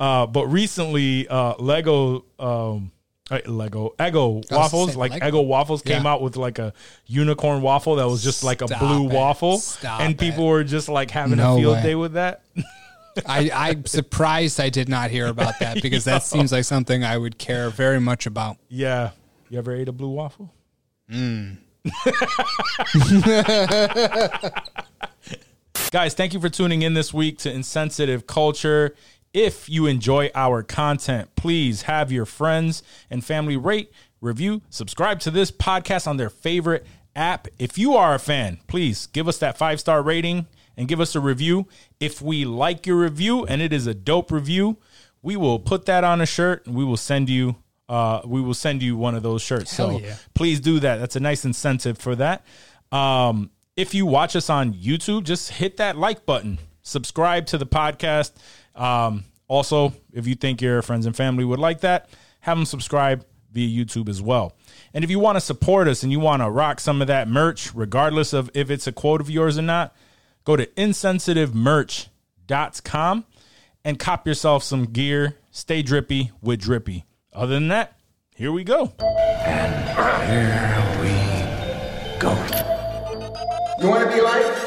Uh, but recently, uh, Lego, um, uh, Lego, Eggo waffles, like Lego. Eggo waffles, came Yeah. out with like a unicorn waffle that was just like a Stop blue it. waffle, Stop and it. people were just like having No a field way. day with that. I, I'm surprised I did not hear about that because that seems like something I would care very much about. yeah, you ever ate a blue waffle? Mm. Guys, thank you for tuning in this week to Insensitive Culture. If you enjoy our content, please have your friends and family rate, review, subscribe to this podcast on their favorite app. If you are a fan, please give us that five star rating and give us a review. If we like your review and it is a dope review, we will put that on a shirt and we will send you uh, we will send you one of those shirts. Hell so yeah. please do that. That's a nice incentive for that. Um, if you watch us on YouTube, just hit that like button, subscribe to the podcast. Um, also, if you think your friends and family would like that, have them subscribe via YouTube as well. And if you want to support us and you want to rock some of that merch, regardless of if it's a quote of yours or not, go to insensitivemerch.com and cop yourself some gear. Stay drippy with Drippy. Other than that, here we go. And here we go. You want to be like?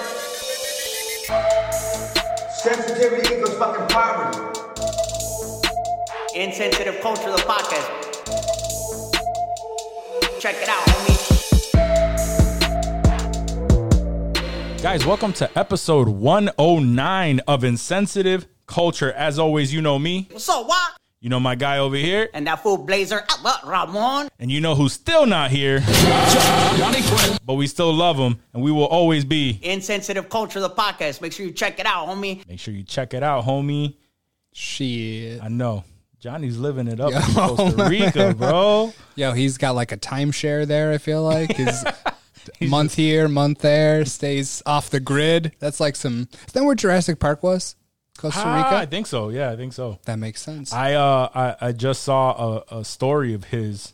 Sensitivity equals fucking poverty. Insensitive Culture, the podcast. Check it out, homie. Guys, welcome to episode 109 of Insensitive Culture. As always, you know me, What's up, what? You know my guy over here, And that fool Blazer, uh, Ramon? and you know who's still not here, but we still love him, and we will always be. Insensitive Culture, the podcast. Make sure you check it out, homie. Make sure you check it out, homie. Shit. I know Johnny's living it up in Costa Rica, bro. Yo, he's got like a timeshare there, I feel like. He's month here, month there, stays off the grid. That's like some. Is that where Jurassic Park was? Costa Rica? Ah, I think so. Yeah, I think so. that makes sense. I uh I, I just saw a, a story of his,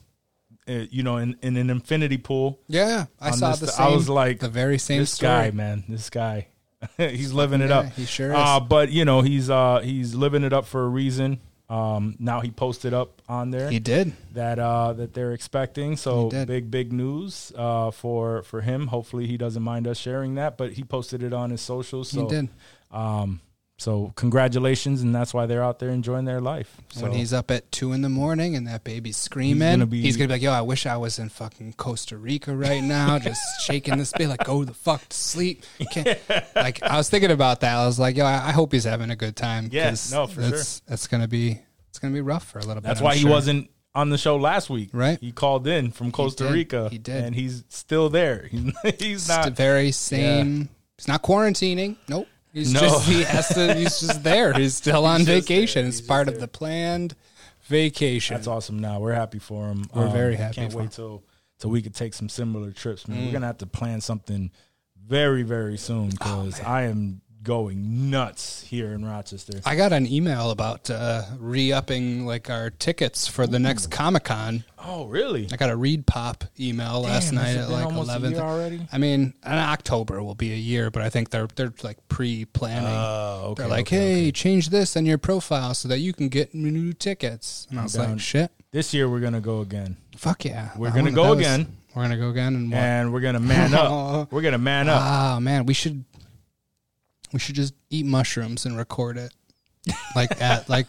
uh, you know, in, in an infinity pool. yeah, I saw this- the I was like, the very same this story. guy, man, this guy, he's living it up. he sure is. Uh, but you know, he's uh he's living it up for a reason. Um, now he posted up on there He did. that uh that they're expecting. So big big news uh for for him. Hopefully he doesn't mind us sharing that. But he posted it on his socials. So he did. um so congratulations, and that's why they're out there enjoying their life. So when he's up at two in the morning and that baby's screaming, gonna he's gonna be, like, "Yo, I wish I was in fucking Costa Rica right now, just shaking this baby, like go the fuck to sleep." Can't- Like I was thinking about that. I was like, "Yo, I I hope he's having a good time." Yeah, 'cause no, for that's, That's gonna be it's gonna be rough for a little bit. That's I'm why he sure. wasn't on the show last week. Right. He called in from Costa did. Rica. He did. And he's still there. He's, he's It's the very same. He's not quarantining. Nope. He's No. just he has to. He's just there. He's still on He's vacation. It's part of the planned vacation. That's awesome now. We're happy for him. Um, We're very happy Can't wait him. till till we could take some similar trips, man. We're Mm. gonna have to plan something very, very soon Oh, because I am going nuts here in Rochester. I got an email about uh, re-upping like our tickets for the next Comic Con. oh, really? I got a ReedPop email last Damn, has night at like eleven. already? I mean, in October will be a year, but I think they're they're like pre-planning. Oh, okay. they're like, okay, hey, okay. change this on your profile so that you can get new tickets. And I was down. like, shit, This year we're gonna go again, fuck yeah, We're gonna go was- again. We're gonna go again, and and we're gonna man up. We're gonna man up. Ah, man, we should we should just eat mushrooms and record it. Like at like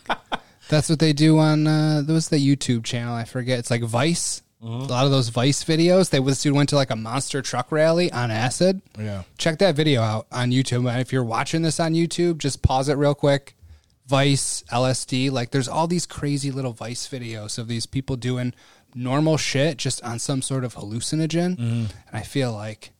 that's what they do on uh there was the YouTube channel, I forget. It's like Vice. Mm-hmm. A lot of those Vice videos. They this dude went to like a monster truck rally on acid. yeah. Check that video out on YouTube. And if you're watching this on YouTube, just pause it real quick. Vice, LSD, like there's all these crazy little Vice videos of these people doing normal shit just on some sort of hallucinogen. Mm-hmm. And I feel like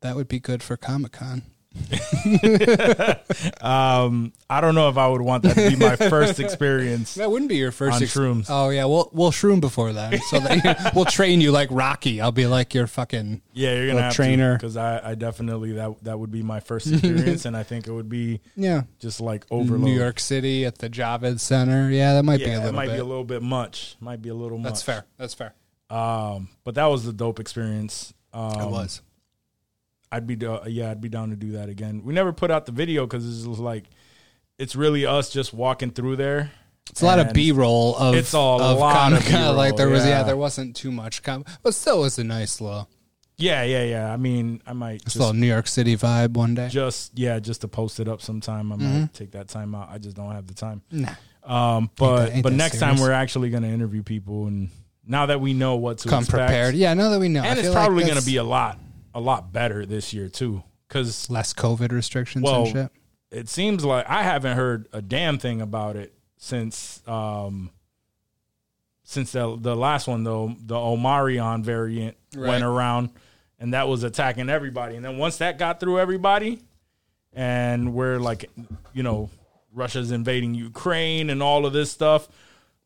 that would be good for Comic Con. Um, I don't know if I would want that to be my first experience. That wouldn't be your first On shrooms. Oh yeah, we'll we'll shroom before then, so that we'll train you like Rocky. I'll be like your fucking Yeah, you're gonna have trainer. because I, I definitely that that would be my first experience, and I think it would be yeah. just like overload. New York City at the Javits Center. Yeah, that might be a little it might bit. be a little bit much. Might be a little much. That's fair. That's fair. Um, but that was the dope experience. Um, it was. I'd be do- yeah, I'd be down to do that again. We never put out the video because it was like it's really us just walking through there. It's a lot of B roll of It's a of lot of. Like there was yeah. yeah. there wasn't too much com- but still it was a nice little Yeah, yeah, yeah. I mean, I might just little New York City vibe one day. just yeah, just to post it up sometime. I might Mm-hmm. take that time out. I just don't have the time. Nah. Um, but that- ain't but next time we're actually going to interview people, and now that we know what to Come expect, prepared. Yeah, now that we know. I and it's feel like probably going to be a lot a lot better this year too, because less COVID restrictions well, and shit. it seems like I haven't heard a damn thing about it since um since the the last one though the Omarion variant Right. went around and that was attacking everybody and then once that got through everybody and we're like you know Russia's invading Ukraine and all of this stuff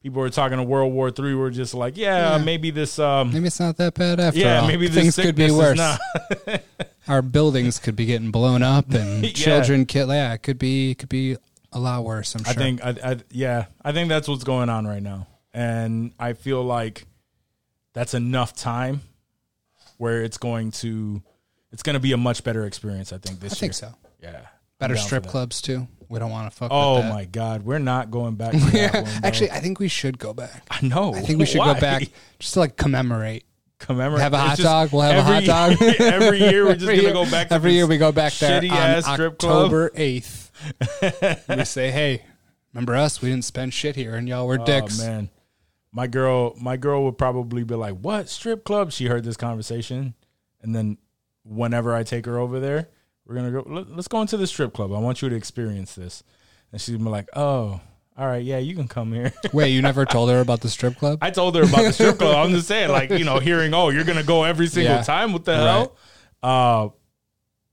people were talking to World War Three we're just like yeah, Yeah. maybe this um Maybe it's not that bad after yeah all. maybe things could be worse. Our buildings could be getting blown up and Yeah. children killed. Yeah, it could be it could be a lot worse. I'm sure. I think I, I yeah, I think that's what's going on right now. And I feel like that's enough time where it's going to it's going to be a much better experience, I think this I year. think so. Yeah. Better strip clubs too. We don't want to fuck. Oh with that. my god, we're not going back to that one. bro. Actually, I think we should go back. I know. I think we should Why? go back just to like commemorate. Commemorate. Have a It's hot just dog. We'll have every- a hot dog. every year we're just Every going to year- go back to Every this year we go back there shitty on ass strip club. October eighth. we say, hey, remember us? We didn't spend shit here, and y'all were oh, dicks. Oh man, my girl, my girl would probably be like, "What strip club?" She heard this conversation, and then whenever I take her over there, we're gonna go. Let, let's go into the strip club. I want you to experience this, and she'd be like, "Oh, all right, yeah, you can come here." Wait, you never told her about the strip club? I told her about the strip club. I'm just saying, like, you know, hearing, "Oh, you're gonna go every single Yeah. time." What the hell? Uh,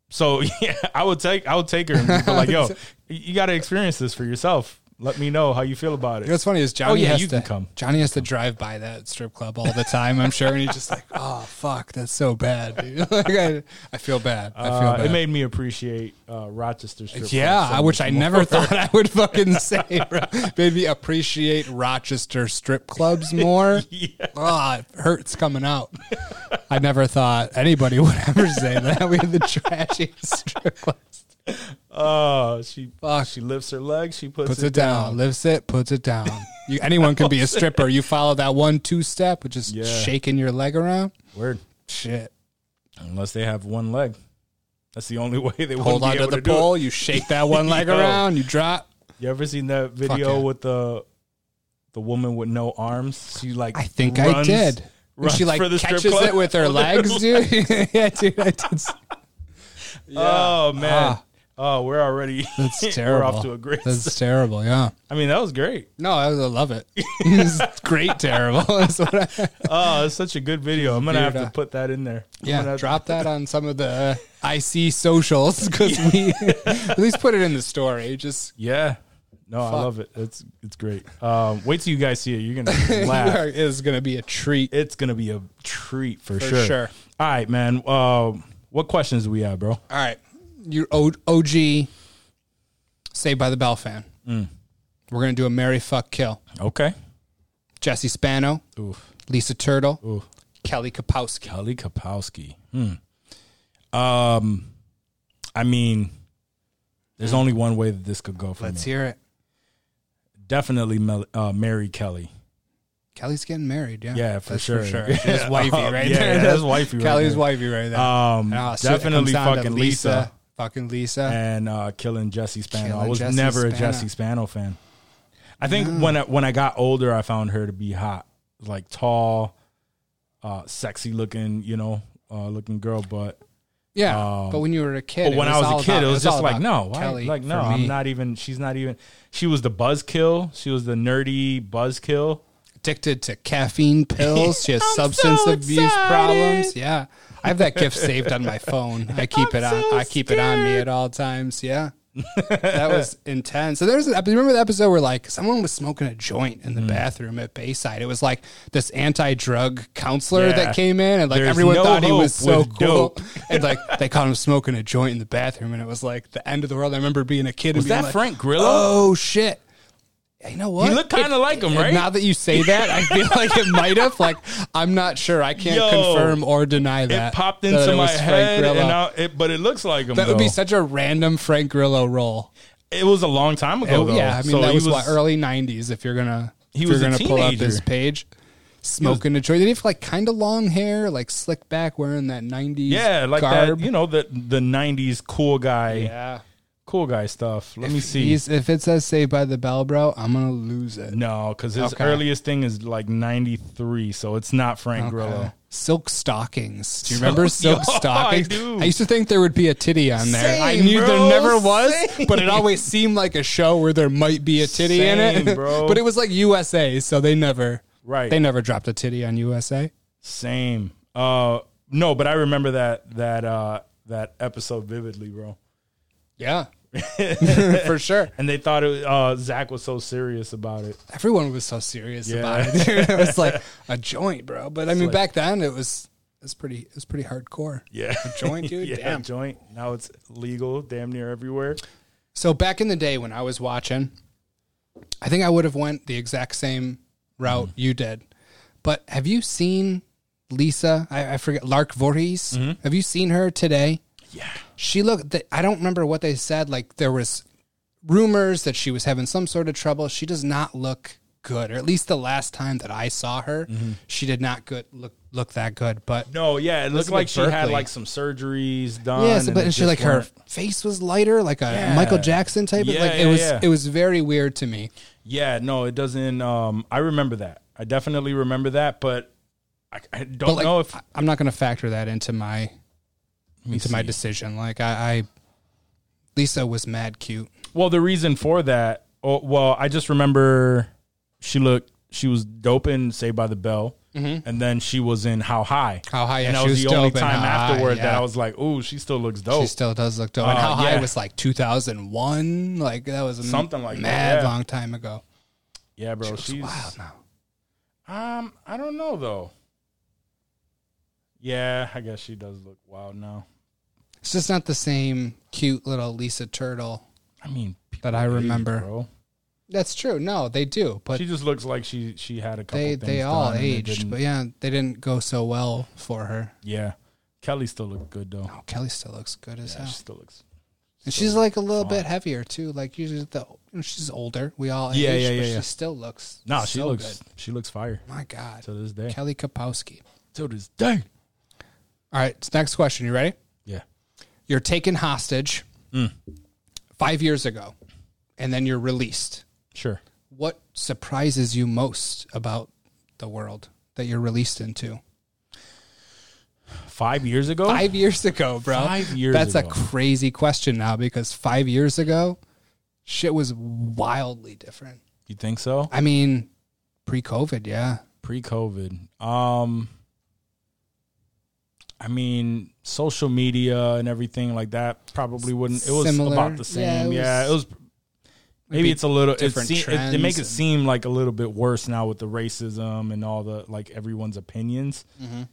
so yeah, I would take, I would take her and be like, "Yo, you got to experience this for yourself. Let me know how you feel about it." What's funny is Johnny Oh, yeah, has you to can come. Johnny has to drive by that strip club all the time. I'm sure, and he's just like, "Oh fuck, that's so bad, dude." like, I, I feel bad. I feel Uh, bad. it made me appreciate uh, Rochester strip yeah, so which I more. never thought I would fucking say. bro. Made me appreciate Rochester strip clubs more. Yeah. Oh, it hurts coming out. I never thought anybody would ever say that. We had the trashiest strip clubs. Oh, she Fuck. she lifts her leg, she puts, Puts it down, lifts it, puts it down. You, anyone can be a stripper. You follow that one two step, which is Yeah. shaking your leg around. Word. Shit. Unless they have one leg, that's the only way they Hold be on to able the to do pole. You shake that one leg Yo. around. You drop. You ever seen that video yeah. with the the woman with no arms? She like I think I runs- did. Runs she like for the strip catches club it with her legs, dude. yeah, dude. I did. see- Oh man. Ah. Oh, we're already That's terrible. we're off to a great. That's terrible. Yeah. I mean, that was great. No, I, I love it. it's great, terrible. That's what I, Oh, it's such a good video. I'm gonna have to uh, put that in there. I'm yeah, gonna drop that on some of the IC socials because we at least put it in the story. Just Yeah. No, I love it. It's it's great. Um, wait till you guys see it. You're gonna laugh. it is going to be a treat. it's gonna be a treat for, For sure. sure. All right, man. Uh, what questions do we have, bro? All right, your OG Saved by the Bell fan. Mm. We're going to do a Mary Fuck Kill. Okay. Jesse Spano, Oof. Lisa Turtle, Oof. Kelly Kapowski. Kelly Kapowski. Hmm. Um, I mean, there's only one way that this could go for Let's me. hear it. Definitely, Mel- uh, Mary Kelly. Kelly's getting married. Yeah, Yeah, for That's sure. For sure. She's wifey Um, right yeah, there. yeah, that's wifey right Kelly's there. wifey right there. Um, Ah, so it comes definitely fucking Lisa. Fucking Lisa. and uh, killing Jesse Spano. I was Jesse never a Jesse Spano fan. I think when I, when I got older, I found her to be hot, like tall, uh, sexy looking, you know, uh, looking girl. But yeah, um, but when you were a kid, when I was a kid, about- it was just like no? Kelly like no, I'm me. not even. She's not even. She was the buzzkill. She was the nerdy buzzkill. addicted to caffeine pills. She has I'm substance so abuse problems. Yeah, I have that gift saved on my phone. I keep I'm it on. so I keep it on me at all times. Yeah. that was intense. So there's, an- remember the episode where like someone was smoking a joint in the mm. bathroom at Bayside. It was like this anti-drug counselor Yeah. that came in, and like There's everyone no thought he was so cool. dope. and like they caught him smoking a joint in the bathroom, and it was like the end of the world. I remember being a kid. Was and being that like, Frank Grillo? Oh shit! You know what? He looked kinda like him, right? Now that you say that, I feel like it might have. Like, I'm not sure. I can't Yo, confirm or deny that. It popped that into it my was head, I, it, but it looks like him. that would be such a random Frank Grillo role. It was a long time ago, oh, though. yeah, I mean So that he was, what early '90s. If you're gonna, He was gonna pull up teenager. this page, smoking a joint. Did he have like kind of long hair, like slick back, wearing that '90s? Yeah, like garb? that. You know the the '90s cool guy, yeah. Cool guy stuff. Let me see. If it says "Saved by the Bell," bro, I'm gonna lose it. No, because his Okay. earliest thing is like '93, so it's not Frank Okay. Grillo. Silk stockings. Do you Silk- remember silk Yo, I stockings? do. used to think there would be a titty on there. I knew bro, there never was, same. but it always seemed like a show where there might be a titty in it. bro. but it was like USA, so they never Right. they never dropped a titty on USA. Same. Uh, no, but I remember that that uh that episode vividly, bro. Yeah. For sure. And they thought it, uh, Zach was so serious about it. Everyone was so serious Yeah. about it. dude. it was like a joint, bro. But I mean, like- back then it was it was pretty it was pretty hardcore. Yeah, A joint, dude? yeah, Damn. joint. Now it's legal, damn near everywhere. So back in the day when I was watching, I think I would have went the exact same route Mm-hmm. you did. But have you seen Lisa? I, I forget Lark Voorhies. Have you seen her today? Mm-hmm. Yeah, She looked. I don't remember what they said. Like there was rumors that she was having some sort of trouble. She does not look good, or at least the last time that I saw her, she did not good look look that good. But Mm-hmm. no, yeah, it looked like she had like some surgeries done. Yes, and but and she like her weren't- face was lighter, like a Yeah. Michael Jackson type. of Yeah, like yeah, it was, yeah. it was very weird to me. Yeah, no, it doesn't. Um, I remember that. I definitely remember that, but I, I don't But like, know if I'm not going to factor that into my into my decision. Like I, I, Lisa was mad cute. Well, the reason for that, oh, well, I just remember she looked, she was dope in Saved by the Bell, and then she was in How High. How High, yeah, and that she was, was the only time How High, afterward that. I was like, "Ooh, she still looks dope." She still does look dope. and Uh, how high yeah. was like 2001. Like that was a Something like that, mad yeah. long time ago. yeah, bro, Looks she's wild now. um, I don't know though. Yeah, I guess she does look wild now. It's just not the same cute little Lisa Turtle. I mean, That I age, remember. bro. That's true. No, they do, but she just looks like she she had a couple. they things they all done and aged. didn't- But yeah, they didn't go so well for her. yeah, Kelly still looked good though. Oh, Kelly still looks good as Yeah, hell. she still looks. And she's like a little bit heavier too. Like usually, the she's older. We all Yeah, age, yeah, but yeah, she still looks. No, she so looks good. she looks fire My God, to this day. Kelly Kapowski. To this day. All right, next question. You ready? You're taken hostage Mm. five years ago, and then you're released. Sure. What surprises you most about the world that you're released into? Five years ago. Five years ago, bro. Five years That's ago. a crazy question now because five years ago, shit was wildly different. You think so? I mean, pre-COVID, yeah. Pre-COVID. Um. I mean, social media and everything like that probably wouldn't. It was Similar. about the same. Yeah, Yeah, it it was- was. maybe it's a little. It, different se- it, they make it seem like a little bit worse now with the racism and all the like everyone's opinions. Mm-hmm.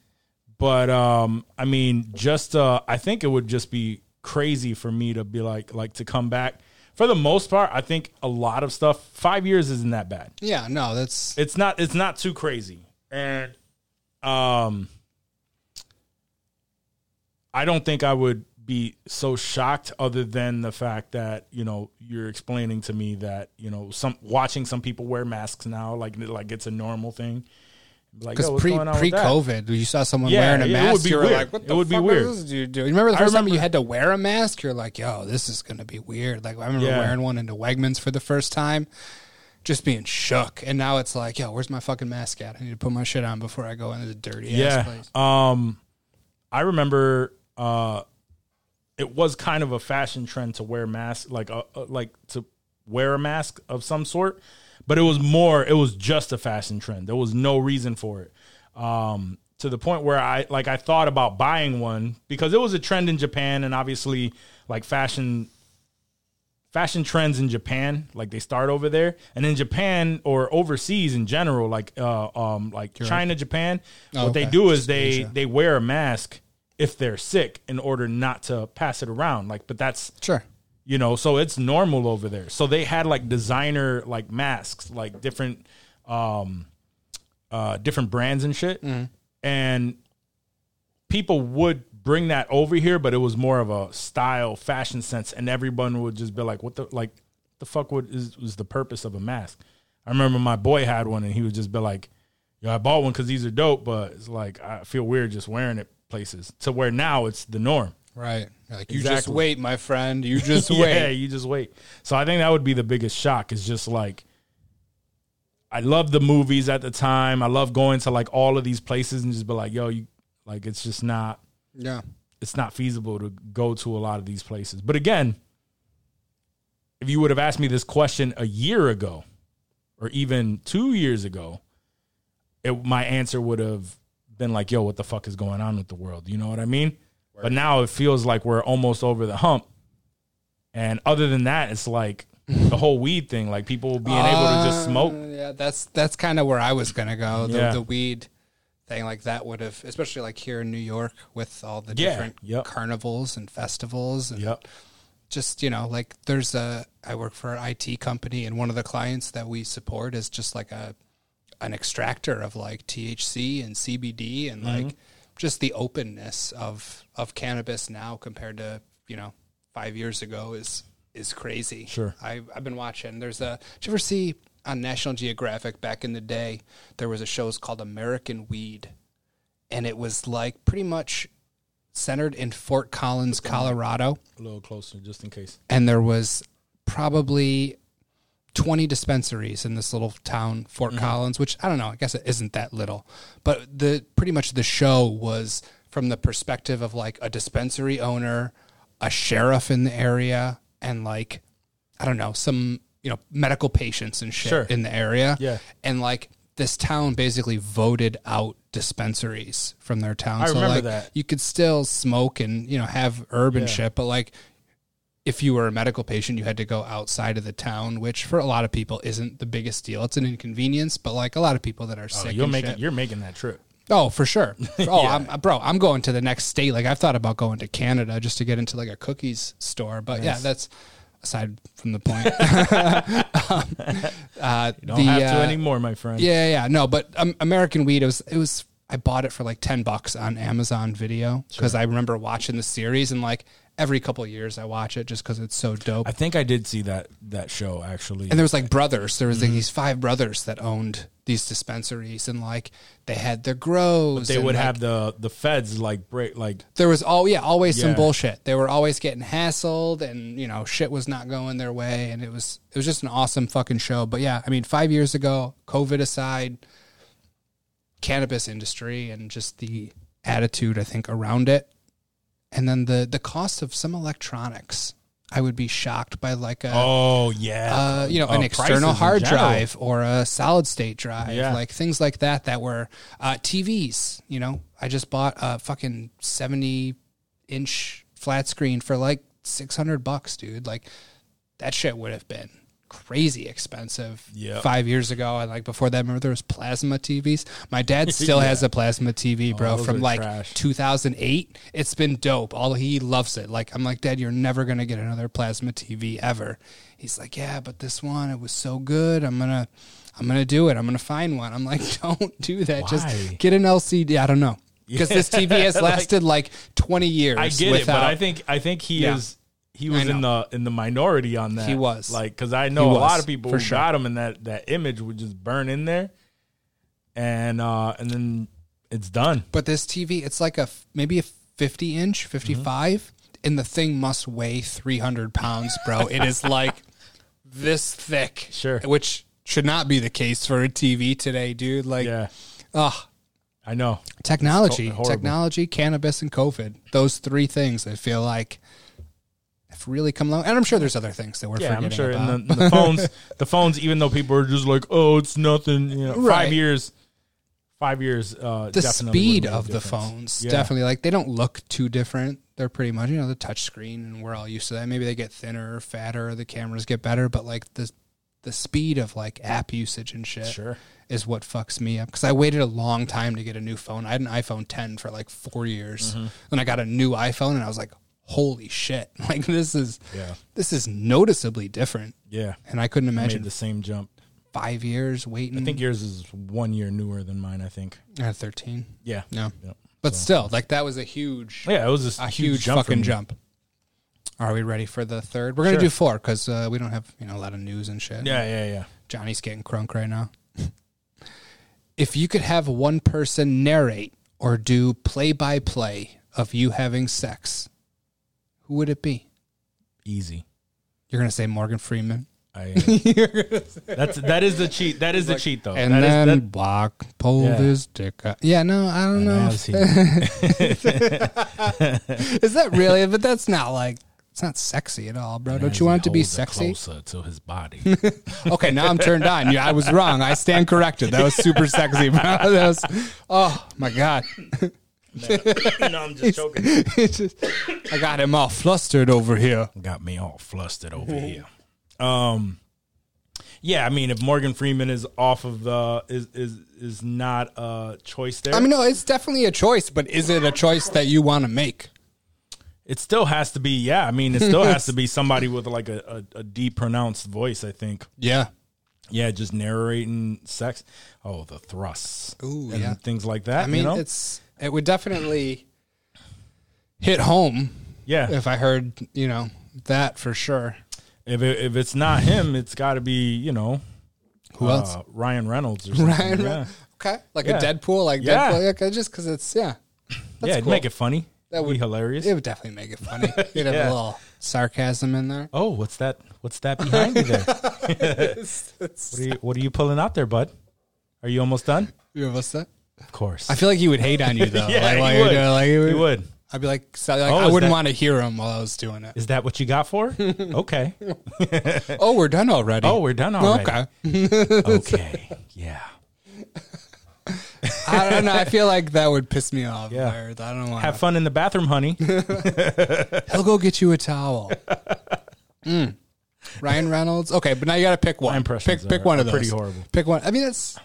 But um, I mean, just uh, I think it would just be crazy for me to be like like to come back. For the most part, I think a lot of stuff. Five years isn't that bad. Yeah, no, that's it's not it's not too crazy and um i don't think i would be so shocked other than the fact that you know you're explaining to me that you know some watching some people wear masks now like like it's a normal thing like because pre going on with pre? COVID, you saw someone Yeah, wearing a yeah, it would mask. be you're weird. like, "What It the would be fuck weird. is this dude doing?" You remember the I first time remember- you had to wear a mask? You're like, "Yo, this is gonna be weird." Like I remember Yeah. wearing one into Wegmans for the first time, just being shook. And now it's like, "Yo, where's my fucking mask at? I need to put my shit on before I go into the dirty ass yeah place." um i remember uh it was kind of a fashion trend to wear masks like uh, uh, like to wear a mask of some sort but it was more it was just a fashion trend. There was no reason for it. Um to the point where i like i thought about buying one because it was a trend in japan and obviously like fashion fashion trends in Japan, like they start over there, and in Japan or overseas in general, like uh, um, like China, Japan, Oh, what they do is they they wear a mask if they're sick in order not to pass it around. Like, but that's Sure. you know, so it's normal over there. So they had like designer like masks, like different um uh different brands and shit. And people would bring that over here, but it was more of a style fashion sense and everyone would just be like what the like the fuck would is was the purpose of a mask? I remember my boy had one, and he would just be like, "Yo, I bought one because these are dope," but it's like I feel weird just wearing it places. To where now it's the norm. Right. Like you just wait, my friend. You just yeah, wait. you just wait. So I think that would be the biggest shock. Is just like I love the movies at the time. I love going to like all of these places and just be like, yo, you like it's just not Yeah. it's not feasible to go to a lot of these places. But again, if you would have asked me this question a year ago or even 2 years ago, it, my answer would have been like, yo, what the fuck is going on with the world? You know what I mean? But now it feels like we're almost over the hump. And other than that, it's like the whole weed thing, like people being able to just smoke. Uh, yeah, that's that's kind of where I was gonna go. The, Yeah. the weed thing, like that would have, especially like here in New York with all the Yeah, different yep. carnivals and festivals, and Yep. just you know, like there's a. I work for an IT company, and one of the clients that we support is just like a an extractor of like THC and CBD, and Mm-hmm. like just the openness of of cannabis now compared to you know five years ago is is crazy. Sure. I, I've been watching. There's a. Did you ever see on National Geographic back in the day? There was a show called American Weed, and it was like pretty much centered in Fort Collins, Colorado, A little closer just in case. and there was probably 20 dispensaries in this little town Fort mm-hmm. Collins which I don't know I guess it isn't that little but the pretty much the show was from the perspective of like a dispensary owner a sheriff in the area and like I don't know some you know medical patients and shit Sure. in the area Yeah. and like this town basically voted out dispensaries from their town I so remember like that. you could still smoke and you know have herb and Yeah. shit but like if you were a medical patient, you had to go outside of the town, which for a lot of people isn't the biggest deal. It's an inconvenience, but like a lot of people that are Oh, sick, you're making shit- you're making that trip. oh, for sure. Oh, Yeah. I'm, bro, I'm going to the next state. Like I've thought about going to Canada just to get into like a cookies store, but yeah, that's aside from the point. um, uh, You don't the, have to uh, anymore, my friend. yeah, yeah, no, but um, American Weed it was it was I bought it for like ten bucks on Amazon Video because I remember watching the series and like every couple of years I watch it just because it's so dope. I think I did see that that show actually. and there was like brothers. There was Mm-hmm. like these five brothers that owned these dispensaries, and like they had their grows. they and, would like, have the the feds like break like There was all yeah, always some Yeah. bullshit. They were always getting hassled, and you know shit was not going their way, and it was it was just an awesome fucking show. But yeah, I mean, five years ago, COVID aside, cannabis industry and just the attitude I think around it, and then the the cost of some electronics. I would be shocked by like a oh yeah, uh, you know, Uh, an external hard drive or a solid state drive, Yeah. like things like that. That were uh, TVs. You know, I just bought a fucking seventy inch flat screen for like six hundred bucks, dude. Like that shit would have been crazy expensive Yep. five years ago. And like before that, remember there was plasma TVs. My dad still has a plasma TV, bro, Oh, from like trash. 2008. It's been dope. All he loves it. Like I'm like, Dad, you're never gonna get another plasma TV ever. He's like, Yeah, but this one, it was so good. I'm gonna, I'm gonna do it. I'm gonna find one. I'm like, Don't do that. Why? Just get an LCD. I don't know because this TV has lasted like 20 years. I get it, but I think I think he Yeah. is he was in the in the minority on that. He was. like because I know He a lot of people for who sure. got him, and that that image would just burn in there, and uh and then it's done. But this TV, it's like a maybe a 50 inch, 55, and the thing must weigh 300 pounds, bro. it is like this thick. Sure. Which should not be the case for a TV today, dude. Like, Yeah, ugh. I know. Technology, It's technology, cannabis, and COVID. Those three things I feel like have really come along. And I'm sure there's other things that we're Yeah, forgetting I'm sure. about. And the, the phones, the phones, even though people are just like, oh, it's nothing. You know, Right. five years, five years. Uh, the definitely speed would make a of the phones Yeah. definitely like they don't look too different they're pretty much you know the touch screen and we're all used to that maybe they get thinner or fatter or the cameras get better but like the the speed of like app usage and shit Sure. is what fucks me up because i waited a long time to get a new phone i had an iphone 10 for like four years Mm-hmm. and i got a new iphone and i was like holy shit like this is Yeah. this is noticeably different Yeah, and i couldn't imagine the same jump. five years waiting I think yours is one year newer than mine. I think. I had 13 Yeah. no Yep. but still like that was a huge Yeah, it was just a huge, jump fucking jump. Are we ready for the third? We're gonna Sure. do four because uh, we don't have you know a lot of news and shit. Yeah, yeah, yeah. Johnny's getting crunk right now. if you could have one person narrate or do play by play of you having sex, who would it be? Easy. You're gonna say Morgan Freeman, I, that's that is the cheat. That is the cheat though. and That is- then that- walk, pull Yeah. his dick. Out. Yeah, no, I don't know. Is that really? But that's not like it's not sexy at all, bro. Don't you want it to be sexy? closer to his body. Okay, now I'm turned on. Yeah, I was wrong. I stand corrected. That was super sexy, bro. That was. Oh my god. no, I'm just joking. It's just- I got him all flustered over here. Got me all flustered over here. Um, yeah, I mean, if Morgan Freeman is off of the is is is not a choice there. I mean, no, it's definitely a choice, but is it a choice that you want to make? it still has to be. Yeah, I mean, it still has to be somebody with like a, a, a deep pronounced voice. I think. Yeah. Yeah, just narrating sex. Oh, the thrusts. Ooh, and yeah. things like that. I mean, you know? it's it would definitely hit home yeah. if I heard, you know, that for sure. If it, if it's not him, it's got to be you know Who else? uh, Ryan Reynolds or something. Ryan, yeah, okay, like Yeah. a Deadpool, like Yeah. Deadpool, okay, just because it's yeah, yeah, it'd cool. make it funny. That would be hilarious. it would definitely make it funny. You'd have Yeah. a little sarcasm in there. oh, what's that? What's that behind you there? what, are you, what are you pulling out there, bud? Are you almost done? You what's that? Of course. I feel like he would hate on you though. yeah, like, he like, would. uh, like, he would. I'd be like, so, like Oh, I wouldn't that- want to hear him while I was doing it. Is that what you got for? okay. oh, we're done already. Oh, we're done already. okay. Okay. Yeah. I don't know. I feel like that would piss me off. Yeah. I don't want. Have fun in the bathroom, honey. He'll go get you a towel. Mm. Ryan Reynolds. Okay, but now you got to pick one. Pick pick one of those. pretty horrible. Pick one. I mean, that's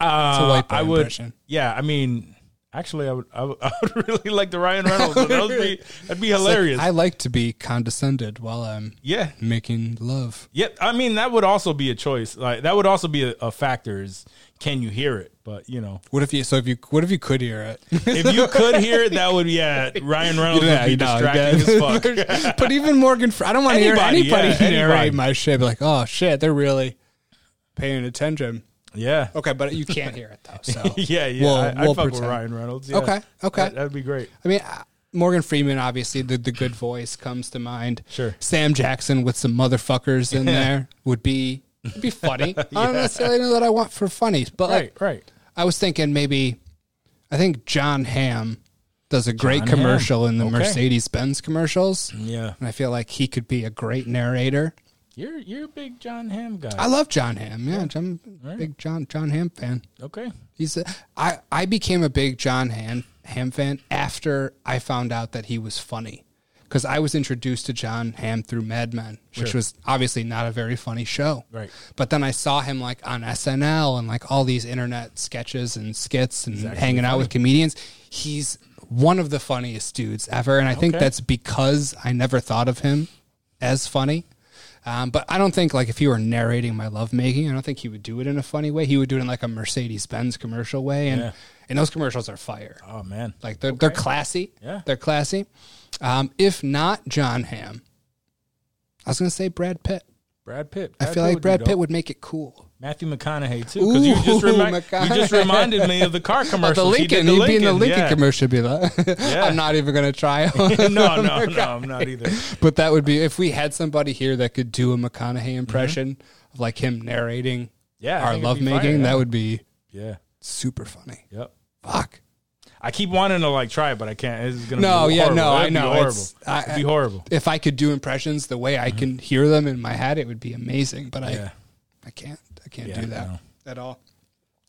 Uh, a white boy I would. impression. Yeah, I mean, actually, I would. I would, I would really like the Ryan Reynolds. That would be. That'd be hilarious. I like to be condescended while I'm yeah. making love. Yeah. I mean, that would also be a choice. Like that would also be a, a factor. Is can you hear it? But you know, What if you? So if you, what if you could hear it? if you could hear it, that would yeah. Ryan Reynolds would be know, distracting yeah. as fuck. but even Morgan, I don't want to hear Anybody, yeah, narrate anybody. my shit. Be like, oh shit, they're really paying attention. Yeah. Okay, but you can't hear it though. So Yeah, yeah. We'll- I, I'd we'll fuck with pretend. Ryan Reynolds. Yeah. Okay, okay. That, that'd be great. I mean, uh, Morgan Freeman, obviously, the, the good voice comes to mind. Sure. Sam Jackson with some motherfuckers in there would be would be funny. I don't necessarily know that I want for funny, but like, Right, right. I was thinking maybe, I think John Hamm does a great John commercial Hamm. in the Okay. Mercedes Benz commercials. Yeah. And I feel like he could be a great narrator. You're you're a big John Hamm guy. I love John Hamm. Yeah, I'm a big John John Hamm fan. okay. He's a, I I became a big John Hamm Hamm fan after I found out that he was funny because I was introduced to John Hamm through Mad Men, which Sure. was obviously not a very funny show. Right. But then I saw him like on SNL and like all these internet sketches and skits and hanging out with comedians. He's one of the funniest dudes ever, and I think Okay. that's because I never thought of him as funny. Um, but I don't think like if he were narrating my lovemaking, I don't think he would do it in a funny way. He would do it in like a Mercedes Benz commercial way, and Yeah. and those commercials are fire. Oh man. Like they're they're classy. Yeah. they're classy. Um, if not John Hamm, I was gonna say Brad Pitt. Brad Pitt. I feel like Brad Pitt would make it cool. Matthew McConaughey too, because you just remi- you just reminded me of the car commercial. the Lincoln, he'd be in the Lincoln yeah. commercial. Be like, Yeah. I'm not even gonna try. no, no, no, I'm not either. But that would be if we had somebody here that could do a McConaughey impression of like him narrating Mm-hmm. Yeah, our lovemaking. That would be Yeah. super funny. Yep. Fuck. I keep wanting to like try it, but I can't. It's gonna No, be yeah, horrible. no, I It'd be know. Horrible. It's- I- It'd be horrible. If I could do impressions the way I can hear them in my head, it would be amazing. But Mm-hmm. Yeah. I, I can't. Can't Yeah, do that no. at all.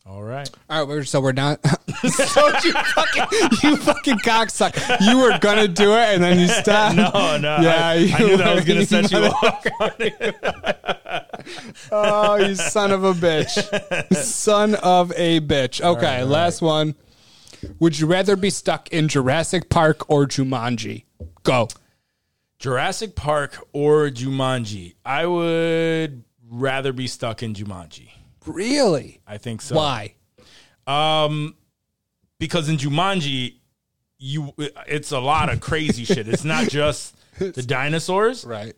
All right. All right, we're, so we're down. so you fucking, you fucking cocksucker. You were gonna do it and then you stopped. No, no. Yeah, I, I knew that was gonna set you off. Oh, you son of a bitch. son of a bitch. Okay, last one. Would you rather be stuck in Jurassic Park or Jumanji? Go. Jurassic Park or Jumanji? I would rather be stuck in Jumanji. Really? I think so. Why? Um, because in Jumanji, you it's a lot of crazy shit. It's not just the dinosaurs. right.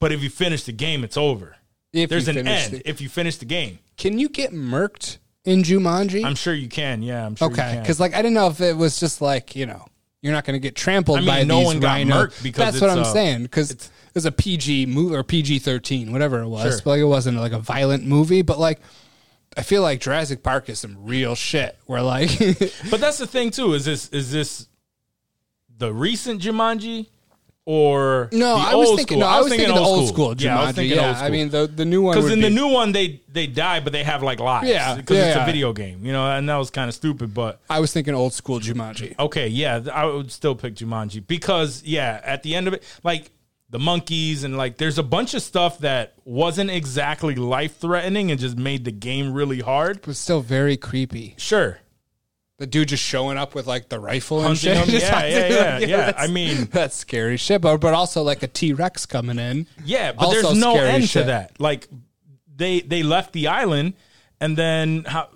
But if you finish the game, it's over. If There's an end the- if you finish the game. can you get murked in Jumanji? I'm sure you can. Yeah, I'm sure. okay, because like I didn't know if it was just like you know you're not going to get trampled I mean, by no these one got rhino. murked because That's what I'm saying because was a PG movie or PG 13, whatever it was. Sure. But like it wasn't like a violent movie, but like. I feel like Jurassic Park is some real shit. Where like, But that's the thing too. Is this is this the recent Jumanji or no, the I was old thinking. school? No, I was thinking, the old school. Yeah, I was Jumanji. thinking yeah, old school. I mean the the new one because in be, the new one they they die, but they have like lives. Yeah, because it's yeah. a video game, you know, and that was kind of stupid. But I was thinking old school Jumanji. okay, yeah, I would still pick Jumanji because yeah, at the end of it, like the monkeys and like there's a bunch of stuff that wasn't exactly life threatening and just made the game really hard. It was still very creepy. Sure, The dude just showing up with like the rifle and shit. Just yeah, yeah, yeah, yeah. that's- I mean, that's scary shit. But but also like a T Rex coming in. Yeah, but Also there's no scary end shit. to that. Like they they left the island and then how,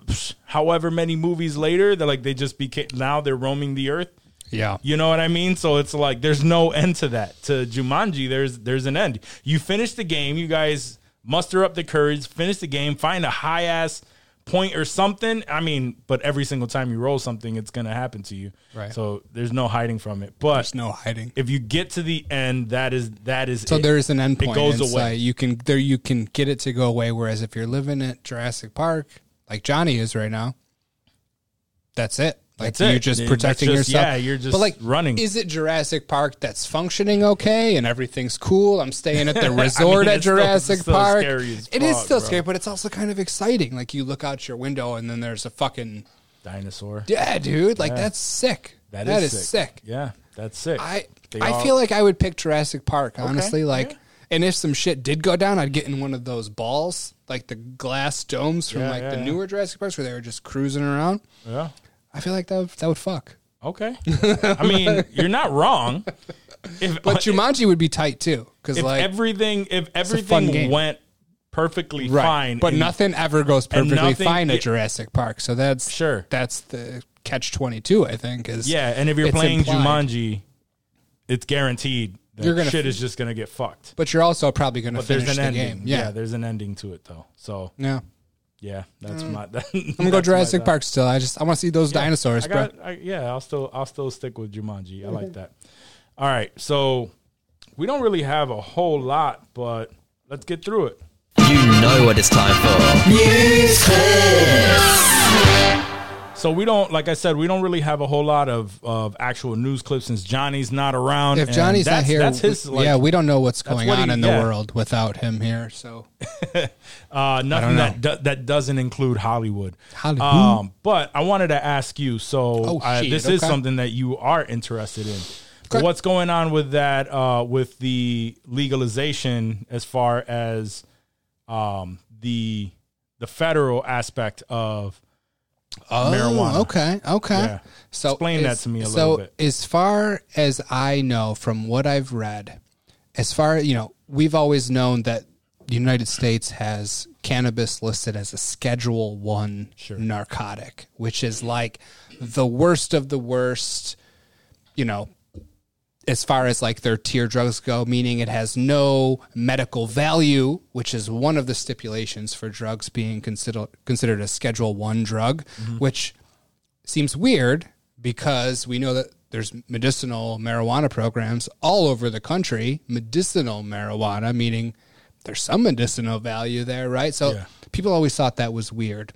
however many movies later they're like they just became now they're roaming the earth. Yeah. You know what I mean? So it's like there's no end to that. To Jumanji, there's there's an end. You finish the game, you guys muster up the courage, finish the game, find a high ass point or something. I mean, but every single time you roll something, it's gonna happen to you. Right. So there's no hiding from it. But There's no hiding. if you get to the end, that is that is So it. there is an end It point. goes away. like you can there you can get it to go away. Whereas if you're living at Jurassic Park, like Johnny is right now, that's it. Like That's you're just protecting just- yourself. yeah, you're just but like running. Is it Jurassic Park that's functioning okay and everything's cool? I'm staying at the resort mean, at Jurassic still Park. It is still bro. scary, but it's also kind of exciting. Like you look out your window and then there's a fucking dinosaur. yeah, dude. Like Yeah. that's sick. that that is, is sick. sick. Yeah, that's sick. I They I all- feel like I would pick Jurassic Park, honestly. like, yeah. and if some shit did go down, I'd get in one of those balls, like the glass domes from Yeah, like the newer Jurassic Parks, where they were just cruising around. yeah. I feel like that would, that would fuck. Okay. I mean, you're not wrong. If But uh, Jumanji would be tight too, because if like everything if everything went perfectly right, fine, but and- nothing ever goes perfectly nothing- fine at Jurassic Park. So that's Sure. That's the catch twenty two. I think is Yeah, and if you're playing implied. Jumanji, it's guaranteed that You're gonna shit f- is just gonna get fucked. but you're also probably going to But there's finish an the ending. game. Yeah. Yeah, there's an ending to it though. So yeah. Yeah, that's mm. my. That, I'm gonna go Jurassic Park still. I just I want to see those dinosaurs, I bro. got, I, yeah, I'll still I'll still stick with Jumanji. I like mm-hmm. that. All right, so we don't really have a whole lot, but let's get through it. You know what it's time for. So we don't, like I said, we don't really have a whole lot of, of actual news clips since Johnny's not around. If and Johnny's not here, that's his. Like, yeah, we don't know what's going what on he- in the yeah. world without him here. So uh, nothing that do, that doesn't include Hollywood. Hollywood. Um, but I wanted to ask you. So Oh, uh, this is something that you are interested in. Okay. What's going on with that? Uh, with the legalization, as far as um, the the federal aspect of Oh, marijuana. Oh, Okay, okay. Yeah. So Explain that to me a so little bit. as far as I know from what I've read, as far you know, we've always known that the United States has cannabis listed as a Schedule One narcotic, which is like the worst of the worst. You know, as far as like their tier drugs go, meaning it has no medical value, which is one of the stipulations for drugs being considered considered a Schedule One drug, which seems weird because we know that there's medicinal marijuana programs all over the country. Medicinal marijuana, meaning there's some medicinal value there, right? So Yeah. people always thought that was weird.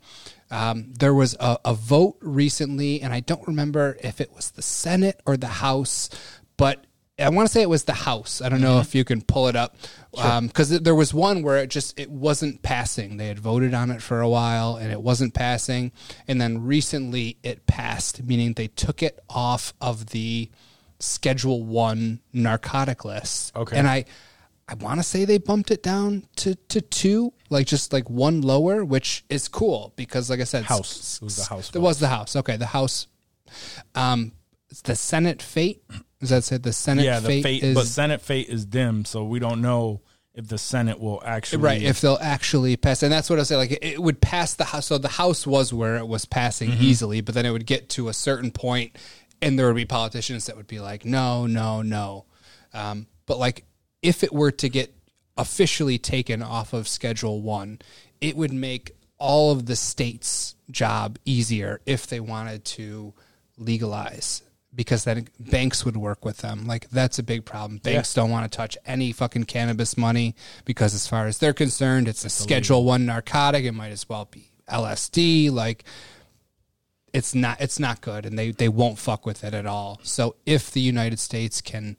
Um, there was a, a vote recently, and I don't remember if it was the Senate or the House, but I want to say it was the House. I don't know if you can pull it up because there was one where it just it wasn't passing. They had voted on it for a while, and it wasn't passing, and then recently it passed, meaning they took it off of the Schedule One narcotic list. Okay. and I. I want to say they bumped it down to, to two, like just like one lower, which is cool because, like I said, House. It was the House It was the House. Okay, the House. Um, the Senate fate. Does that say the Senate yeah, the fate, fate, is but Senate fate is dim, so we don't know if the Senate will actually right? If they'll actually pass, and that's what I say. Like it, it would pass the House. So the House was where it was passing Mm-hmm. easily, but then it would get to a certain point, and there would be politicians that would be like, no, no, no. Um, but like if it were to get officially taken off of Schedule One, it would make all of the states' job easier if they wanted to legalize. Because then banks would work with them. Like that's a big problem. Banks don't want to touch any fucking cannabis money because, as far as they're concerned, it's a Schedule One narcotic. It might as well be LSD. Like it's not it's not good and they they won't fuck with it at all so if the united states can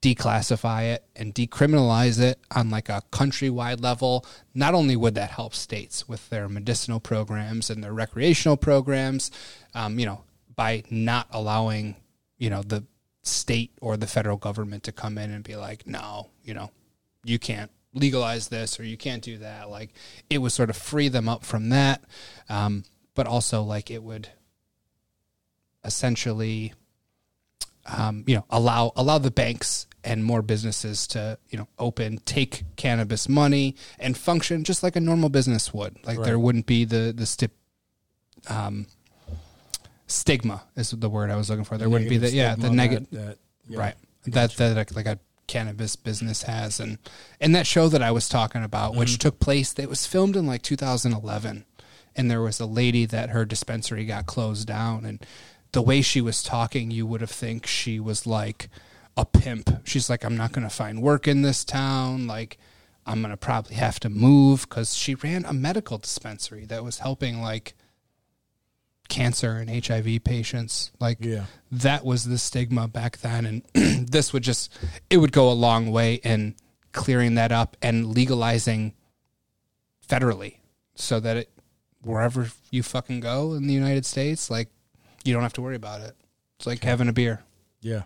declassify it and decriminalize it on like a countrywide level not only would that help states with their medicinal programs and their recreational programs um, you know by not allowing you know the state or the federal government to come in and be like no you know you can't legalize this or you can't do that. Like it would sort of free them up from that. Um, but also like it would essentially um, you know allow allow the banks and more businesses to you know open take cannabis money and function just like a normal business would. Like there wouldn't be the the stip um stigma is the word i was looking for. There wouldn't be the yeah the negative that- that- yeah. right. That that like, like a cannabis business has. And and that show that i was talking about which mm-hmm. took place that was filmed in like 2011 and there was a lady that her dispensary got closed down. And the way she was talking you would have think she was like a pimp. She's like i'm not going to find work in this town. Like i'm going to probably have to move. Because she ran a medical dispensary that was helping like cancer and hiv patients like Yeah. that was the stigma back then and this would just it would go a long way in clearing that up and legalizing federally so that it wherever you fucking go in the United States like you don't have to worry about it it's like having a beer Yeah.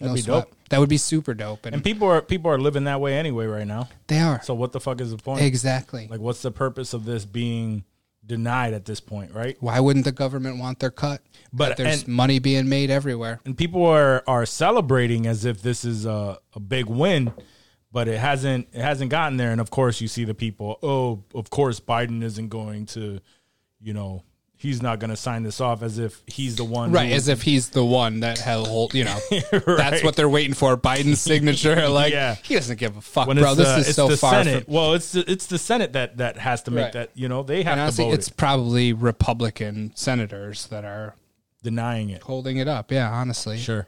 That'd be sweat. dope. that would be super dope and, And people are people are living that way anyway right now. they are So what the fuck is the point? exactly Like, what's the purpose of this being denied at this point, right? why wouldn't the government want their cut But- there's and- money being made everywhere And people are are celebrating as if this is a, a big win, but it hasn't it hasn't gotten there. And of course, you see the people. Oh, of course, Biden isn't going to, you know, he's not going to sign this off as if he's the one, Right, who- as if he's the one that held, you know, that's what they're waiting for. Biden's signature. Like, Yeah. he doesn't give a fuck, when bro. This the, is so far Senate. from. well, it's the, it's the Senate that that has to make Right. that. You know, they have And honestly, to vote it's it, probably Republican senators that are denying it. holding it up. Yeah, honestly. Sure.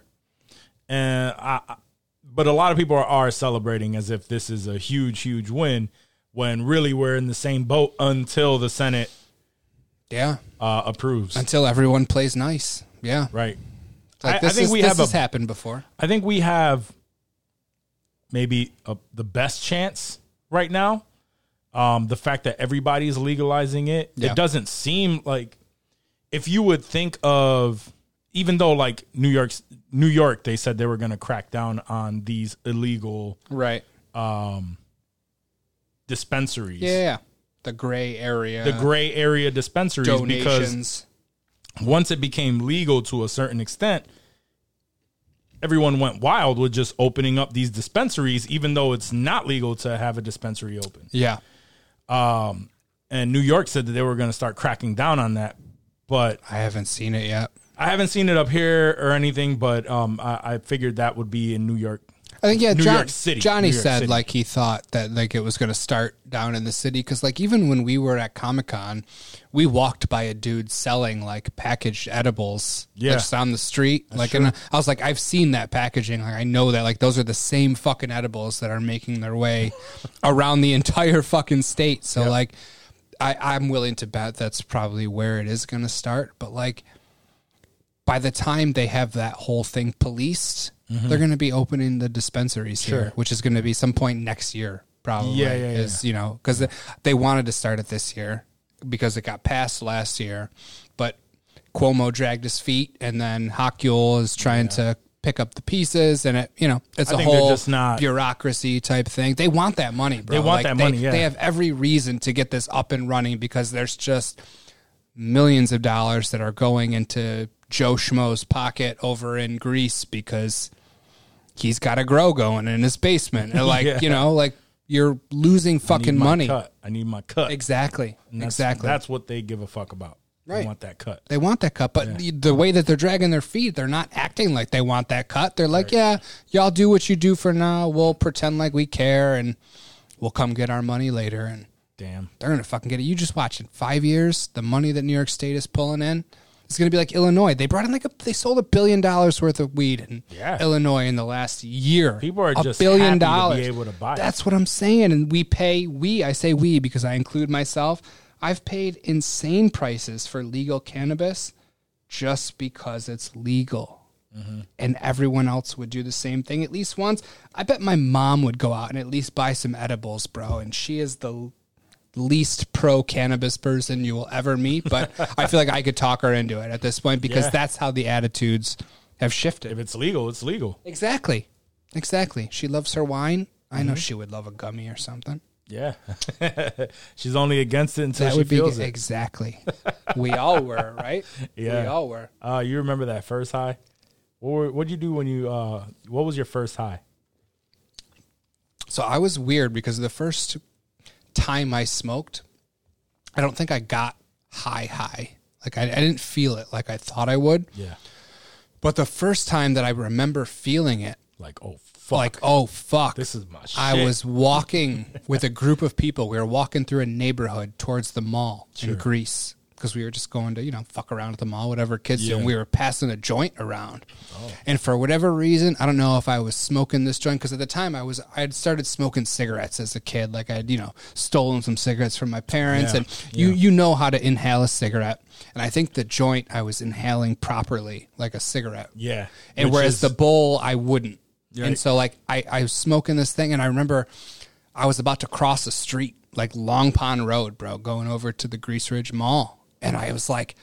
And I- but a lot of people are, are celebrating as if this is a huge, huge win, when really we're in the same boat until the Senate Yeah, uh, approves. until everyone plays nice. Yeah, Right. like I, I think is, we this have has a. happened before. I think we have maybe a, the best chance right now. Um, the fact that everybody's legalizing it, Yeah. it doesn't seem like if you would think of even though like New York's New York, they said they were going to crack down on these illegal Right. um, dispensaries, Yeah, yeah. The gray area. the gray area dispensaries, because once it became legal to a certain extent, everyone went wild with just opening up these dispensaries, even though it's not legal to have a dispensary open. yeah. And New York said that they were going to start cracking down on that, but I haven't seen it yet. I haven't seen it up here or anything. But um, I, I figured that would be in New York. I think yeah, New John, York City. Johnny York said City. like he thought that like it was going to start down in the city because like even when we were at Comic Con, we walked by a dude selling like packaged edibles, Yeah. just on the street. like, and I was like, I've seen that packaging. Like, I know that like those are the same fucking edibles that are making their way around the entire fucking state. So like, I I'm willing to bet that's probably where it is going to start. But like, by the time they have that whole thing policed, they're going to be opening the dispensaries Mm-hmm. Sure. here, which is going to be some point next year, probably. Yeah, yeah, Is you know because they wanted to start it this year because it got passed last year, but Cuomo dragged his feet, and then Hochul is trying to pick up the pieces, and it you know it's I a whole just not- bureaunt type thing. They want that money, bro. They want that money, yeah. They have every reason to get this up and running because there's just millions of dollars that are going into Joe Schmo's pocket over in Greece because he's got a grow going in his basement. And like, Yeah. you know, like you're losing fucking my money. Cut. I need my cut. Exactly. That's- exactly. That's what they give a fuck about. They Right. want that cut. They want that cut, but the, the way that they're dragging their feet, they're not acting like they want that cut. They're like, "Yeah, y'all do what you do for now. We'll pretend like we care, and we'll come get our money later." And Damn. they're gonna fucking get it. You just watch in five years, the money that New York State is pulling in. It's gonna be like Illinois. They brought in like a, they sold a billion dollars worth of weed in Yeah. Illinois in the last year. People are a just billion happy to be dollars. able to buy it. That's what I'm saying. And we pay we. I say we because I include myself. I've paid insane prices for legal cannabis just because it's legal. Mm-hmm. And everyone else would do the same thing at least once. I bet my mom would go out and at least buy some edibles, bro. And she is the least pro cannabis person you will ever meet. But I feel like I could talk her into it at this point because Yeah. that's how the attitudes have shifted. If it's legal, it's legal. Exactly. Exactly. She loves her wine. I Mm-hmm. know she would love a gummy or something. Yeah. She's only against it until That she would be feels it. exactly. we all were, right? Yeah. We all were. Uh, you remember that first high? What did you do when you? Uh, what was your first high? So I was weird because the first time I smoked, I don't think I got high high. Like I, I didn't feel it like I thought I would. Yeah. But the first time that I remember feeling it, Like oh fuck, like oh fuck, this is my shit. I was walking with a group of people. We were walking through a neighborhood towards the mall in Greece because we were just going to, you know, fuck around at the mall, whatever kids do. And we were passing a joint around. Oh. And for whatever reason, I don't know if I was smoking this joint because at the time I was, I had started smoking cigarettes as a kid. Like I had, you know, stolen some cigarettes from my parents. Yeah. And you, you know how to inhale a cigarette. And I think the joint I was inhaling properly, like a cigarette. yeah. And Which whereas is- the bowl, I wouldn't. Right. And so, like, I, I was smoking this thing, and I remember I was about to cross the street, like Long Pond Road, bro, going over to the Greece Ridge Mall. And I was like,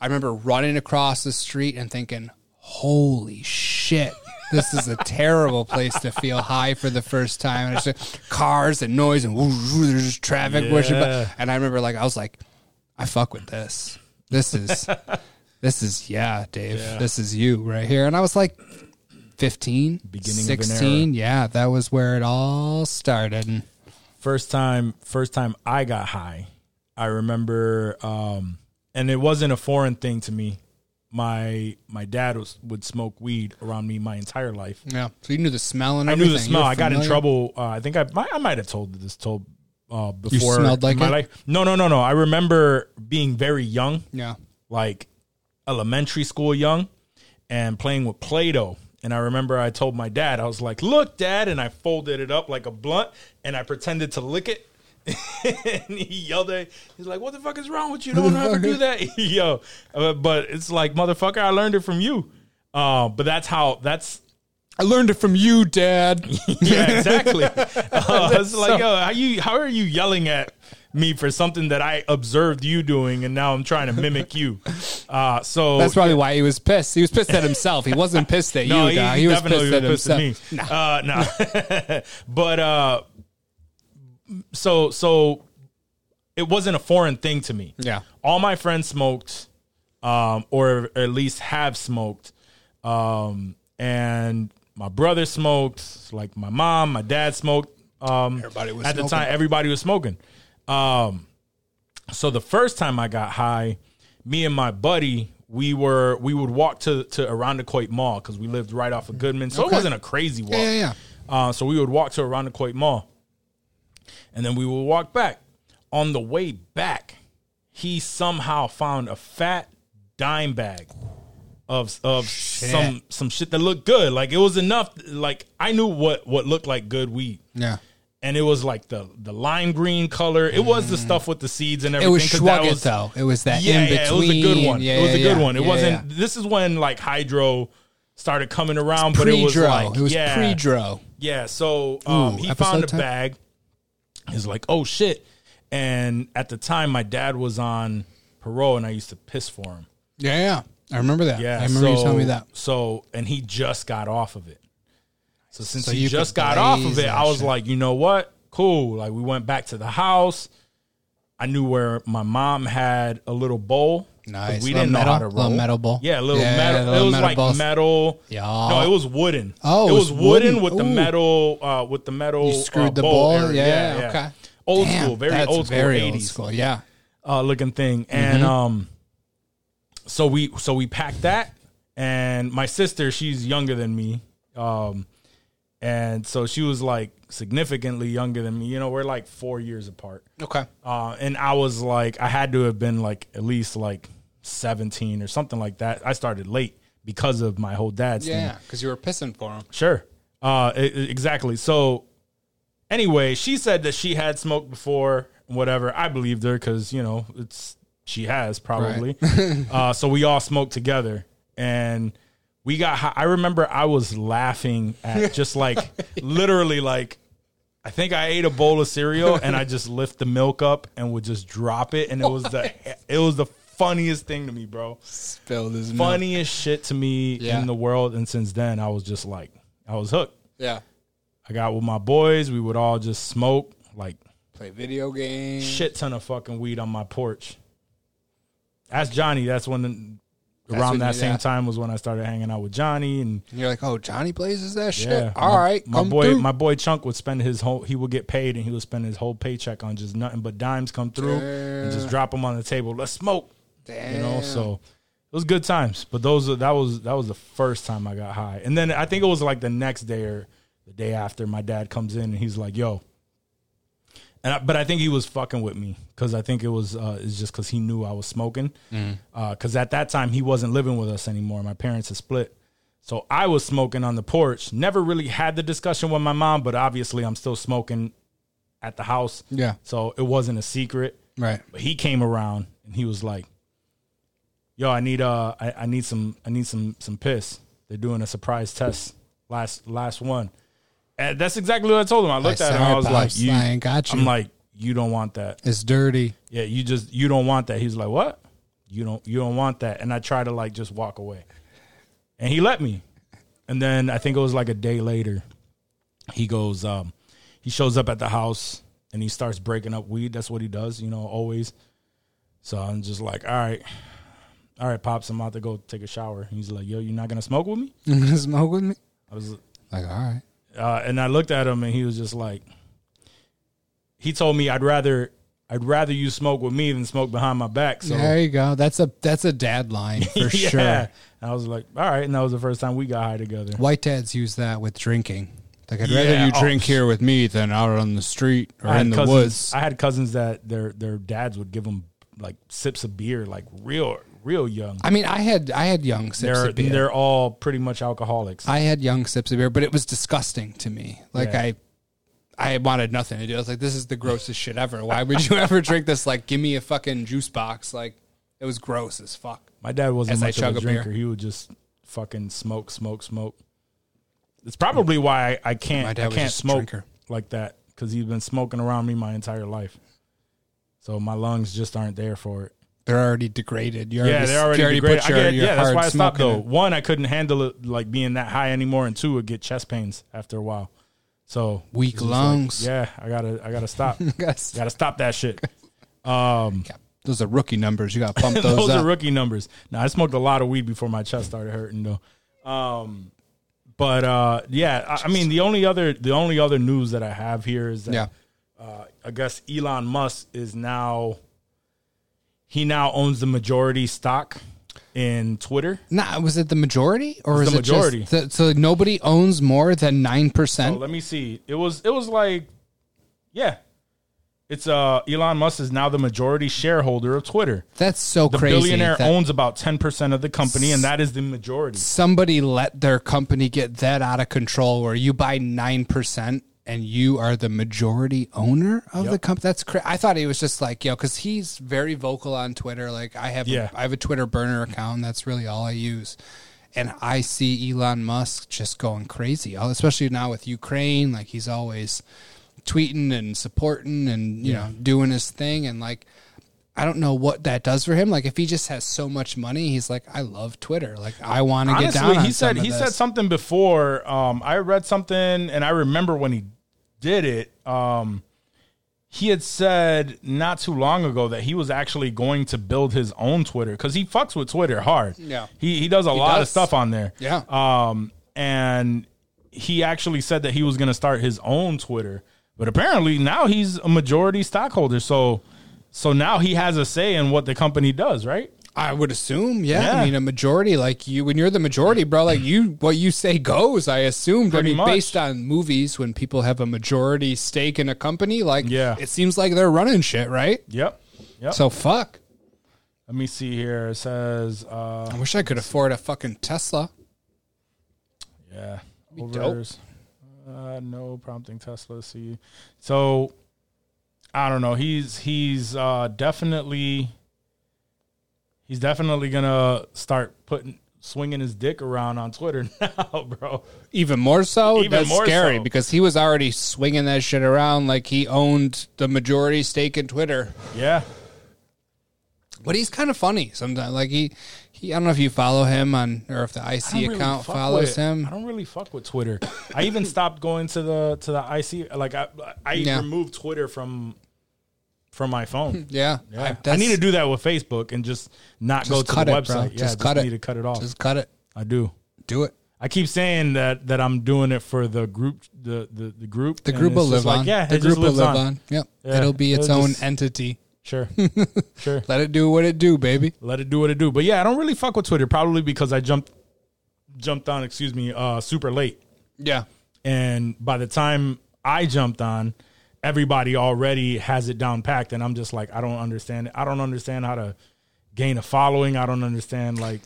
I remember running across the street and thinking, holy shit. This is a terrible place to feel high for the first time. And it's cars and noise and woo, woo, there's just traffic. Yeah. And I remember, like, I was like, I fuck with this. This is, this is, yeah, Dave, Yeah. this is you right here. And I was like, 15, Beginning of 16. Yeah, that was where it all started. First time first time I got high, I remember um and it wasn't a foreign thing to me. My my dad was would smoke weed around me my entire life. yeah, so you knew the smell and everything? I everything. knew the smell. I got in trouble. Uh, I think I might, I might have told this told uh, before. smelled like my it? life. No, no, no, no. I remember being very young, Yeah. like elementary school young, and playing with Play-Doh. And I remember I told my dad, I was like, "Look, Dad," and I folded it up like a blunt, and I pretended to lick it. and he yelled at. He's like, "What the fuck is wrong with you? Don't ever do that, yo." Uh, but it's like, motherfucker, I learned it from you. Uh, but that's how. That's I learned it from you, Dad. yeah, exactly. Uh, it's like, yo, how you? How are you yelling at me for something that I observed you doing, and now I'm trying to mimic you? Uh, so That's probably why he was pissed. He was pissed at himself. He wasn't pissed at no, you, dog. He, was definitely pissed at was pissed himself. at me. Uh, no, but uh, so so it wasn't a foreign thing to me. Yeah. all my friends smoked, um, or at least have smoked, um, and my brother smoked. Like my mom, my dad smoked. Um, Everybody was at the time. Everybody was smoking. Um, so the first time I got high, me and my buddy, we were we would walk to to Irondequoit Mall because we lived right off of Goodman, so Okay. it wasn't a crazy walk. Yeah, yeah, yeah. Uh, so we would walk to Irondequoit Mall, and then we would walk back. On the way back, he somehow found a fat dime bag of of some some shit that looked good. Like it was enough. Like I knew what what looked like good weed Yeah. and it was like the the lime green color. It was the stuff with the seeds and It everything. was 'cause that was- though. It was that Yeah, yeah, it was a good one. Yeah, it was a good yeah. one. It Yeah, wasn't. yeah. This is when like hydro started coming around, but it was like it was yeah, pre-dro. yeah. So um, he found a bag. He's like, oh shit. And at the time, my dad was on parole, and I used to piss for him. Yeah, yeah. I remember that. Yeah, I remember so, you telling me that. So, and he just got off of it. So since So he just got off of it, I was shit. like, you know what? Cool. Like we went back to the house. I knew where my mom had a little bowl. Nice. We didn't know metal- how to roll. little metal bowl? Yeah, a little Yeah, metal. little it was metal like balls. metal. Yeah. No, it was wooden. Oh, it was wooden, wooden? with the metal. Uh, with the metal. You screwed uh, the ball. area. Yeah, okay. Old Damn, school, very old school, very eighties old school. Yeah. uh, looking thing. And Mm-hmm. um, so we so we packed that, and my sister, she's younger than me, um, and so she was like significantly younger than me. You know, we're like four years apart. Okay. Uh, and I was like, I had to have been like at least like 17 or something like that. I started late because of my whole dad's. Yeah, because you were pissing for him. Sure. Uh, e- exactly. So, anyway, she said that she had smoked before, whatever. I believed her because you know it's she has probably. uh, so we all smoked together, and we got. High. I remember I was laughing at just like literally like. I think I ate a bowl of cereal and I just lift the milk up and would just drop it, and it was the it was the funniest thing to me, bro milk. funniest shit to me Yeah. in the world. And since then, I was just like, I was hooked. Yeah. I got with my boys. We would all just smoke like Play video games. shit ton of fucking weed on my porch. Ask Johnny. That's when That's around when that you- same yeah. time was when I started hanging out with Johnny and And you're like, oh, Johnny blazes that shit. yeah. All my, right, my come boy, through. my boy Chunk would spend his whole. He would get paid and he would spend his whole paycheck on just nothing but dimes come through and just drop them on the table. Let's smoke. You know, so it was good times. But those are- that was that was the first time I got high, and then I think it was like the next day or the day after. My dad comes in and he's like, "Yo," and I, but I think he was fucking with me because I think it was uh, it's just because he knew I was smoking. Because at that time he wasn't living with us anymore. My parents had split. So I was smoking on the porch. Never really had the discussion with my mom, but obviously I'm still smoking at the house. Yeah. So it wasn't a secret. Right. But he came around and he was like, "Yo, I need uh, I, I need some, I need some, some piss. They're doing a surprise test last last one." And that's exactly what I told him. I looked I at him. I was like, you, I ain't got you. I'm like, "You don't want that. It's dirty. Yeah, you just you don't want that." He's like, "What? You don't you don't want that?" And I try to like just walk away, and he let me. And then I think it was like a day later, he goes, um, he shows up at the house and he starts breaking up weed. That's what he does, you know, always. So I'm just like, all right, all right, pops, I'm about to go take a shower. He's like, yo, you're not gonna smoke with me? You gonna smoke with me? I was, Like, all right. uh, and I looked at him and he was just like, he told me I'd rather, I'd rather you smoke with me than smoke behind my back. So there you go. That's a that's a dad line for yeah. sure. I was like, all right, and that was the first time we got high together. White dads use that with drinking. Like, I'd Yeah, rather you oh, drink sh- here with me than out on the street or in the cousins, woods. I had cousins that their their dads would give them like sips of beer, like real real young. I mean, I had I had young sips They're of beer. they're all pretty much alcoholics. I had young sips of beer, but it was disgusting to me. Like Yeah. I, I wanted nothing to do. I was like, "This is the grossest shit ever. Why would you ever drink this? Like, give me a fucking juice box. Like, it was gross as fuck." My dad wasn't As much of a beer. drinker. He would just fucking smoke, smoke, smoke. It's probably why I, I can't My dad I can't smoke like that because he's been smoking around me my entire life. So my lungs just aren't there for it. They're already degraded. You Yeah, they're already you degraded. put I your- get- your yeah, that's why I stopped though. in. One, I couldn't handle it like being that high anymore, and two, would get chest pains after a while. So Weak it's just like, lungs. yeah, I gotta I gotta stop. Yes. gotta stop that shit. Um, Those are rookie numbers. You got to pump those, those up. are rookie numbers. Now I smoked a lot of weed before my chest started hurting though. Um, but uh, yeah, I, I mean the only other the only other news that I have here is that yeah. uh, I guess Elon Musk is now he now owns the majority stock in Twitter. Nah, was it the majority or is the it just majority. the- so nobody owns more than nine percent? let me see. It was it was like yeah. It's uh Elon Musk is now the majority shareholder of Twitter. That's so The crazy. billionaire that owns about 10% of the company and that is the majority. somebody let their company get that out of control, where you buy nine percent and you are the majority owner of the company. That's cra- I thought he was just like yo, because he's very vocal on Twitter. Like I have, Yeah. a, I have a Twitter burner account. That's really all I use. And I see Elon Musk just going crazy, especially now with Ukraine. Like he's always tweeting and supporting and you know doing his thing and like I don't know what that does for him. Like if he just has so much money, he's like, I love Twitter. Like I want to get down. He said he this. said something before. Um, I read something, and I remember when he did it. Um, he had said not too long ago that he was actually going to build his own Twitter because he fucks with Twitter hard. Yeah. he he does a lot of stuff on there. Yeah. Um, and he actually said that he was going to start his own Twitter, but apparently now he's a majority stockholder. So, so now he has a say in what the company does, right? I would assume, yeah. Yeah. I mean, a majority, like you, when you're the majority, bro, like you, what you say goes. I assumed. Pretty I mean, much. based on movies, when people have a majority stake in a company, like, Yeah. it seems like they're running shit, right? Yep. Yep. So fuck. Let me see here. It says, uh, I wish I could afford a fucking Tesla. yeah, dope. overs. Uh, no prompting Tesla. See, so I don't know. He's he's uh, definitely he's definitely gonna start putting swinging his dick around on Twitter now, bro. Even more so. Even That's more scary so. because he was already swinging that shit around like he owned the majority stake in Twitter. Yeah, But he's kind of funny sometimes. Like he, he. I don't know if you follow him on or if the IC really account follows him. I don't really fuck with Twitter. I even stopped going to the to the IC. Like I I Yeah. removed Twitter from from my phone. Yeah, Yeah. I, that's- need to do that with Facebook and just not Just go to cut the it, bro. website. Yeah, Just just, cut it. need to cut it off. Just cut it. I do. Do it. I keep saying that that I'm doing it for the group, the the, the group. The group will live like, on. Yeah, the group will live on. on. Yep. Yeah, It'll be its it'll own just- entity. Sure, sure. Let it do what it do, baby. Let it do what it do. But yeah, I don't really fuck with Twitter. Probably because I jumped jumped on. Excuse me, uh, super late. Yeah. and by the time I jumped on, everybody already has it down packed, and I'm just like, I don't understand it. I don't understand how to gain a following. I don't understand like,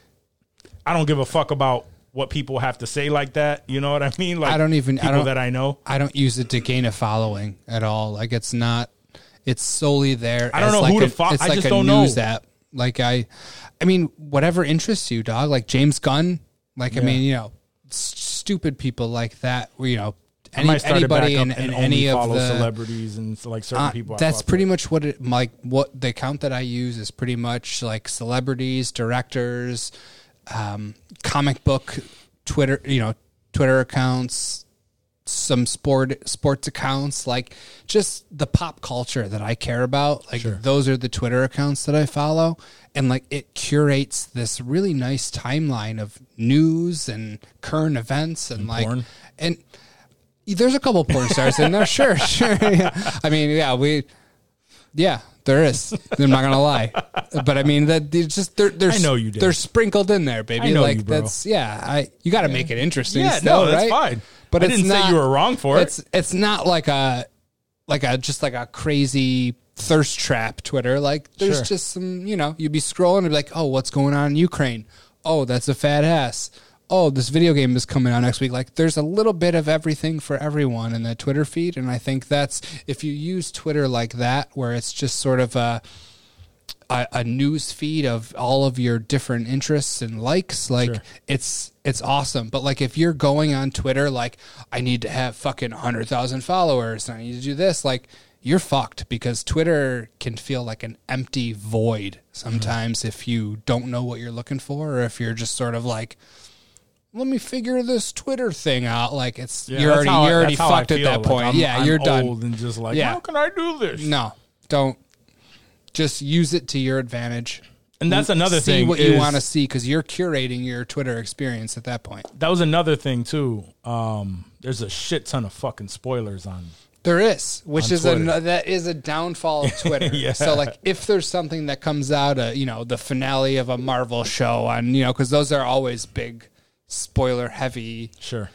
I don't give a fuck about what people have to say like that. You know what I mean? Like, I don't even- I don't- that I know. I don't use it to gain a following at all. Like it's not. It's solely there. I don't know like who a, to fo- It's I like just a don't know. news app. Like I, I mean, whatever interests you, dog. Like James Gunn. Like I mean, you know, stupid people like that. You know, I any, might start anybody and in only any of the celebrities and like certain Uh, people. That's pretty much what it like. What the account that I use is pretty much like celebrities, directors, um, comic book, Twitter. You know, Twitter accounts, some sport sports accounts, like just the pop culture that I care about. Like those are the Twitter accounts that I follow, and like it curates this really nice timeline of news and current events and, like porn? and there's a couple porn stars in there. Sure, sure. Yeah. I mean, yeah, we, yeah, there is. I'm not gonna lie, but I mean that it's just they're they're I know you did. they're sprinkled in there, baby. I know like you, bro. that's yeah. I you got to make it interesting. Yeah, still, no, that's right? fine. But I it's didn't not, say you were wrong for it. It's it's not like a like a just like a crazy thirst trap Twitter. Like there's Sure. just some you know you'd be scrolling and be like, oh, what's going on in Ukraine? Oh, that's a fat ass. Oh, this video game is coming out next week. Like there's a little bit of everything for everyone in the Twitter feed, and I think that's if you use Twitter like that, where it's just sort of a a, a news feed of all of your different interests and likes like Sure. it's it's awesome but like if you're going on twitter like i need to have fucking 100000 followers and i need to do this like you're fucked because twitter can feel like an empty void mm-hmm. sometimes if you don't know what you're looking for or if you're just sort of like let me figure this twitter thing out like it's Yeah, you're already I- you're already that's how I fucked at that Like, point I'm- yeah I'm you're done and just like, Yeah. how can I do this? no don't just use it to your advantage And that's another see thing. what you want to see because you're curating your Twitter experience at that point. That was another thing too. Um, there's a shit ton of fucking spoilers on. There is, which is a that is a downfall of Twitter. Yeah. So like, if there's something that comes out, uh, you know, the finale of a Marvel show on, you know, because those are always big spoiler heavy Sure.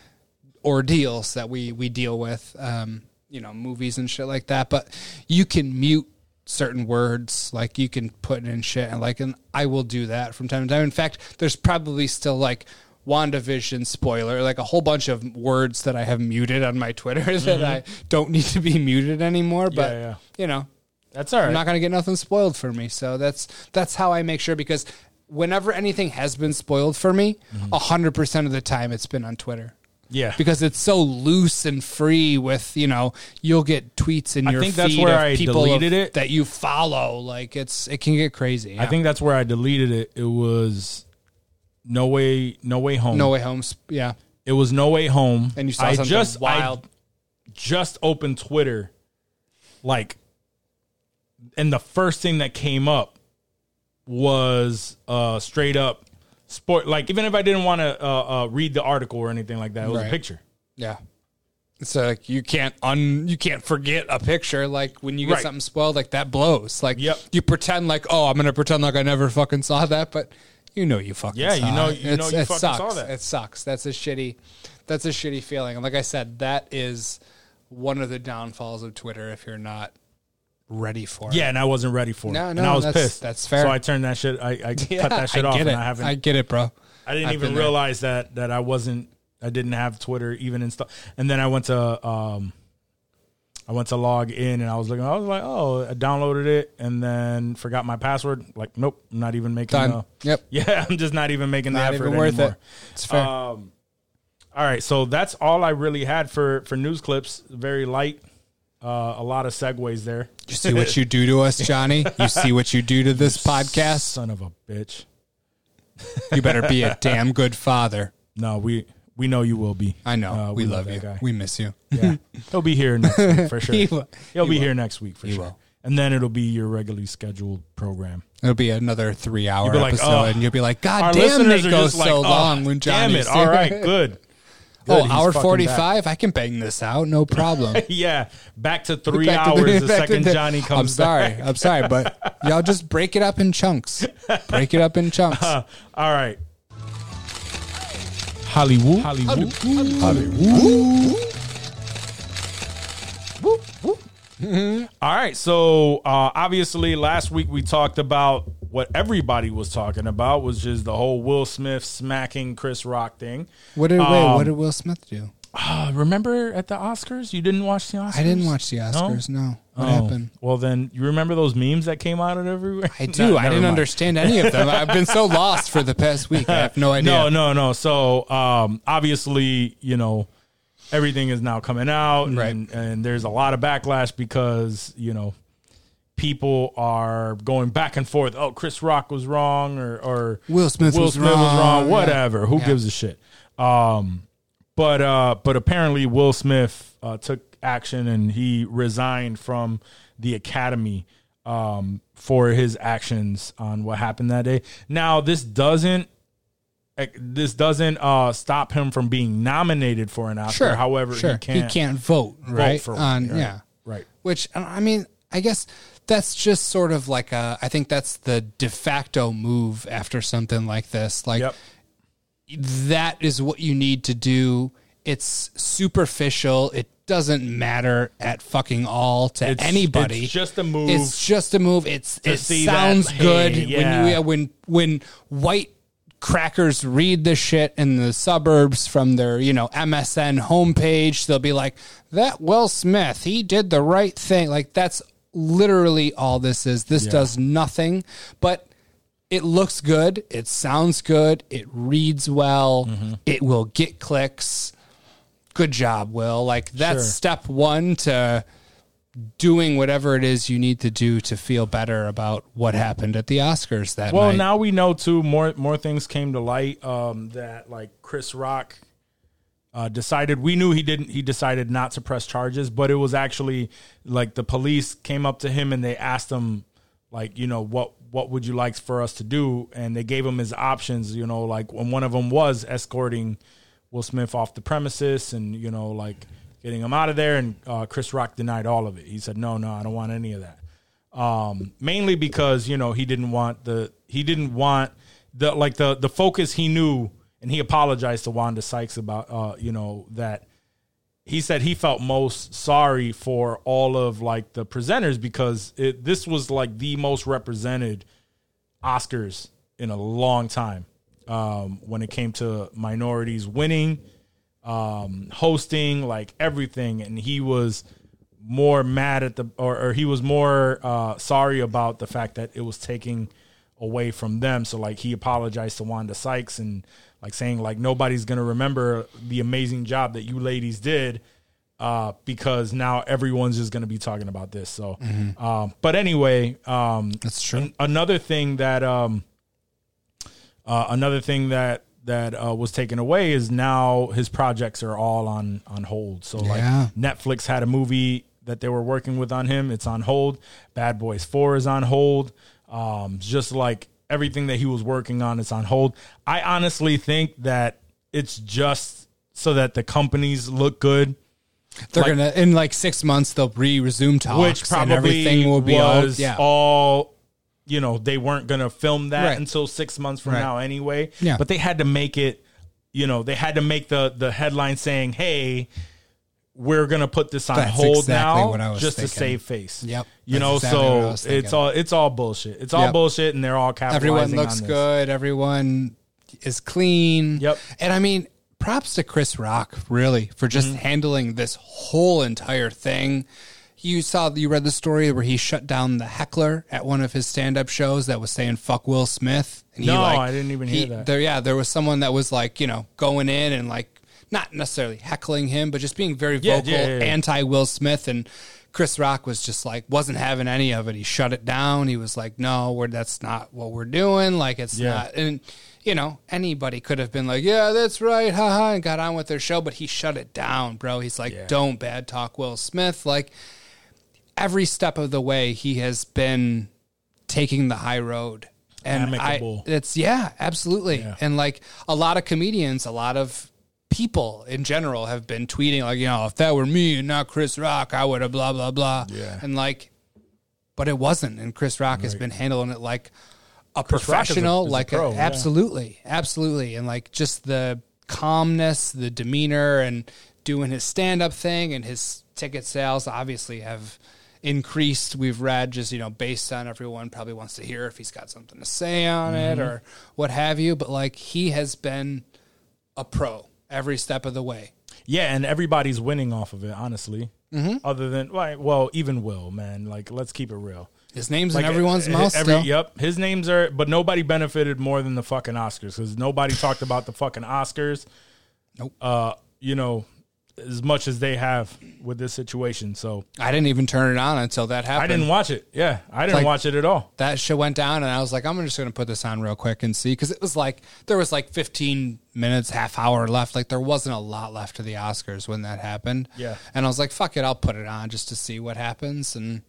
ordeals that we we deal with um you know movies and shit like that but you can mute certain words like you can put in shit and like and I will do that from time to time in fact there's probably still like WandaVision spoiler like a whole bunch of words that I have muted on my Twitter that I don't need to be muted anymore but Mm-hmm. yeah. you know That's all right. I'm not going to get nothing spoiled for me. So that's that's how I make sure because whenever anything has been spoiled for me, Mm-hmm. a 100% of the time it's been on Twitter. yeah. Because it's so loose and free with, you know, you'll get tweets in I your think that's feed where of I people of- it. that you follow. Like it's it can get crazy. I think that's where I deleted it. It was no way, no way home. No Way Home. Yeah. It was no way home. And you saw I something just, wild. I just opened Twitter, like, and the first thing that came up was uh straight up sport. Like, even if I didn't want to uh, uh, read the article or anything like that, it was Right. a picture. Yeah. It's like you can't un you can't forget a picture like when you get Right. something spoiled like that blows like Yep. you pretend like oh I'm gonna pretend like I never fucking saw that but you know you fucking Yeah, you know- it. you know you it fucking sucks saw that. it sucks that's a shitty that's a shitty feeling and like I said that is one of the downfalls of Twitter if you're not ready for it. Yeah, and I wasn't ready for it. No, and no, I was that's- pissed. that's fair. So I turned that shit. I, I Yeah, cut that shit I off, get and it I haven't. I get it bro I didn't I've even been there. realize that that I wasn't. I didn't have Twitter even installed. And then I went to um, I went to log in, and I was looking. I was like, oh, I downloaded it, and then forgot my password. Like, nope, I'm not even making. Done. The, Yep. Yeah, I'm just not even making not the effort even worth anymore. it it's fair Um, all right, so that's all I really had for for news clips. Very light. Uh, a lot of segues there. you see what you do to us Johnny you see what you do to this podcast Son of a bitch. you better be a damn good father No, we we know you will be. I know Uh, we, love that you guy. we miss you Yeah, he'll be here next week for sure. He will. He'll He be will. here next week for He sure. will. And then it'll be your regularly scheduled program. It'll be another three hour like, episode, "Oh." and you'll be like, God damn, they go so like, "Oh, long when damn it! All right, good. Oh, Good, he's hour 45? I can bang this out, no problem. Yeah, back to three Back to hours the back to second Johnny comes. I'm sorry. back. I'm sorry, but y'all just break it up in chunks. Break it up in chunks. All right. Hollywood. Hollywood. Hollywood. All right. So uh, obviously, last week we talked about what everybody was talking about, was just the whole Will Smith smacking Chris Rock thing. What did wait? Um, What did Will Smith do? Uh, remember at the Oscars? You didn't watch the Oscars? I didn't watch the Oscars. No, what Oh. happened? Well, then you remember those memes that came out of everywhere? I do. I didn't understand any of them. I've been so lost for the past week. I have no idea. No, no, no. So um, obviously, you know, everything is now coming out, and, Right. and there's a lot of backlash because you know people are going back and forth. Oh, Chris Rock was wrong, or or Will Smith Will was Smith was wrong. wrong. Yeah. Whatever. Who Yeah. gives a shit? Um, but uh, but apparently Will Smith uh, took action and he resigned from the Academy um, for his actions on what happened that day. Now this doesn't this doesn't uh, stop him from being nominated for an Oscar. Sure. However, sure. he can't, vote, right? for one, on right. yeah, right. Which I mean, I guess that's just sort of like a. I think that's the de facto move after something like this. Like Yep. that is what you need to do. It's superficial. It doesn't matter at fucking all to It's- anybody. it's just a move It's just a move. It's it see that, sounds hey, good yeah. when you when when white crackers read the shit in the suburbs from their you know MSN homepage. They'll be like, "That Will Smith, he did the right thing." Like that's literally all this is. This Yeah. does nothing, but it looks good. It sounds good. It reads well. Mm-hmm. It will get clicks. Good job, Will. Like that's Sure. step one to doing whatever it is you need to do to feel better about what happened at the Oscars that Well, night. now we know too. More more things came to light. Um, that like Chris Rock uh, decided. We knew he didn't. He decided not to press charges, but it was actually like the police came up to him and they asked him, like, you know, what what would you like for us to do? And they gave him his options. You know, like when one of them was escorting Will Smith off the premises, and you know, like getting him out of there. And uh, Chris Rock denied all of it. He said, "No, no, I don't want any of that." um, mainly because you know he didn't want the he didn't want the like the the focus he knew and he apologized to Wanda Sykes about uh you know that he said he felt most sorry for all of like the presenters because it this was like the most represented Oscars in a long time um when it came to minorities winning um hosting like everything. And he was more mad at the or, or he was more uh sorry about the fact that it was taking away from them. So like he apologized to Wanda Sykes and like saying like nobody's going to remember the amazing job that you ladies did uh because now everyone's just going to be talking about this so um but anyway um That's true. an- another thing that um uh, another thing that that uh, was taken away is now his projects are all on on hold. So Yeah. like Netflix had a movie that they were working with on him. It's on hold. Bad Boys Four is on hold. Um, just like everything that he was working on is on hold. I honestly think that it's just so that the companies look good. They're Like- gonna in like six months they'll re resume talks, which and probably everything will be was all yeah. all you know they weren't going to film that Right. until six months from Right. now anyway Yeah. but they had to make it you know they had to make the the headline saying hey we're going to put this on That's hold exactly now what I was just to save face Yep. you That's know exactly so it's all it's all bullshit it's all Yep. bullshit and they're all capitalizing Everyone looks good. Everyone is clean. Yep. And I mean, props to Chris Rock, really, for just Mm-hmm. handling this whole entire thing. You saw, you read the story where he shut down the heckler at one of his stand-up shows that was saying "fuck Will Smith." And No, I didn't even hear that. There, yeah, there was someone that was like, you know, going in and like not necessarily heckling him, but just being very Yeah, vocal, yeah, yeah, anti Will Smith, and Chris Rock was just like wasn't having any of it. He shut it down. He was like, "No, we're that's not what we're doing. Like it's not." And you know, anybody could have been like, "Yeah, that's right, haha," and got on with their show, but he shut it down, bro. He's like. "Don't bad talk Will Smith." Like every step of the way, he has been taking the high road. And I, it's yeah, absolutely. Yeah. And like a lot of comedians, a lot of people in general have been tweeting like, you know, if that were me and not Chris Rock, I would have blah blah blah. Yeah. And like, but it wasn't. And Chris Rock has been handling it like a is a- professional, is a like pro, yeah. absolutely, absolutely, and like just the calmness, the demeanor, and doing his stand up thing, and his ticket sales obviously have increased. We've read just you know based on everyone probably wants to hear if he's got something to say on Mm-hmm. it or what have you, but like he has been a pro every step of the way. Yeah, and everybody's winning off of it, honestly. Mm-hmm. Other than, like, well, even Will, man. Like, let's keep it real. His name's Like in everyone's mouth every- still. Yep, his names are, but nobody benefited more than the fucking Oscars because nobody talked about the fucking Oscars. Nope. Uh, you know, as much as they have with this situation. So I didn't even turn it on until that happened. I didn't watch it. Yeah, I didn't Like- watch it at all. that shit went down and I was like, I'm just going to put this on real quick and see. Cause it was like, there was like 15 minutes, half hour left. Like there wasn't a lot left to the Oscars when that happened. Yeah. And I was like, fuck it. I'll put it on just to see what happens. And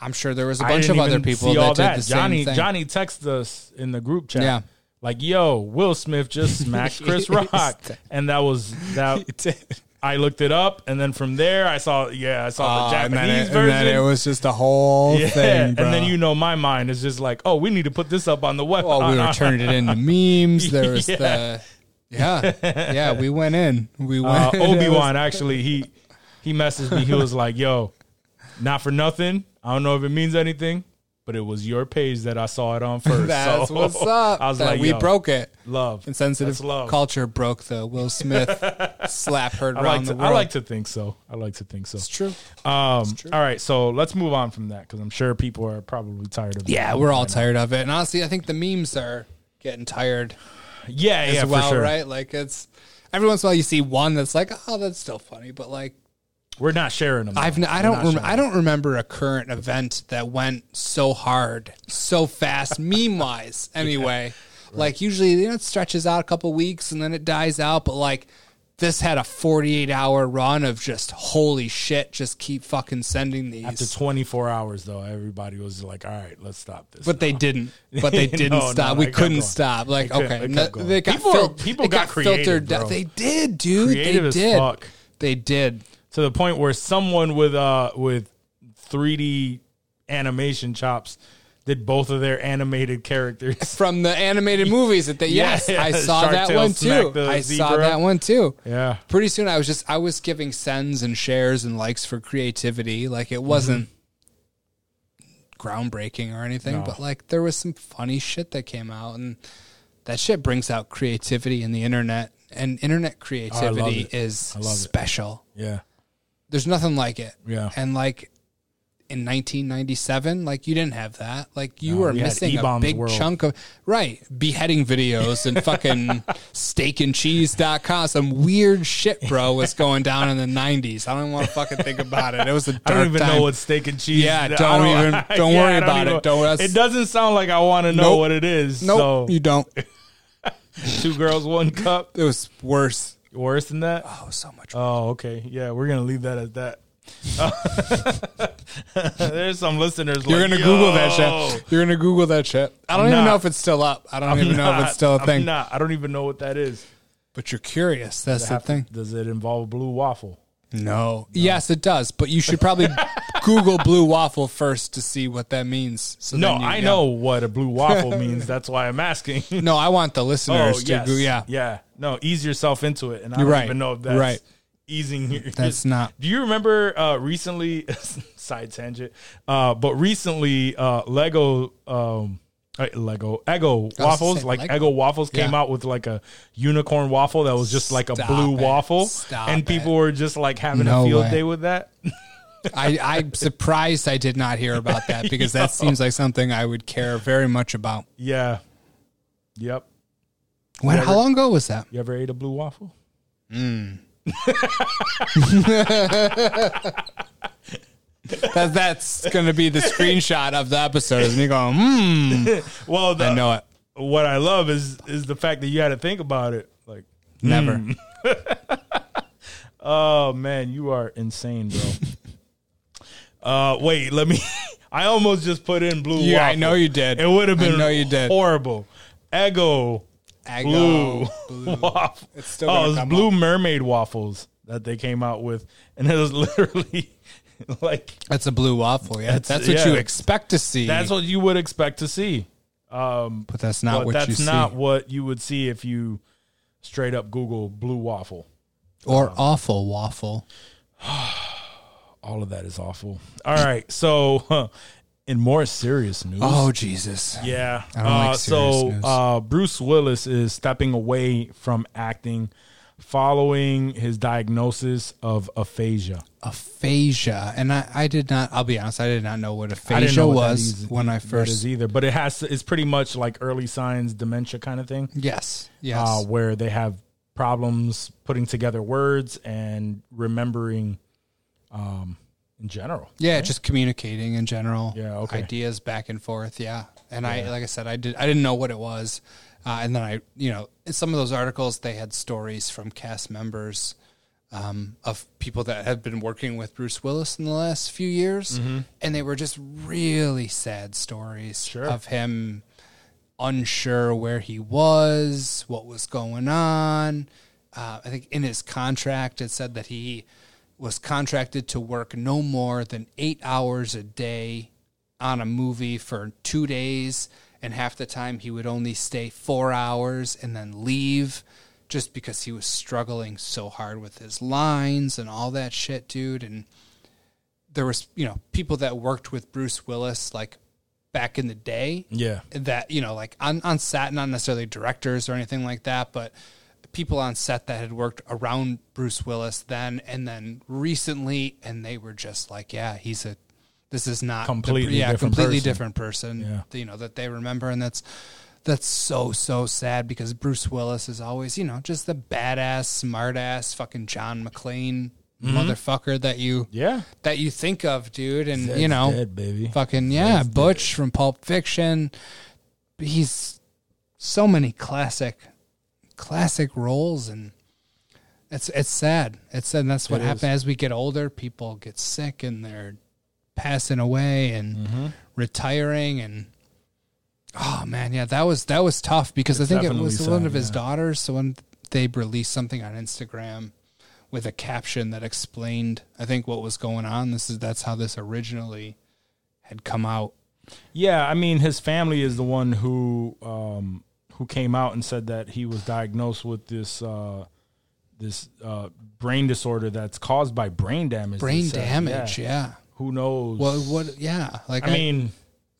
I'm sure there was a bunch of other people that all did the Johnny same thing. Johnny texted us in the group chat. Yeah. Like, yo, Will Smith just smacked Chris Rock. And that was that I looked it up and then from there I saw yeah, I saw the and then Japanese it- version. And then it was just a whole yeah, thing. Bro. and then you know my mind is just like, oh, we need to put this up on the web. Well, we were turning it into memes. There was Yeah. the, yeah, yeah, we went in. We uh, went. Obi Wan actually he he messaged me. He was like, "Yo, not for nothing. I don't know if it means anything, but it was your page that I saw it on first. That's So, what's up. I was That like, we broke it. love Insensitive love. culture broke the Will Smith slap heard I around like the to, world. I like to think so. I like to think so. It's true. Um, all right, so let's move on from that because I'm sure people are probably tired of. It. Yeah, we're all right now. tired of it. And honestly, I think the memes are getting tired Yeah, as yeah, well, for sure. right? Like it's every once in a while you see one that's like, oh, that's still funny, but like We're not sharing them. I've n- I don't rem- I don't remember a current event that went so hard, so fast, meme wise. Anyway, like usually you know it stretches out a couple weeks and then it dies out, but like this had a 48 hour run of just holy shit, just keep fucking sending these. After 24 hours, though, everybody was like, "All right, let's stop this." But they didn't. But they didn't no, stop. no, we couldn't going. stop. Like, It okay, it no- kept they got People- fil- people it got creative, down. bro. They did, dude. Creative they did. fuck. They did. To the point where someone with uh with 3D animation chops did both of their animated characters. From the animated movies that they Yeah, yes, yeah. I saw Shark that one too. I saw that one too. Yeah. Pretty soon I was just I was giving sends and shares and likes for creativity. Like it wasn't groundbreaking or anything, No. but like there was some funny shit that came out and that shit brings out creativity in the internet and internet creativity it. is love it. special. Yeah. There's nothing like it. Yeah. And like in 1997, like you didn't have that. Like you No, were we missing a big World. chunk of right beheading videos and fucking steakandcheese.com. Some weird shit, bro, was going down in the 90s. I don't want to fucking think about it. It was a dark I don't even time. know what steak and cheese. Yeah, I don't even- don't worry I about it. Don't- it doesn't sound like I want to know Nope. what it is. Nope, you don't. two girls, one cup. It was worse. Worse than that. Oh, so much. Oh, okay. Yeah, we're gonna leave that at that. There's some listeners. You're like, gonna Google that shit. You're gonna Google that shit. I don't I'm even not. know if it's still up. I don't I'm even know if it's still a I'm thing. not. I don't even know what that is. But you're curious. That's the thing. Does it involve blue waffle? No. Yes, it does, but you should probably Google blue waffle first to see what that means. So No, then you- I yeah. know what a blue waffle means. That's why I'm asking. No, I want the oh, listeners to yes. go. Yeah. Yeah. No, ease yourself into it. And I You're don't right. even know if that's Right. easing your That's not- Do you remember uh recently side tangent? Uh but recently uh Lego um uh, Lego Eggo waffles, like Lego. Eggo waffles came Yeah. out with like a unicorn waffle that was just like a Stop blue it. waffle. Stop and it. people were just like having No a field way. day with that. I, I'm surprised I did not hear about that because that seems like something I would care very much about. yeah. Yep. When? Never- How long ago was that? You ever ate a blue waffle? that that's going to be the screenshot of the episode. Is me going, hmm. Well, the, I know it. what I love is is the fact that you had to think about it. Like, Never. oh man, you are insane, bro. uh, wait, let me. I almost just put in blue. Yeah, I know you did. It would have I been know you did. horrible. Ego. blue, Eggo waffle. It's still oh, gonna it was come blue up. mermaid waffles that they came out with, and it was literally like That's a blue waffle. Yeah, That's- that's, what yeah. you expect to see. that's what you would expect to see. but that's not but what that's you not see. what you would see if you straight up Google blue waffle. or awful waffle. All of that is awful. All right, so in more serious news, Oh Jesus! yeah. Like uh, serious so uh, Bruce Willis is stepping away from acting following his diagnosis of aphasia. Aphasia, and I, I did not. I'll be honest. I did not know what aphasia know what was is- when I first. either, but it has it's pretty much like early signs dementia kind of thing. Yes, yes. uh, where they have problems putting together words and remembering um, in general. Yeah, just communicating in general. Yeah, okay. Ideas back and forth. Yeah, and I, like I said, I did. I didn't know what it was, uh, and then I, you know, in some of those articles they had stories from cast members um, of people that have been working with Bruce Willis in the last few years, and they were just really sad stories Sure. of him unsure where he was, what was going on. Uh, I think in his contract it said that he was contracted to work no more than eight hours a day on a movie for two days, and half the time he would only stay four hours and then leave just because he was struggling so hard with his lines and all that shit, dude. And there was, you know, people that worked with Bruce Willis like back in the day Yeah. that you know like on, on set not necessarily directors or anything like that but people on set that had worked around bruce willis then and then recently and they were just like yeah he's a this is not the- Completely yeah different completely person. different person Yeah. you know that they remember and that's that's so so sad because bruce willis is always you know just the badass smart ass fucking john mcclane Mm-hmm. motherfucker that you Yeah. that you think of dude and Zed's you know dead, baby. Fucking yeah, Butch from Pulp Fiction. He's so many classic, classic roles, and it's it's sad. It's sad. And that's what It happens as we get older. People get sick and they're passing away and Mm-hmm. retiring, and oh man, yeah, that was that was tough because I think it was sad, one of his yeah. daughters. So when they released something on Instagram with a caption that explained, I think what was going on. This is that's how this originally had come out. Yeah, I mean, his family is the one who um, who came out and said that he was diagnosed with this uh, this uh, brain disorder that's caused by brain damage. Brain damage, Yeah. yeah. Who knows? Well, what? Yeah, like I mean,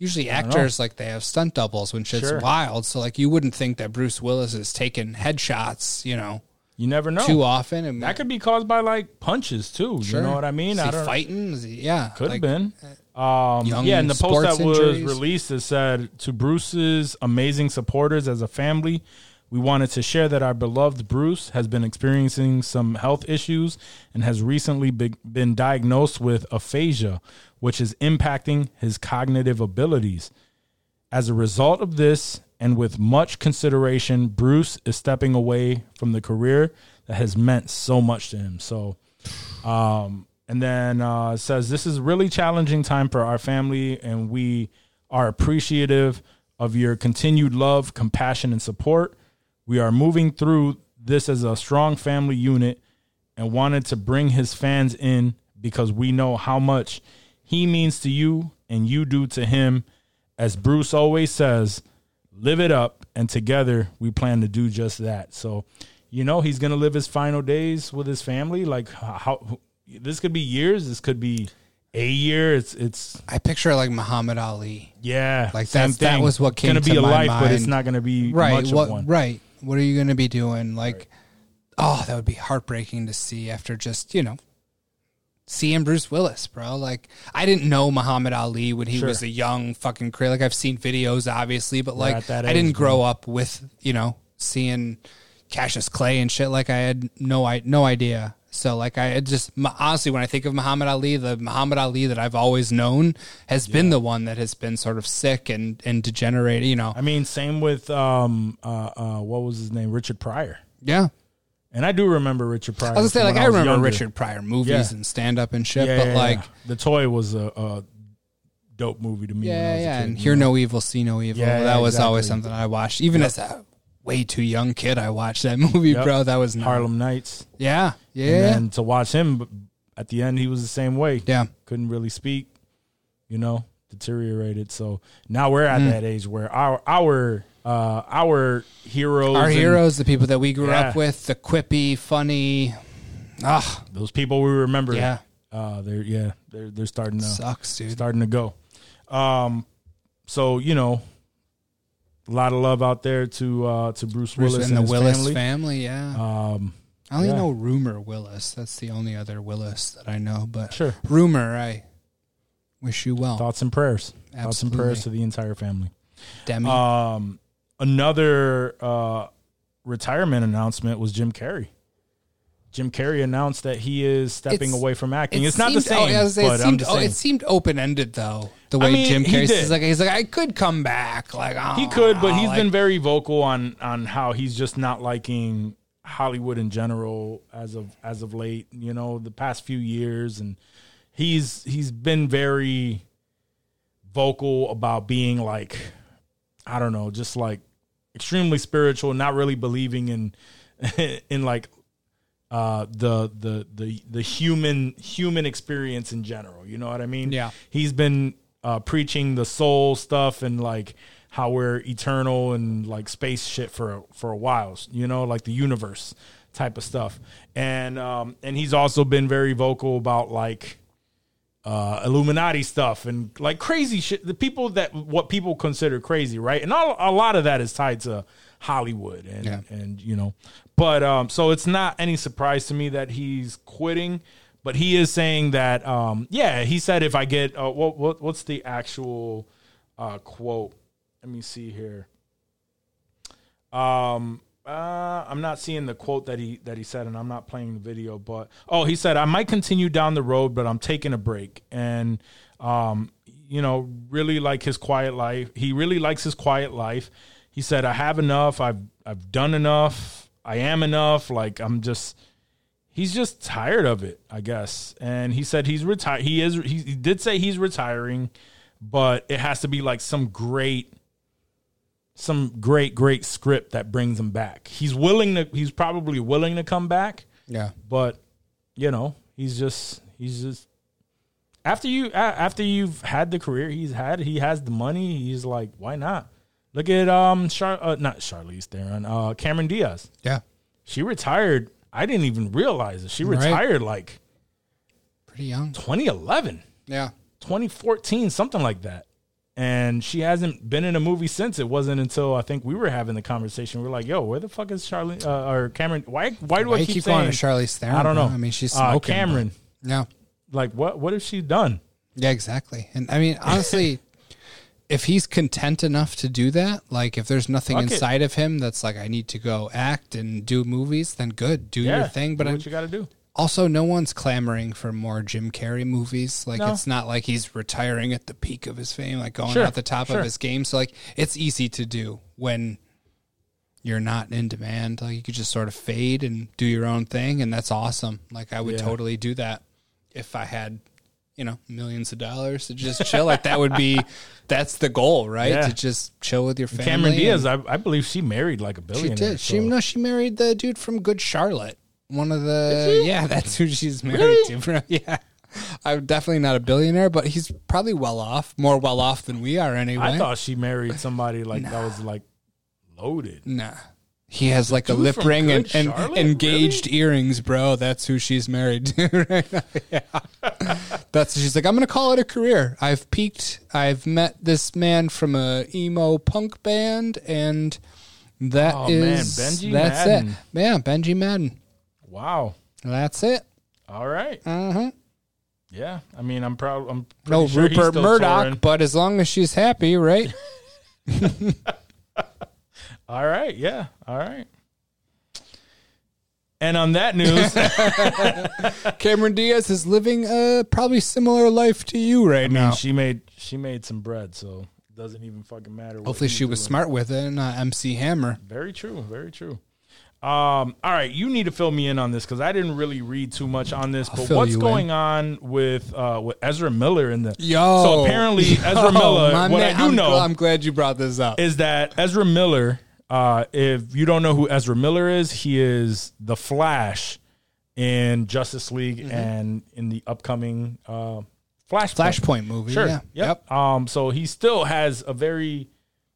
usually actors like they have stunt doubles when shit's Sure. wild. So like you wouldn't think that Bruce Willis is taking headshots, you know, you never know. too often. And That could be caused by like punches too. You know what I mean? Is I he don't. fighting? Is he, yeah, Could have been. Um, young yeah, and the post that was injuries. released it said to Bruce's amazing supporters as a family, we wanted to share that our beloved Bruce has been experiencing some health issues and has recently be- been diagnosed with aphasia, which is impacting his cognitive abilities. As a result of this, and with much consideration, Bruce is stepping away from the career that has meant so much to him. So, um, and then uh, says this is really challenging time for our family, and we are appreciative of your continued love, compassion, and support. We are moving through this as a strong family unit, and wanted to bring his fans in because we know how much he means to you and you do to him. As Bruce always says, live it up, and together we plan to do just that. So, you know, he's gonna live his final days with his family. Like how this could be years, this could be a year. It's it's I picture like Muhammad Ali. yeah, Like, that's- that was what It's came gonna to be a my mind. but it's not gonna be Right. much What of one. right. What are you gonna be doing? Like oh, that would be heartbreaking to see after just, you know, seeing Bruce Willis, bro. Like I didn't know Muhammad Ali when he Sure. was a young fucking crazy. Like I've seen videos obviously, but like at that I didn't grow up with, you know, seeing Cassius Clay and shit like I had no I no idea. So like I just honestly when I think of Muhammad Ali, the Muhammad Ali that I've always known has been the one that has been sort of sick and and degenerated, you know. I mean, same with um uh uh what was his name, Richard Pryor. Yeah. And I do remember Richard Pryor. I was gonna say, like, when I remember younger. Richard Pryor movies Yeah. and stand up and shit, Yeah, but yeah, like, the toy was a, a dope movie to me. when I yeah, a yeah, kid, and hear know? no evil, see no evil. Yeah, that was always something I watched, even as a way too young kid. I watched that movie, Yep. bro. That was not, Harlem Nights. Yeah, yeah, And to watch him at the end, he was the same way. yeah. couldn't really speak, you know, deteriorated. So now we're Mm. at that age where our our uh our heroes, Our and heroes, the people that we grew Yeah. up with, the quippy, funny. Ah, those people we remember, Yeah. uh, they're yeah, they're they're starting to sucks, dude. starting to go. Um, so you know, a lot of love out there to uh to Bruce, Bruce Willis and the his Willis family. family. yeah. Um, I only yeah. know Rumor Willis. That's the only other Willis that I know. But Sure. Rumor, I wish you well. thoughts and prayers, thoughts and prayers to the entire family. Demi. Um, another uh, retirement announcement was Jim Carrey. Jim Carrey announced that he is stepping It's- away from acting. It it's not the same, oh, I gonna say, but it seemed, oh, it seemed open ended though. The I way mean, Jim Carrey says, like he's like, I could come back. Like oh, he could, but he's like- been very vocal on on how he's just not liking Hollywood in general as of as of late. You know, the past few years, and he's he's been very vocal about being like I don't know, just like extremely spiritual, not really believing in in like uh the the the the human human experience in general. You know what I mean? Yeah. He's been uh preaching the soul stuff and like how we're eternal and like space shit for for a while, you know, like the universe type of stuff. And um and he's also been very vocal about like uh, Illuminati stuff and like crazy shit. The people that what people consider crazy, right? And all, a lot of that is tied to Hollywood and Yeah. and you know, but um, so it's not any surprise to me that he's quitting. But he is saying that, um, yeah, he said if I get uh, what, what what's the actual uh, quote? Let me see here. Um, uh, I'm not seeing the quote that he that he said, and I'm not playing the video. But oh, he said I might continue down the road, but I'm taking a break, and um, you know, really like his quiet life. He really likes his quiet life. He said I have enough. I've I've done enough. I am enough. Like I'm just. He's just tired of it, I guess. And he said he's retired. He is. He, he did say he's retiring, but it has to be like some great some great great script that brings him back. He's willing to he's probably willing to come back, yeah. but you know, he's just he's just after you after you've had the career he's had, he has the money, he's like, why not? Look at um Char- uh, not Charlize Theron, uh Cameron Diaz. Yeah. She retired. I didn't even realize it. She Right. retired like Pretty young. 2011. Yeah. 2014, something like that. And she hasn't been in a movie since. It wasn't until I think we were having the conversation. We are like, "Yo, where the fuck is Charlie uh, or Cameron? Why? Why do Why I keep, keep saying Charlize Theron, I don't know. I mean, she's uh, smoking, Cameron. Yeah. Like, what? What has she done? Yeah, exactly. And I mean, honestly, if he's content enough to do that, like if there's nothing Fuck it. inside of him that's like I need to go act and do movies, then good, do Yeah, your thing. But do what you got to do. Also, no one's clamoring for more Jim Carrey movies. Like No. it's not like he's retiring at the peak of his fame, like going Sure, at the top sure. of his game. So like it's easy to do when you're not in demand. Like you could just sort of fade and do your own thing, and that's awesome. Like I would Yeah. totally do that if I had, you know, millions of dollars to just chill. like that would be that's the goal, right? Yeah. To just chill with your family. Cameron Diaz, and- I, I believe she married like a billionaire. she billionaire. did. She so- no, she married the dude from Good Charlotte. One of the yeah, that's who she's married to, bro. Yeah. I'm definitely not a billionaire, but he's probably well off, more well off than we are anyway. I thought she married somebody like that was like loaded. Nah. He has like a lip ring and, Good and Charlotte? engaged earrings, bro. That's who she's married to right now. Yeah. That's she's like, I'm gonna call it a career. I've peaked. I've met this man from a emo punk band, and that Oh, man, Benji that's Madden. it. Yeah, Benji Madden. Wow. That's it. All right. Mm-hmm. Yeah. I mean, I'm proud. I'm No sure Rupert Murdoch, touring. but as long as she's happy, right? All right. Yeah. All right. And on that news, Cameron Diaz is living a probably similar life to you right I mean, now. she made she made some bread, so it doesn't even fucking matter. Hopefully, she was doing. smart with it, and not MC Hammer. Very true. Very true. Um, all right, you need to fill me in on this because I didn't really read too much on this. But what's going on with uh, with Ezra Miller in the? Yo. So apparently, Ezra Yo, Miller. my What man, I do I'm, know I'm glad you brought this up. is that Ezra Miller. Uh, if you don't know who Ezra Miller is, he is the Flash in Justice League Mm-hmm. and in the upcoming uh, Flashpoint. Flashpoint movie. Sure. Yeah. Yep. Um. So he still has a very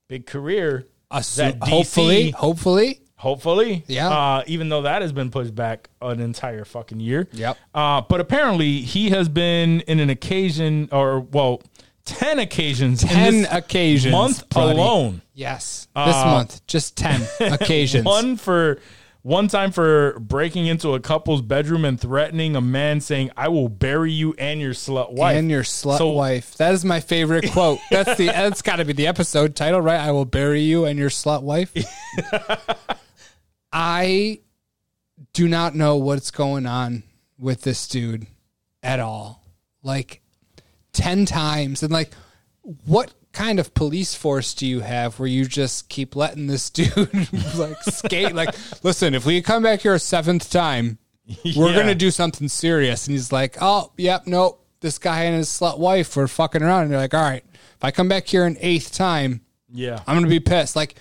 big career. That DC hopefully, hopefully. Hopefully, Yeah. Uh, even though that has been pushed back an entire fucking year. Yep. Uh, but apparently, he has been in an occasion, or well, ten occasions, in 10 this occasions, month buddy. alone. Yes. This month, just 10 occasions. One for one time for breaking into a couple's bedroom and threatening a man, saying, "I will bury you and your slut wife and your slut So- wife. That is my favorite quote. That's the that's got to be the episode title, right? I will bury you and your slut wife. I do not know what's going on with this dude at all. Like 10 times and like what kind of police force do you have where you just keep letting this dude like skate like listen if we come back here a seventh time we're Yeah. gonna do something serious. And he's like, oh, yep, nope. This guy and his slut wife were fucking around. And they're like, all right, if I come back here an eighth time, Yeah, I'm gonna be pissed. Like,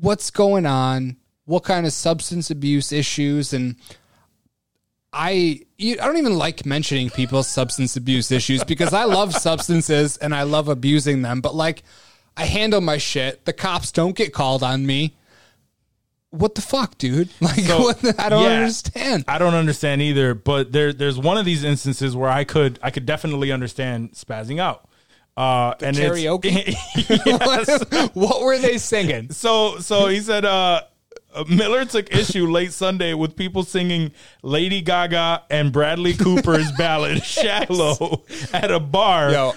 what's going on? What kind of substance abuse issues? And I, I don't even like mentioning people's substance abuse issues because I love substances and I love abusing them. But like, I handle my shit. The cops don't get called on me. What the fuck, dude? Like, So, what the, I don't yeah. understand. I don't understand either, but there there's one of these instances where I could I could definitely understand spazzing out. Uh and it's- karaoke? Yes. what were they singing? So so he said uh Miller took issue late Sunday with people singing Lady Gaga and Bradley Cooper's ballad "Shallow" at a bar, Yo,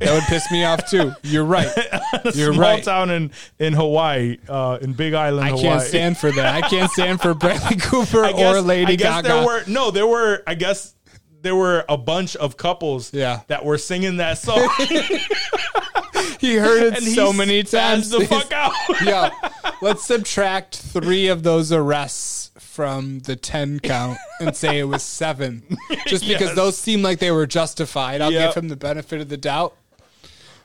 that would piss me off too. You're right. You're small right. town in in Hawaii, uh, in Big Island, I Hawaii. can't stand for that. I can't stand for Bradley Cooper guess, or Lady I guess Gaga. There were no, there were. I guess there were a bunch of couples, Yeah. that were singing that song. He heard it and he so many times. the fuck out. Yo, let's subtract three of those arrests from the 10 count and say it was seven. Just because Yes. those seem like they were justified. I'll Yep. give him the benefit of the doubt.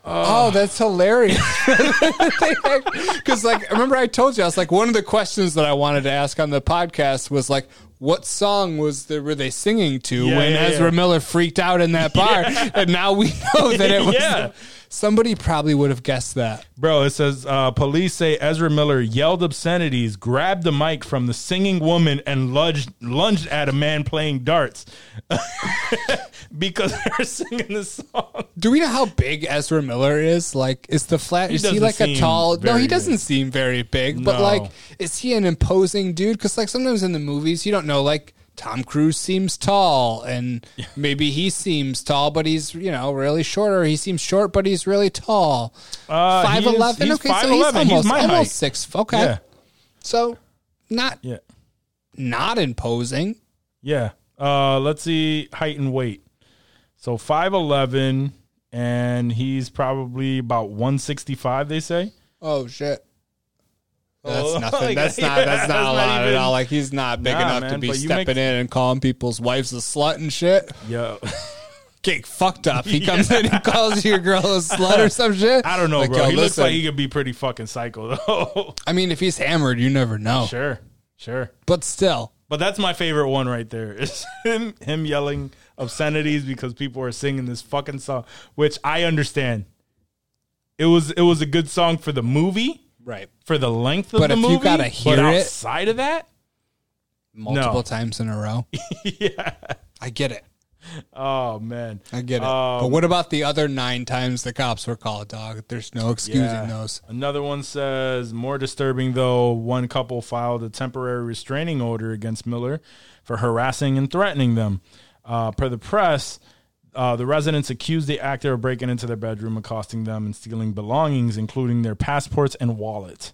Oh, that's hilarious. Because, like, remember I told you, I was like, one of the questions that I wanted to ask on the podcast was like, what song was the, were they singing to Yeah, when yeah, Ezra yeah. Miller freaked out in that bar? And now we know that it was. Yeah. Somebody probably would have guessed that. Bro, it says uh, police say Ezra Miller yelled obscenities, grabbed the mic from the singing woman, and lunged, lunged at a man playing darts because they're singing the song. Do we know how big Ezra Miller is? Like, is the flat? is he like a tall? No, he doesn't big. seem very big. But No. like, is he an imposing dude? Because like sometimes in the movies, you don't know. Like Tom Cruise seems tall, and maybe he seems tall, but he's you know really short, or he seems short, but he's really tall. Uh, Five is- eleven. Okay, so 5'11". he's He's almost, my almost six. Okay, Yeah. so not Yeah. not imposing. Yeah. Uh, let's see height and weight. So 5'11 and he's probably about 165 they say. Oh shit. That's Oh, nothing. like, That's yeah, not. That's not that's a not lot at all. Like he's not big Nah, enough to be stepping make- in and calling people's wives a slut and shit. Yo. Get fucked up. He comes in and calls your girl a slut or some shit. I don't know, Like, bro. yo, he looks like he could be pretty fucking psycho though. I mean, if he's hammered, you never know. sure. Sure. But still, But that's my favorite one right there. Is him him yelling obscenities because people are singing this fucking song, which I understand. It was it was a good song for the movie, Right. for the length of But the if you movie. gotta but hear it- outside of that, Multiple No. times in a row. yeah. I get it. Oh man, I get it. Um, but what about the other nine times the cops were called, dog? There's no excusing Yeah. those. Another one says more disturbing though. One couple filed a temporary restraining order against Miller for harassing and threatening them. Uh, per the press, uh, the residents accused the actor of breaking into their bedroom, accosting them, and stealing belongings, including their passports and wallet.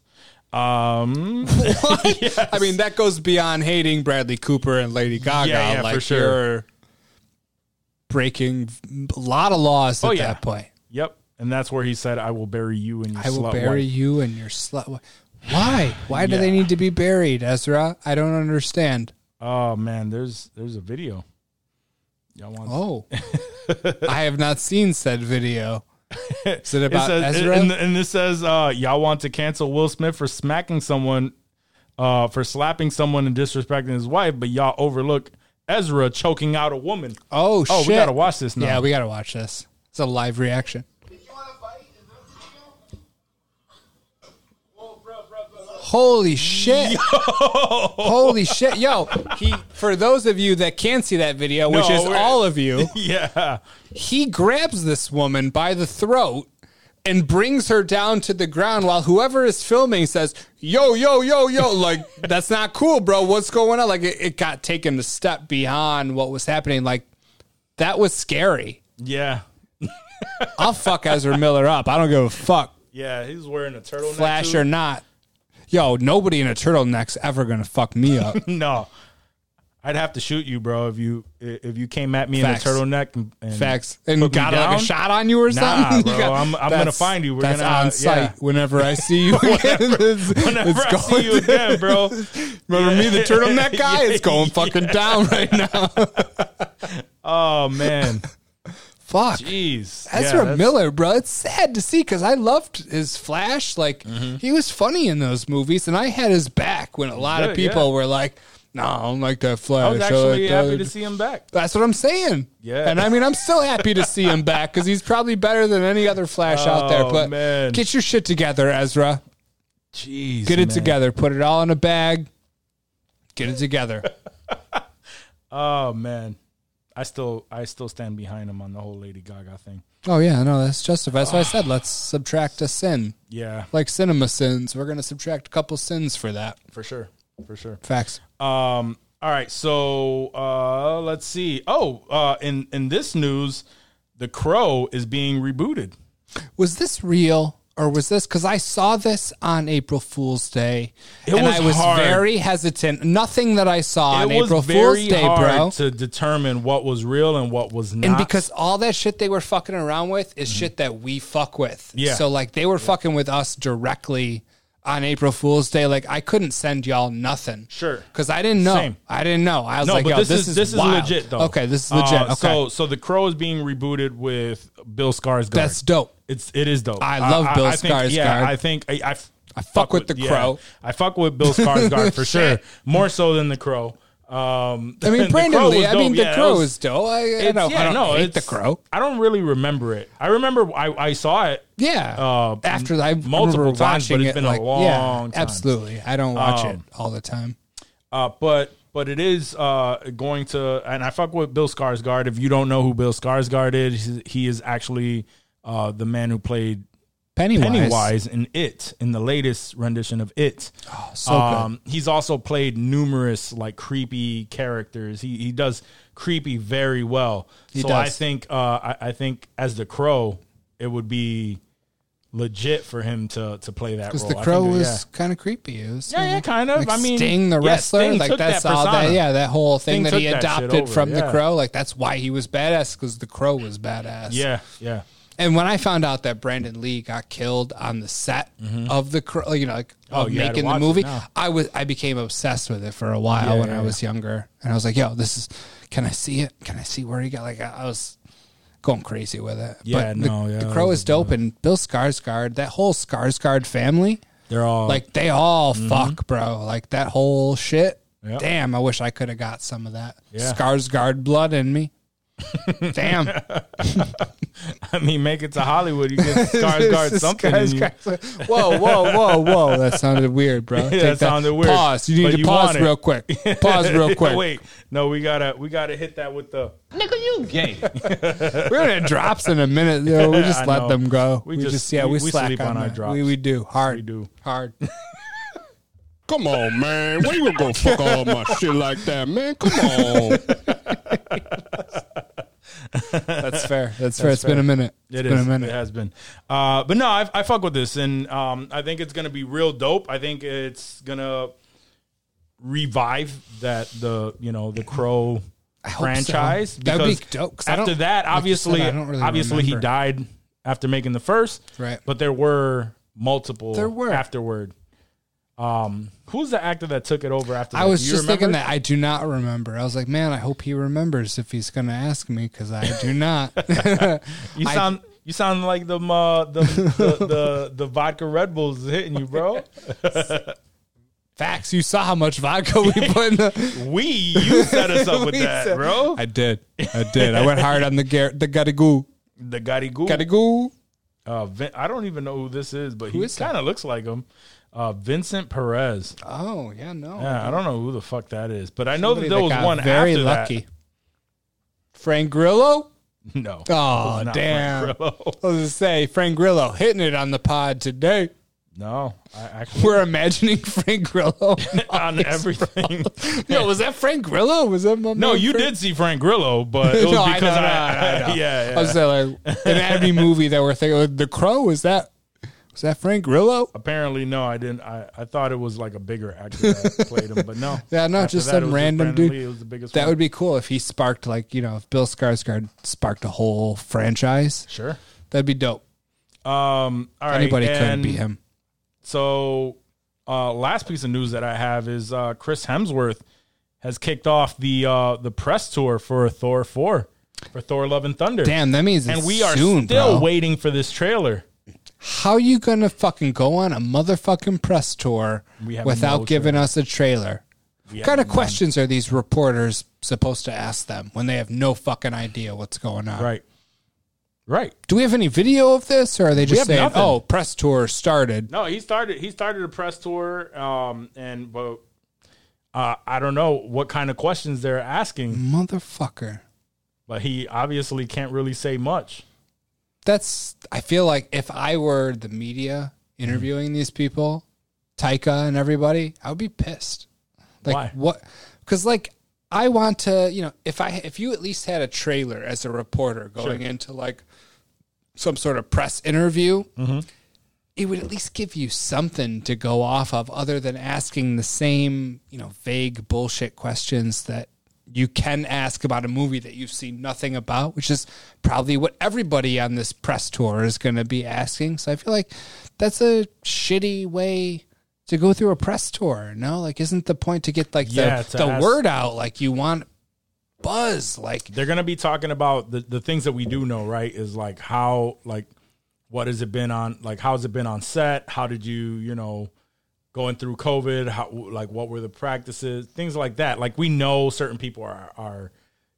Um, I mean, that goes beyond hating Bradley Cooper and Lady Gaga. Yeah, yeah, for sure. you're breaking a lot of laws at Oh, yeah. that point. yep, and that's where he said, "I will bury you in your I will bury wife." you and your slut. Why? Why do Yeah. they need to be buried, Ezra? I don't understand. Oh man, there's there's a video. Y'all want? Oh, I have not seen said video. Is it It says, Ezra? and, and this says, uh, y'all want to cancel Will Smith for smacking someone, uh, for slapping someone and disrespecting his wife, but y'all overlook Ezra choking out a woman. oh, shit. Oh, shit. we gotta watch this now. Yeah, we gotta watch this. It's a live reaction. Holy shit! Holy shit! Yo, he. For those of you that can't see that video, which No, is all of you, yeah, he grabs this woman by the throat and brings her down to the ground while whoever is filming says, "Yo, yo, yo, yo!" Like that's not cool, bro. What's going on? Like it, it got taken a step beyond what was happening. Like that was scary. yeah, I'll fuck Ezra Miller up. I don't give a fuck, yeah. He's wearing a turtleneck. flash or not. Yo, nobody in a turtleneck's ever gonna fuck me up. No, I'd have to shoot you, bro, if you if you came at me Facts. in a turtleneck and, and Facts. And got like a shot on you or Nah, something. bro. Got- I'm- I'm gonna find you. We're that's gonna, uh, on site yeah. whenever I see you. again. It's- Whenever it's I see you again, bro. Remember me, the turtleneck guy? It's going Yeah. fucking down right now. Oh man, Fuck. jeez. Yeah, Ezra that's- Miller, bro. It's sad to see because I loved his Flash. Like Mm-hmm. he was funny in those movies, and I had his back when a lot of people yeah. were like, "No, I don't like that Flash." I was I actually like happy that." to see him back. That's what I'm saying. Yeah. and I mean, I'm still happy to see him back because he's probably better than any other Flash out there. Oh, But man. get your shit together, Ezra. Jeez, Get it man. together. Put it all in a bag. Get it together. Oh man, I still I still stand behind him on the whole Lady Gaga thing. oh yeah, no, that's justified. That's why I said let's subtract a sin. Yeah, like cinema sins. We're gonna subtract a couple sins for that. for sure, for sure. Facts. Um. All right. So uh, let's see. Oh, uh, in in this news, The Crow is being rebooted. Was this real or was this because I saw this on April Fool's Day It and was I was hard. very hesitant. Nothing that I saw on it was April Fool's Day, bro. to determine what was real and what was not. And because all that shit they were fucking around with is shit that we fuck with. Mm-hmm. Yeah. So like they were fucking with us directly on April Fool's Day. Like I couldn't send y'all nothing. Sure. Because I didn't know. Same. I didn't know. I was no, like, but yo, this, this, is, this is wild. legit though. Okay, this is legit. Uh, okay. So so The Crow is being rebooted with Bill Skarsgård. That's dope. It's it is dope. I love Bill think, Yeah, Skarsgård. I think I, I, f- I fuck with the yeah, Crow. I fuck with Bill Skarsgård for sure, more so than the Crow. Um, I mean, The Brandon Crow Lee. I mean, dope. the Yeah, crow was- is dope. I, I, don't, yeah, I don't no, hate the crow. I don't really remember it. I remember I, I saw it. Yeah. Uh, After I multiple times, but it's it, been a like, long yeah, time. Absolutely. I don't watch it Um, all the time. Uh, but but it is uh, going to, and I fuck with Bill Skarsgård. If you don't know who Bill Skarsgård is, he- he is actually uh, the man who played Pennywise. Pennywise in It, in the latest rendition of It. Oh, so good. He's also played numerous like creepy characters. He he does creepy very well. He so I think uh, I, I think as the Crow, it would be legit for him to to play that Because role. the crow was kind of creepy. It was, Yeah, yeah, kind of. Like I mean, Sting the yeah, wrestler, Sting like that's that all that. Yeah, that whole thing Sting that he that adopted over, from the crow. Like that's why he was badass because the crow was badass. yeah, yeah. And when I found out that Brandon Lee got killed on the set of the Crow, you know, like Mm-hmm. Oh, you making the movie. I was I became obsessed with it for a while Yeah, when yeah, I was younger, and I was like, "Yo, this is. Can I see it? Can I see where he got?" Like I, was going crazy with it. Yeah, but the, no, yeah, the Crow is dope, and Bill Skarsgård, that whole Skarsgård family, They're all like they all Mm-hmm. fuck, bro. Like that whole shit. Yep. Damn, I wish I could have got some of that Yeah. Skarsgård blood in me. Damn. I mean, make it to Hollywood, you get Skarsgård something. in you. Whoa, whoa, whoa, whoa. That sounded weird, bro. Take that sounded weird. Pause. You need But to you pause real quick. Pause real quick. Wait, no, we gotta we gotta hit that with the. Nigga. You gay? We're gonna drops in a minute. Though. We just I let know. them go. We We, just- just, yeah, we- we, we slack sleep on our that. drops. We, we do hard. We do. hard. Come on, man. Why you gonna fuck all my shit like that, man? Come on. That's fair. That's fair. It's been a minute. It's It been is. a minute. It has been. Uh, but no, I, I fuck with this, and um, I think it's gonna be real dope. I think it's gonna revive that the you know the Crow hope so. franchise That'd be dope, after that, like obviously, said, I don't really obviously he died after making the first, Right. But there were multiple There were. afterward. Um, who's the actor that took it over after? I that? was just thinking that I do not remember. I was like, man, I hope he remembers if he's going to ask me because I do not. You I- sound you sound like the uh, the, the the the vodka Red Bulls hitting you, bro. Facts. You saw how much vodka we put in the. We you set us up with that, said- bro. I did. I did. I went hard on the gar- the gatigoo. the Goo. Gatigoo. Uh, Vin, I don't even know who this is, but he kind of looks like him. Uh, Vincent Perez. Oh yeah, no. Yeah, I don't know who the fuck that is, but I know Somebody that there was got one very after lucky. Frank Grillo. No. it Oh not damn! Frank I Grillo. was gonna say Frank Grillo hitting it on the pod today. No, I actually We're imagining Frank Grillo on everything. Yo, was that Frank Grillo? Was that my no, man you Frank? did see Frank Grillo, but it was No, I because know, I, no, no. yeah, yeah. I was saying, like an anatomy movie that we're thinking. The Crow was that? Was that Frank Grillo? Apparently, no, I didn't. I, I thought it was like a bigger actor that played him, but no. Yeah, no, After just that, some random Brandon dude. It was the biggest. That one. would be cool if he sparked like you know if Bill Skarsgård sparked a whole franchise. sure. That'd be dope. Um, all right, Anybody could be him. So, uh, last piece of news that I have is uh, Chris Hemsworth has kicked off the uh, the press tour for Thor four for Thor Love and Thunder. Damn, that means it's and we are soon, still bro. waiting for this trailer. How you gonna fucking go on a motherfucking press tour without no giving us a trailer? We What kind of questions are these reporters supposed to ask them when they have no fucking idea what's going on? Right, right. Do we have any video of this, or are they just saying, nothing. "Oh, press tour started"? No, he started. He started a press tour, um, and but uh, I don't know what kind of questions they're asking, Motherfucker. but he obviously can't really say much. That's. I feel like if I were the media interviewing these people, Taika and everybody, I would be pissed. Like Why? what? Because like I want to, you know, if I if you at least had a trailer as a reporter going into like some sort of press interview, Mm-hmm. it would at least give you something to go off of other than asking the same, you know, vague bullshit questions that you can ask about a movie that you've seen nothing about, which is probably what everybody on this press tour is going to be asking. So I feel like that's a shitty way to go through a press tour. No, like isn't the point to get like Yeah, the, to the ask- word out? Like you want buzz, like they're gonna be talking about the, the things that we do know, right? Is like how like what has it been on like how's it been on set? How did you, you know, going through COVID, how like what were the practices, things like that. Like we know certain people are are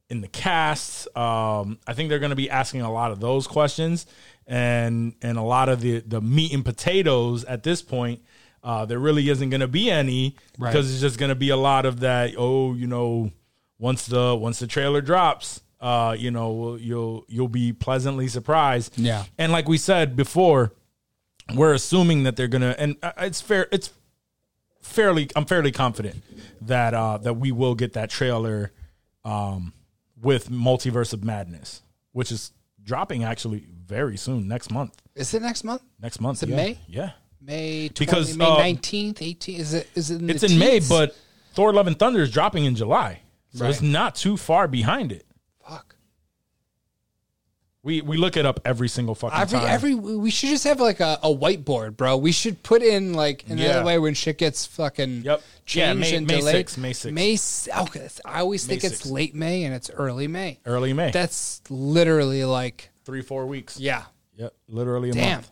in the cast. Um, I think they're gonna be asking a lot of those questions and and a lot of the the meat and potatoes at this point. Uh, there really isn't going to be any Right. because it's just going to be a lot of that. Oh, you know, once the once the trailer drops, uh, you know, you'll you'll be pleasantly surprised. Yeah. And like we said before, we're assuming that they're gonna, and uh, it's fair. It's fairly. I'm fairly confident that uh, that we will get that trailer um, with Multiverse of Madness, which is dropping actually very soon next month. is it next month? Next month, it yeah. May? Yeah, May 20, Because, May uh, nineteenth, eighteenth. Is it? Is it? In it's the in May, but Thor: Love and Thunder is dropping in July, so it's not too far behind it. We we look it up every single fucking Every time. every we should just have like a, a whiteboard, bro. We should put in like in Yeah. that way when shit gets fucking Yep. changed Yeah, May- and May delayed. 6th, May 6th. May s- okay. I always think May it's 6th. late May and it's early May. early May. That's literally like three four weeks. yeah. Yep, literally a Damn. month.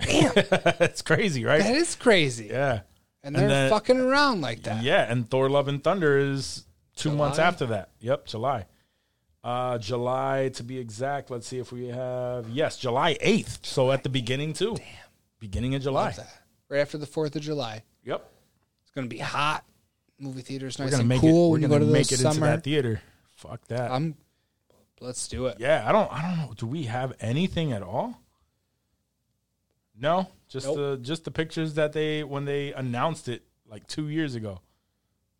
Damn, it's crazy, right? That is crazy. yeah, and they're then- fucking around like that. Yeah, and Thor: Love and Thunder is two months after that. Yep, July. Uh, July to be exact. Let's see if we have yes, July eighth. So at the beginning too. Damn. Beginning of July. Right after the Fourth of July, Yep. it's gonna be hot. Movie theaters nice and cool it. We're gonna go to make it into summer. that theater. Fuck that. I'm. Let's do it. yeah, I don't. I don't know. Do we have anything at all? No, just Nope. the just the pictures that they when they announced it like two years ago,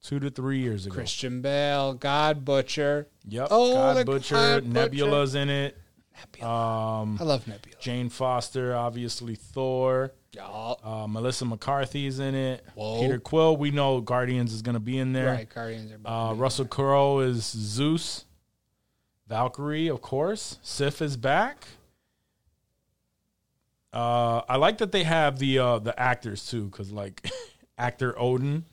two to three years ago. Christian Bale, God Butcher. Yep. Oh, God Butcher, God Butcher. Nebula's in it. Um, I love Nebula. Jane Foster, obviously Thor. Y'all. Uh, Melissa McCarthy's in it. Whoa. Peter Quill, we know Guardians is going to be in there. Right, Guardians are. Uh, Russell Crowe is Zeus. Valkyrie, of course. Sif is back. Uh, I like that they have the uh, the actors too, because like actor Odin,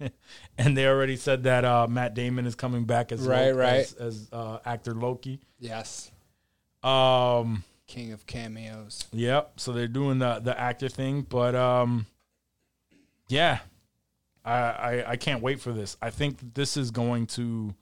and they already said that uh, Matt Damon is coming back as Right, Lo- right. as, as uh, actor Loki. yes, Um, King of cameos. Yep. So they're doing the the actor thing, but um, yeah, I I, I can't wait for this. I think this is going to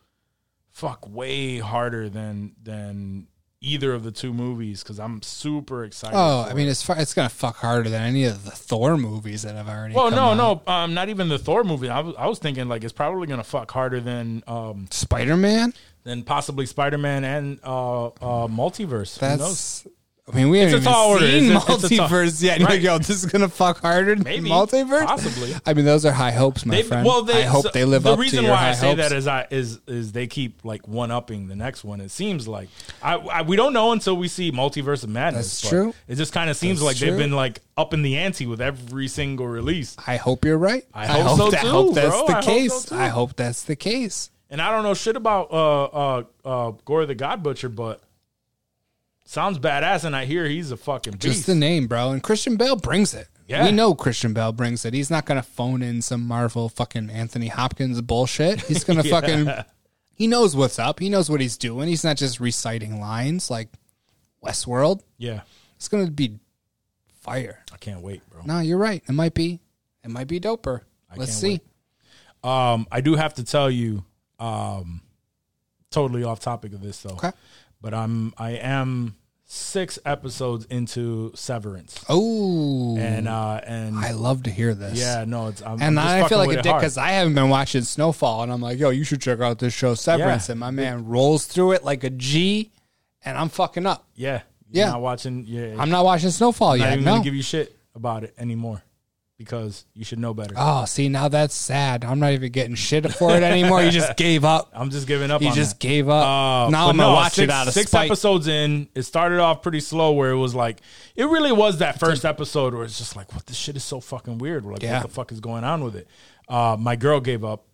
fuck way harder than than either of the two movies because I'm super excited. Oh, I mean, it. it's fu- it's gonna fuck harder than any of the Thor movies that I've already. well, no, out. no, um, not even the Thor movie. I was I was thinking like it's probably gonna fuck harder than um Spider Man. than possibly Spider Man and uh uh multiverse. Who knows? That's. I mean, we haven't a even seen It's a- it's a tall- multiverse yet. Right. you go, this is gonna fuck harder than Maybe. multiverse. Possibly. I mean, those are high hopes, my They, friend. well, they, I hope so they live up to the up reason why I say hopes. that is I is is they keep like one upping the next one. It seems like I, I we don't know until we see Multiverse of Madness. That's true. It just kind of seems That's like they've been like upping the ante with every single release. I hope you're right. I hope so that, too, hope that's bro. the I hope case. so too. I hope that's the case. And I don't know shit about uh uh uh Gore the God Butcher, but sounds badass. And I hear he's a fucking beast. Just the name, bro. And Christian Bale brings it. Yeah. We know Christian Bale brings it. He's not gonna phone in some Marvel fucking Anthony Hopkins bullshit. He's gonna Yeah. fucking. He knows what's up. He knows what he's doing. He's not just reciting lines like Westworld. yeah, It's gonna be fire. I can't wait, bro. No, you're right. It might be. It might be doper. Let's see. wait. Um, I do have to tell you, um, totally off topic of this though. Okay. But I'm I am six episodes into Severance, Oh, and uh, and I love to hear this. yeah, no, it's I'm, And I'm I feel like a dick because I haven't been watching Snowfall, and I'm like, yo, you should check out this show Severance. Yeah. And my man rolls through it like a G, and I'm fucking up. yeah, you're Yeah. not watching. Yeah, I'm not watching Snowfall not yet. even No. gonna give you shit about it anymore because you should know better. oh, see, now that's sad. I'm not even getting shit for it anymore. You just gave up. I'm just giving up. You just that. gave up. Uh, now I'm gonna watch six, it out of six spite. episodes in. It started off pretty slow, where it was like it really was that first episode where it's just like, what this shit is so fucking weird. Like, Yeah. what the fuck is going on with it? Uh, my girl gave up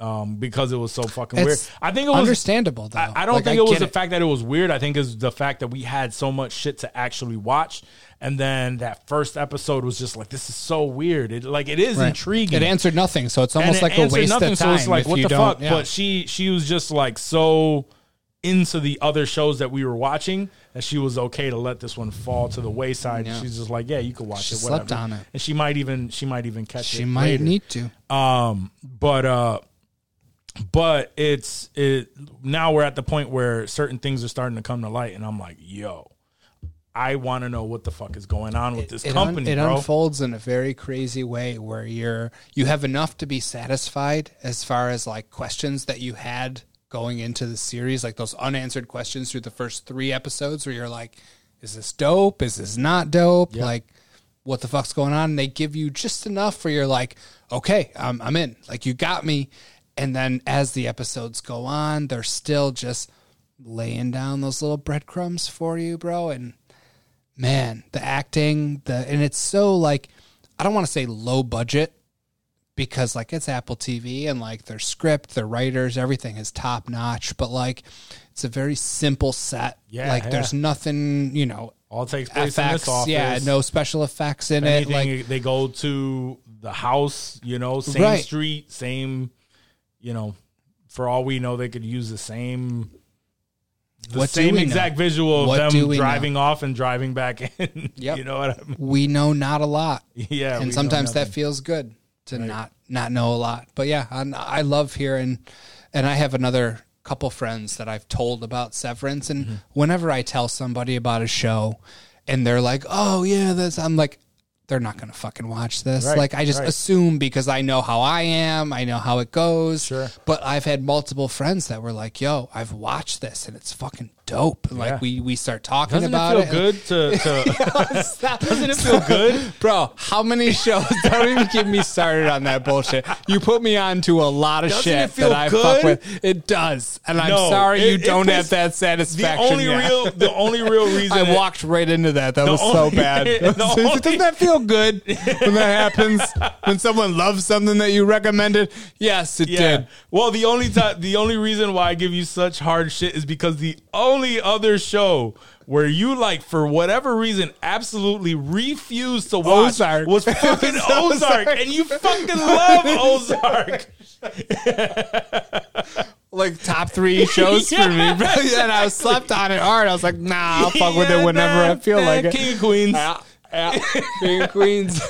um, because it was so fucking It's weird. I think it was understandable though. I, I don't Like, think it was the fact that it was weird. I think it's the fact that we had so much shit to actually watch, and then that first episode was just like, this is so weird. It like it is Right. intriguing. It answered nothing, so it's almost And like it a waste nothing, of So time. it's like, what the fuck? yeah. But she she was just like so into the other shows that we were watching that she was okay to let this one fall to the wayside. Yeah. She's just like, yeah, you could watch She it. Whatever. slept on it. and she might even she might even catch it. she might later. need to. Um, but uh, but it's it now we're at the point where certain things are starting to come to light, and I'm like, yo, I want to know what the fuck is going on with this it, un- company, it bro. unfolds in a very crazy way where you're you have enough to be satisfied as far as like questions that you had going into the series like those unanswered questions through the first three episodes where you're like is this dope? Is this not dope? Like what the fuck's going on? And they give you just enough for you're like okay I'm, I'm in. Like you got me and then as the episodes go on they're still just laying down those little breadcrumbs for you bro and man, the acting, the and it's so like I don't want to say low budget because like it's Apple TV and like their script, their writers, everything is top notch, but like it's a very simple set. Yeah, like yeah. there's nothing, you know, All takes place in this effects. office. Yeah, no special effects in it. Like they go to the house, you know, same Right. street, same, you know, for all we know, they could use the same, the What same exact know? visual of What them driving off and driving back in. Yep. You know what I mean? we know not a lot, Yeah. and sometimes that feels good. to not not know a lot. But yeah, i I love hearing, and I have another couple friends that I've told about Severance, and Mm-hmm. whenever I tell somebody about a show, and they're like, "Oh yeah, that's," I'm like. They're not going to fucking watch this. Right, like I just right. assume because I know how I am, I know how it goes. Sure. But I've had multiple friends that were like, "Yo, I've watched this and it's fucking dope." Yeah. like we we start talking Doesn't about it feel it. good to, to Doesn't it feel good? Bro, how many shows? Don't even get me started on that bullshit. You put me on to a lot of Doesn't shit that I good? fuck with. It does. And I'm No, sorry it- you it don't have that satisfaction. the only yet. real the only real reason I walked right into that. That was so bad. only- Doesn't that feel good when that happens? When someone loves something that you recommended? Yes, it Yeah. did. Well, the only time, the only reason why I give you such hard shit is because the only other show where you like for whatever reason absolutely refused to watch Ozark. was fucking Ozark, and you fucking love Ozark. Like top three shows for me. and I slept on it hard. I was like, nah, I'll fuck with it whenever nah, I feel nah, like it. King of Queens. Yeah, yeah. King of Queens.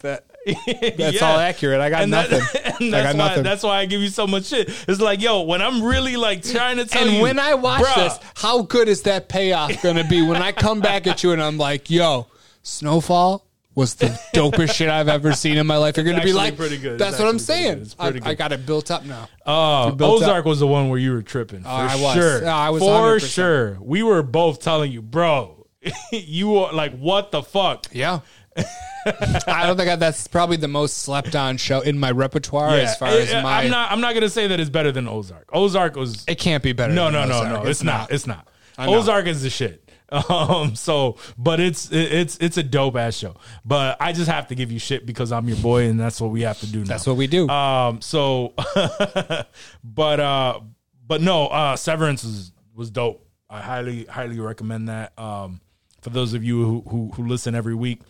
That, that's Yeah. all accurate. I got And, that- nothing. and I that's got why nothing. that's why I give you so much shit. It's like, yo, when I'm really like trying to tell and you, when I watch bruh, this, how good is that payoff going to be when I come back at you and I'm like, yo, Snowfall was the dopest shit I've ever seen in my life. You're going to be like, pretty good. That's what I'm saying. I, I got it built up now. Uh, built Ozark up. was the one where you were tripping. For I was. sure. Yeah, I was For 100%. sure. We were both telling you, bro, you are like, what the fuck? Yeah. I don't think I, that's probably the most slept on show in my repertoire as far as eh, my. I'm not. I'm not gonna say that it's better than Ozark. Ozark was. it can't be better. no, than no, no, Ozark. no. It's, not. It's not. know. Ozark is the shit. Um. So, but it's it- it's it's a dope ass show. But I just have to give you shit because I'm your boy, and that's what we have to do. Now. That's what we do. Um. So, but uh, but no. Uh, Severance was was dope. I highly highly recommend that. Um, for those of you who who, who listen every week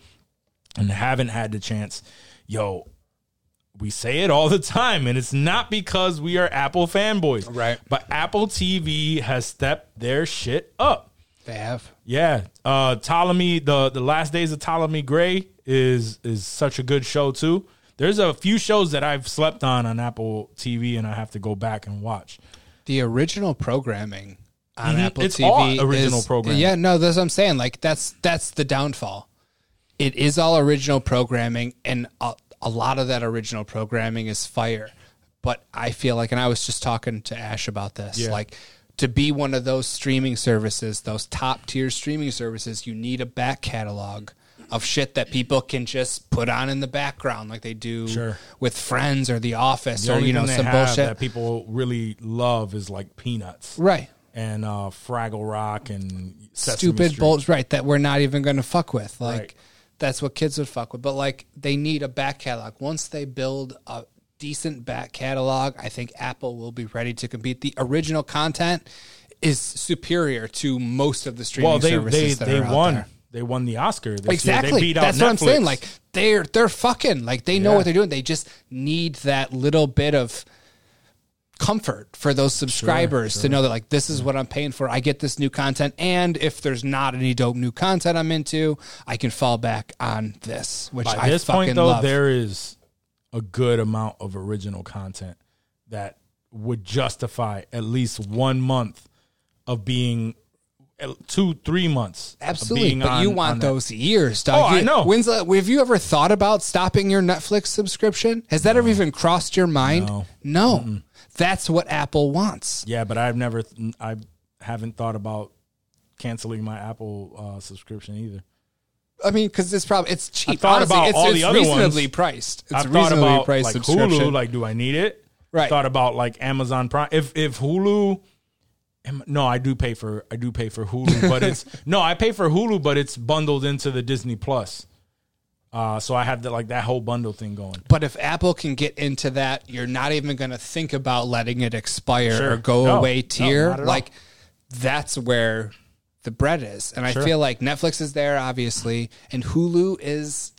and haven't had the chance, yo, we say it all the time, and it's not because we are Apple fanboys, Right. But Apple TV has stepped their shit up. they have. Yeah, uh, Ptolemy, the the last days of Ptolemy Gray is is such a good show too. There's a few shows that I've slept on on Apple TV, and I have to go back and watch. the original programming on Mhm. Apple It's TV all original is- programming. Yeah, no, that's what I'm saying. Like that's that's the downfall. It is all original programming, and a, a lot of that original programming is fire. But I feel like, and I was just talking to Ash about this, Yeah. like to be one of those streaming services, those top tier streaming services, you need a back catalog of shit that people can just put on in the background, like they do Sure. with Friends or The Office The or you know some bullshit. that people really love is like Peanuts, right. And uh, Fraggle Rock and Sesame stupid bolts, right? That we're not even going to fuck with. Like Right. That's what kids would fuck with. But like they need a back catalog. Once they build a decent back catalog, I think Apple will be ready to compete. The original content is superior to most of the streaming Well, they services they that they are out won. there. They won the Oscar. This Year. Exactly. They beat out That's what I'm saying. Like they're they're fucking like they know Yeah. what they're doing. They just need that little bit of comfort for those subscribers to know that like this is what I'm paying for. I get this new content, and if there's not any dope new content I'm into, I can fall back on this, which By I this fucking point, though, love. there is a good amount of original content that would justify at least one month of being two, three months. Absolutely, but on- you want that. those years, dog. Oh, I know. When's the, have you ever thought about stopping your Netflix subscription? Has that ever even crossed your mind? No. no. That's what Apple wants. Yeah, but I've never, th- I haven't thought about canceling my Apple uh, subscription either. I mean, because it's probably it's cheap. I thought Honestly, about it's, all it's the other reasonably ones. priced. It's I've a thought reasonably about priced like. Hulu. Like, do I need it? Right. Thought about like Amazon Prime. If if Hulu, no, I do pay for I do pay for Hulu, but it's no, I pay for Hulu, but it's bundled into the Disney Plus. Uh, so I have the, like that whole bundle thing going. but if Apple can get into that, you're not even going to think about letting it expire Sure. or go No. away tier. all. like that's where the bread is, and I feel like Netflix is there, obviously, and Hulu is,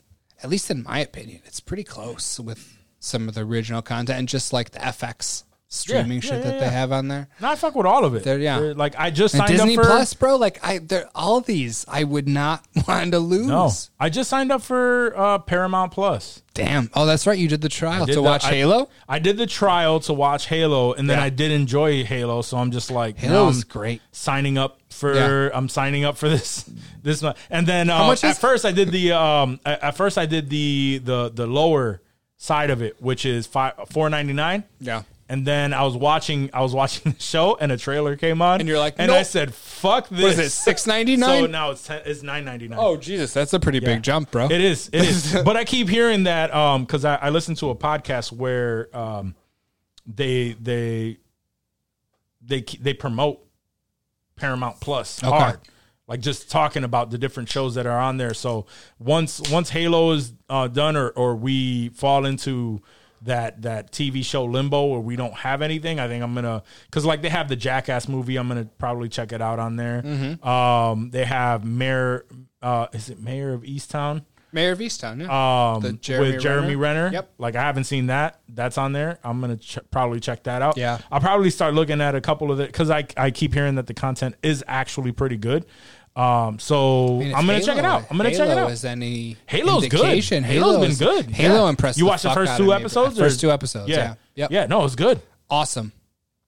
at least in my opinion, it's pretty close with some of the original content and just like the FX streaming Yeah, shit yeah, that yeah, they have on there. No, I fuck with all of it. They're- yeah. like I just And signed Disney up for Plus, bro, like I, they're all these I would not want to lose. No, I just signed up for uh, Paramount Plus. Damn. Oh, that's right. You did the trial Did to the- watch I- Halo. I did the trial to watch Halo, and then Yeah. I did enjoy Halo. So I'm just like, Halo I'm great. Signing up for, Yeah. I'm signing up for this this month. And then uh, much at is- first I did the um at at first I did the the the lower side of it, which is five four ninety nine. Yeah. And then I was watching, I was watching the show, and a trailer came on, And you're like, and I said, "Fuck this!" What is it, $6.99? So now it's ten, it's nine ninety nine. Oh Jesus, that's a pretty Yeah. big jump, bro. It is. It is. but I keep hearing that um because I, I listened to a podcast where um they they they they promote Paramount Plus Okay. hard. Like just talking about the different shows that are on there. So once once Halo is uh, done, or or we fall into that that TV show limbo where we don't have anything, I think I'm gonna because like they have the Jackass movie. I'm gonna probably check it out on there. Mm-hmm. Um, they have Mayor. Uh, is it Mayor of Easttown? Mayor of Easttown, yeah. um, Jeremy with Jeremy Renner? Renner. Yep. Like I haven't seen that. That's on there. I'm gonna ch- probably check that out. Yeah. I'll probably start looking at a couple of it because I I keep hearing that the content is actually pretty good. Um, so I mean, I'm gonna check it out. I'm gonna check it out. Is any Halo's good. indication, Halo's been good. Halo Yeah. impressed. You watched the first two of me, bro. episodes? First two episodes. Yeah. Yeah. Yep. Yeah. No, it's good. Awesome.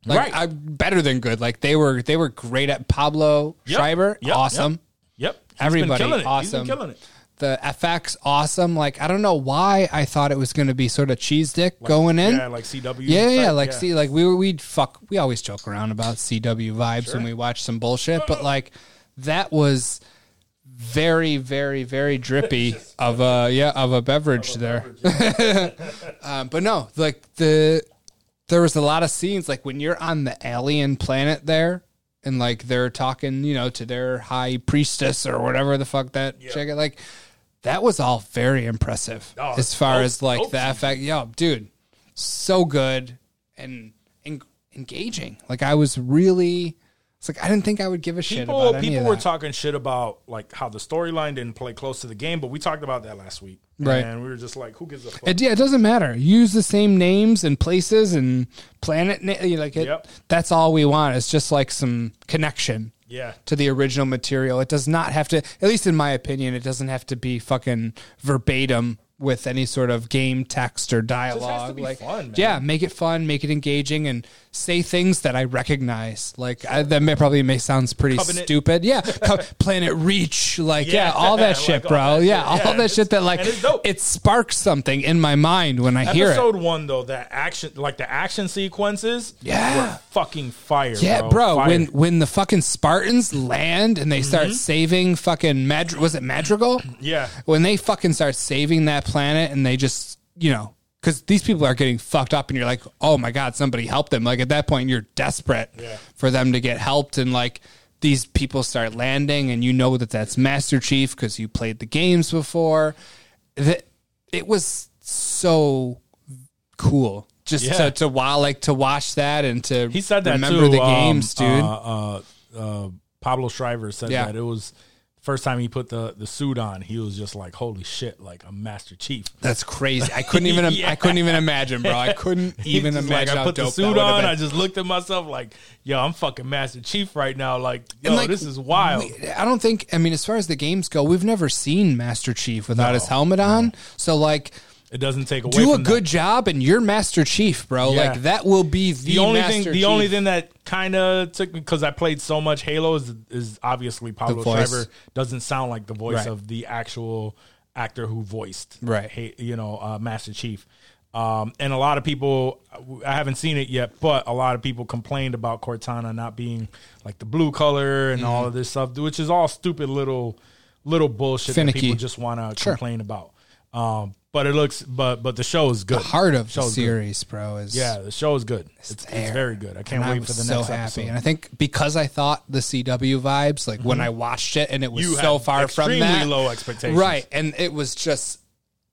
Like Right. I better than good. Like they were they were great at Pablo Yep. Schreiber. Yep. Awesome. Yep. He's Everybody awesome. Killing it. The FX awesome. Like I don't know why I thought it was going to be sort of cheese dick going in. Yeah, like CW. Yeah, yeah, like see, like we were, we'd fuck, we always joke around about CW vibes when we watch some bullshit, but like that was very, very, very drippy of a yeah of a beverage there. um, but no, like the there was a lot of scenes like when you're on the alien planet there. And like they're talking, you know, to their high priestess or whatever the fuck that chick. Like that was all very impressive Oh, as far dope- as like dope the effect. Yo, dude, so good and, en- engaging. Like I was really, it's like I didn't think I would give a shit People, about any people of were talking shit about like how the storyline didn't play close to the game, but we talked about that last week, Right. And we were just like, who gives a fuck? It, yeah, it doesn't matter. Use the same names and places and planet. Na- like it, Yep. that's all we want. It's just like some connection. Yeah. To the original material, it does not have to. At least in my opinion, it doesn't have to be fucking verbatim with any sort of game text or dialogue. be like, fun, yeah, make it fun, make it engaging, and say things that I recognize. Like I, that may probably may sounds pretty Covenant. stupid. Yeah, Co- Planet Reach, like yeah, Yeah, all that like shit, all bro. that yeah, shit. all Yeah, that shit that like and it's dope. it sparks something in my mind when I hear it. Episode one though, that action, like the action sequences, Yeah. were fucking fire. Yeah, bro, bro. Fire. When when the fucking Spartans land and they start Mm-hmm. saving fucking Madri- was it Madrigal? yeah, When they fucking start saving that planet and they just you know because these people are getting fucked up and you're like oh my god somebody help them like at that point you're desperate Yeah. for them to get helped and like these people start landing and you know that that's Master Chief because you played the games before. That it was so cool just Yeah. to to wow like to watch that and to he said that remember too. the um, games, dude. Uh, uh, uh, Pablo Schreiber said Yeah. that it was first time he put the the suit on. He was just like, "Holy shit!" Like a Master Chief. That's crazy. I couldn't even. Yeah. I couldn't even imagine, bro. I couldn't even imagine Like, I put the suit on. I just looked at myself like, "Yo, I'm fucking Master Chief right now." Like, yo, like, this is wild. we- I don't think. I mean, as far as the games go, we've never seen Master Chief without his helmet on. So, like, it doesn't take away. do a good That. job, and you're Master Chief, bro. Yeah. Like that will be the, The only Master thing, the Chief. only thing that kind of took me because I played so much Halo is, is obviously Pablo. Schreiber doesn't sound like the voice Right. of the actual actor who voiced Right. You know uh, Master Chief. Um, and a lot of people, I haven't seen it yet, but a lot of people complained about Cortana not being like the blue color and Mm-hmm. all of this stuff, which is all stupid little little bullshit Finicky. that people just want to Sure. complain about. Um, but it looks, but but the show is good. the heart of the Show's series, bro. Is Yeah, the show is good. It's, it's, there. very good. I can't and wait was for the so next happy, episode. and I think because I thought the CW vibes, like when I watched it, and it was Mm-hmm. You so far from that, low expectations. right? And it was just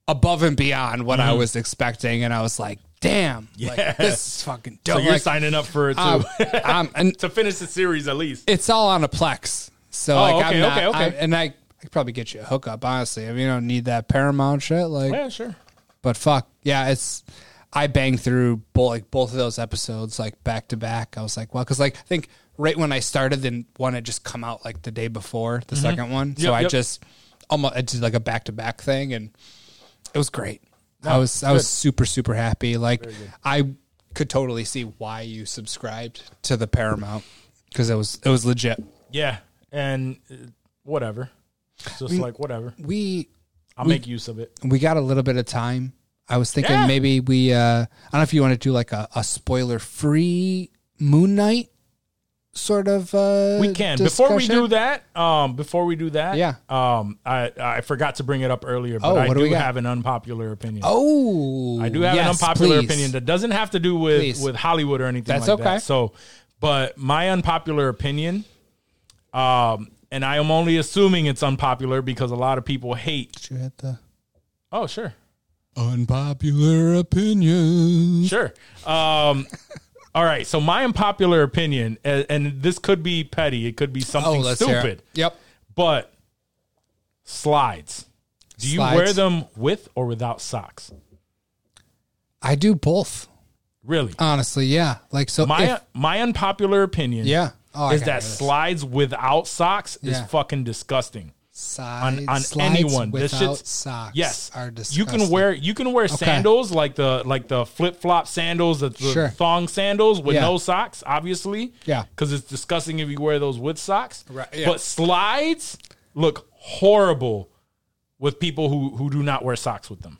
above and beyond what I was expecting, and I was like, "Damn, like, Mm-hmm. This is fucking dope." so you're Like, signing up for it too, um, um, and to finish the series at least. it's all on a Plex, so Oh, like okay, I'm not, okay, okay. I- and I. I could probably get you a hookup, honestly. I mean, you don't need that Paramount shit. Like, Yeah, sure. but fuck, yeah, it's. I banged through both like both of those episodes like back to back. I was like, well, because like I think right when I started, then one had just come out like the day before the second one, so I yep. just almost I did like a back to back thing, and it was great. I No, was I was super super happy. Like I could totally see why you subscribed to the Paramount because it was it was legit. Yeah, and uh, whatever. It's just like whatever. We I'll make use of it. we got a little bit of time. I was thinking Yeah. maybe we uh I don't know if you want to do like a, a spoiler free Moon Knight sort of uh We can. Before we do that, um, before we do that, Yeah. um, I I forgot to bring it up earlier, but Oh, I do do we have an unpopular opinion. Oh I do have an unpopular please. opinion that doesn't have to do with Please. with Hollywood or anything That's like okay. that. So, but my unpopular opinion, um, and I am only assuming it's unpopular because a lot of people hate. You hit the Oh, sure. Unpopular opinions. Sure. Um, all right. So my unpopular opinion, and, and this could be petty, it could be oh something it. stupid, Yep. but slides. Do you Slides. wear them with or without socks? I do both. Really? Honestly, yeah. Like so my if- my unpopular opinion, Yeah. Oh, is that slides without socks is Yeah. fucking disgusting. Side, on, on slides anyone. This without shit's socks. yes. are you disgusting. can wear you can wear sandals like the like the flip flop sandals, the, the Sure. thong sandals with Yeah. no socks, obviously. Yeah. because it's disgusting if you wear those with socks. Right, yeah. But slides look horrible with people who who do not wear socks with them.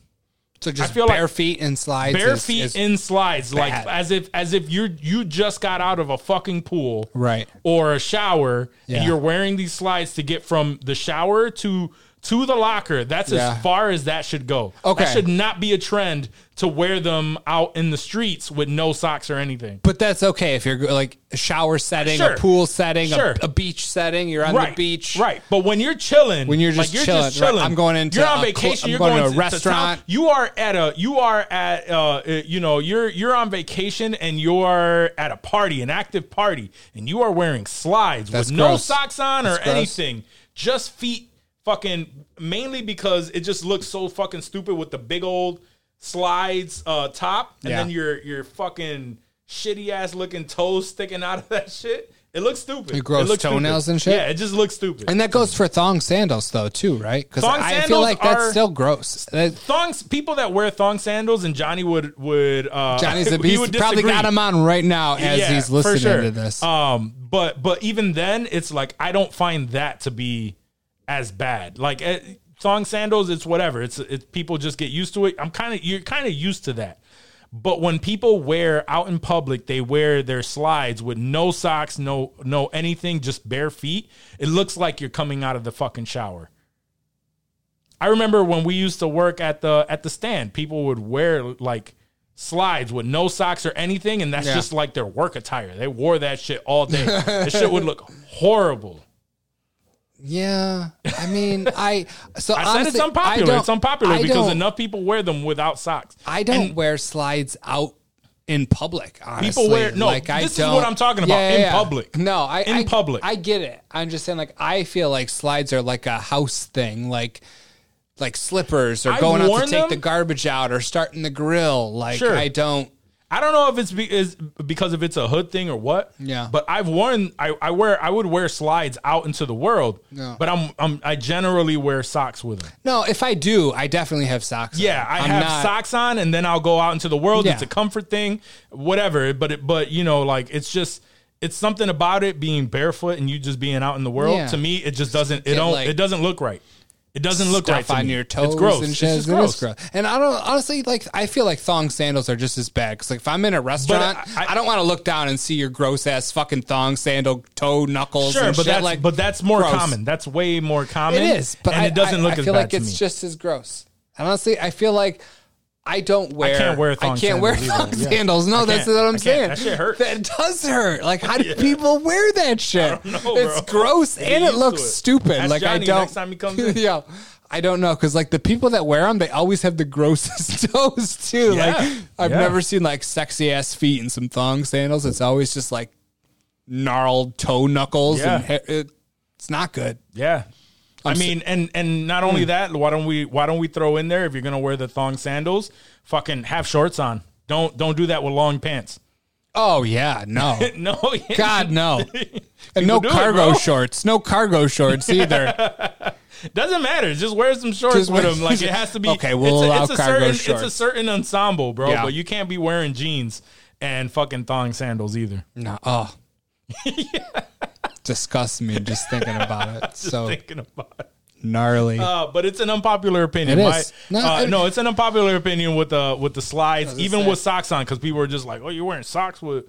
So just feel like bare feet and slides. Bare is- feet is- in slides, like as if as if you're you just got out of a fucking pool, Right. or a shower, Yeah. and you're wearing these slides to get from the shower to to the locker. That's Yeah. as far as that should go. Okay. that should not be a trend to wear them out in the streets with no socks or anything. But that's okay if you're like a shower setting, Sure. a pool setting, Sure. a, a beach setting. You're on right, the beach, right? But when you're chilling, When you're just like, chilling, right, I'm going into You're on a cl- vacation. I'm you're going going, to a to, to restaurant. You are at a. You are at. Uh, uh, you know, you're you're on vacation and you are at a party, an active party, and you are wearing slides That's with no socks on or gross. anything, just feet. Fucking mainly because it just looks so fucking stupid with the big old slides uh top and Yeah. then your your fucking shitty ass looking toes sticking out of that shit. It looks stupid. Your gross It looks toenails stupid. and shit? Yeah, it just looks stupid. And that goes for thong sandals though too, right? Because I feel like that's still gross. Thongs people that wear thong sandals and Johnny would would uh Johnny's he he's would probably got him on right now as Yeah, he's for listening sure. to this. Um but but even then it's like I don't find that to be as bad. Like eh, thong sandals it's whatever. It's it's people just get used to it. I'm kind of you're kind of used to that. But when people wear out in public, they wear their slides with no socks, no no anything, just bare feet. It looks like you're coming out of the fucking shower. I remember when we used to work at the at the stand, people would wear like slides with no socks or anything, and that's Yeah. just like their work attire. They wore that shit all day. that shit would look horrible. Yeah, I mean, I so I honestly, said it's unpopular. It's unpopular I because enough people wear them without socks. I don't And wear slides out in public. Honestly, People wear- no, like I this is don't. what I'm talking about, in public. No, I In I- public. I get it. I'm just saying, like I feel like slides are like a house thing, like like slippers or I've going out to take them. the garbage out or starting the grill. Like Sure. I don't. I don't know if it's be, is because if it's a hood thing or what. Yeah. But I've worn I, I wear I would wear slides out into the world. Yeah. But I'm, I'm I generally wear socks with them. No, if I do, I definitely have socks. on. Yeah, I I'm have not- socks on, and then I'll go out into the world. Yeah. It's a comfort thing, whatever. But it, but you know, like it's just it's something about it being barefoot and you just being out in the world. Yeah. To me, it just doesn't it don't like, it doesn't look right. It doesn't look right stuff to on me. your toes It's gross. and It's shit. just It is gross. gross. And I don't honestly like. I feel like thong sandals are just as bad because like if I'm in a restaurant, I- I, don't want to look down and see your gross ass fucking thong sandal toe knuckles. Sure, and but shit. that's like but that's more gross. common. That's way more common. It is, but and I, it doesn't I- look I as feel bad like to it's me. just as gross. And honestly, I feel like. I don't wear. I can't wear thong I can't wear sandals thong either. Yeah. sandals. No, that's what I'm saying. That shit hurts. That does hurt. Like, how do people wear that shit? know, it's bro. gross Get and it looks it. stupid. Ask like I don't. next time he comes in. yeah, I don't know because like the people that wear them, they always have the grossest toes too. Yeah. Like I've Yeah. never seen like sexy ass feet in some thong sandals. It's always just like gnarled toe knuckles Yeah. and hair. It's not good. Yeah. I I'm Hmm. mean, and and not only that, why don't we why don't we throw in there if you're gonna wear the thong sandals, fucking have shorts on. Don't don't do that with long pants. Oh yeah, no. No, God no. And no do it, cargo shorts. No cargo shorts either. Doesn't matter. Just wear some shorts Just with wear- them. Like it has to be. Okay, we'll it's a, allow it's a cargo certain, It's a certain ensemble, bro. Yeah. But you can't be wearing jeans and fucking thong sandals either. no. Oh. Disgusts me just thinking about it. Just so thinking about it. gnarly. Uh, but it's an unpopular opinion. It My- No, uh, I- no, it's an unpopular opinion with the with the slides, even with socks on, because people are just like, "Oh, you're wearing socks with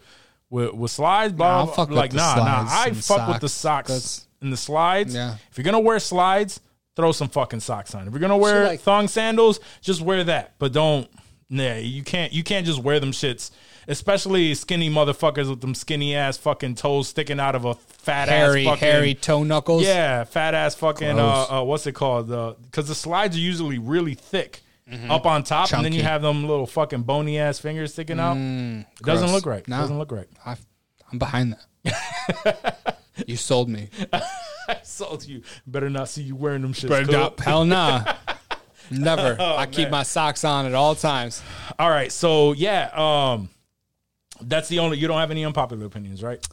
with, with slides." Blah, Nah, I'll blah, fuck blah. with like nah, nah. I fuck with the socks. socks That's- and the slides. Yeah. If you're gonna wear slides, throw some fucking socks on. If you're gonna wear like- thong sandals, just wear that. But don't. Nah, you can't. You can't just wear them shits. Especially skinny motherfuckers with them skinny ass fucking toes sticking out of a fat hairy, ass fucking hairy toe knuckles. yeah, fat ass fucking uh, uh what's it called? Because the slides are usually really thick up on top, and then you Mm-hmm. Chunky. Mm, have them little fucking bony ass fingers sticking out. it doesn't look right. No. Doesn't look right. I, I'm behind that. you sold me. I sold you. Better not see you wearing them shit. Cool? hell nah. Never. Oh, I keep my socks on at all times. All right, so yeah, um, that's the only. You don't have any unpopular opinions, right?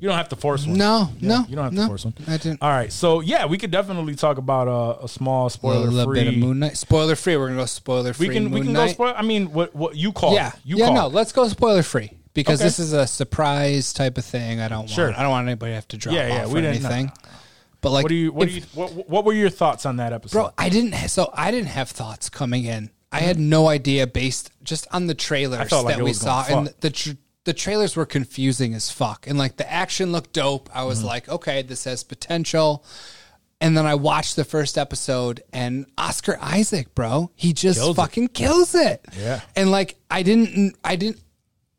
You don't have to force one. No, Yeah, no, you don't have no, to force one. I didn't. All right, so yeah, we could definitely talk about uh, a small a spoiler little free. bit of Moon Knight. Spoiler free. We're gonna go spoiler free. we can we can Knight. go spoil. I mean, what what you call? Yeah, you yeah. call. No, let's go spoiler free because Okay. this is a surprise type of thing. I don't Sure. want. I don't want anybody to have to drop Yeah, yeah, off we didn't- anything. But like, What do you what if- do you what, what were your thoughts on that episode? bro? I didn't. So I didn't have thoughts coming in. I had no idea based just on the trailers like that we saw, and the tr- the trailers were confusing as fuck, and like the action looked dope. I Mm-hmm. was like, okay, this has potential. And then I watched the first episode, and Oscar Isaac, bro, he just Kills it. fucking kills it. Yeah. and like I didn't, I didn't.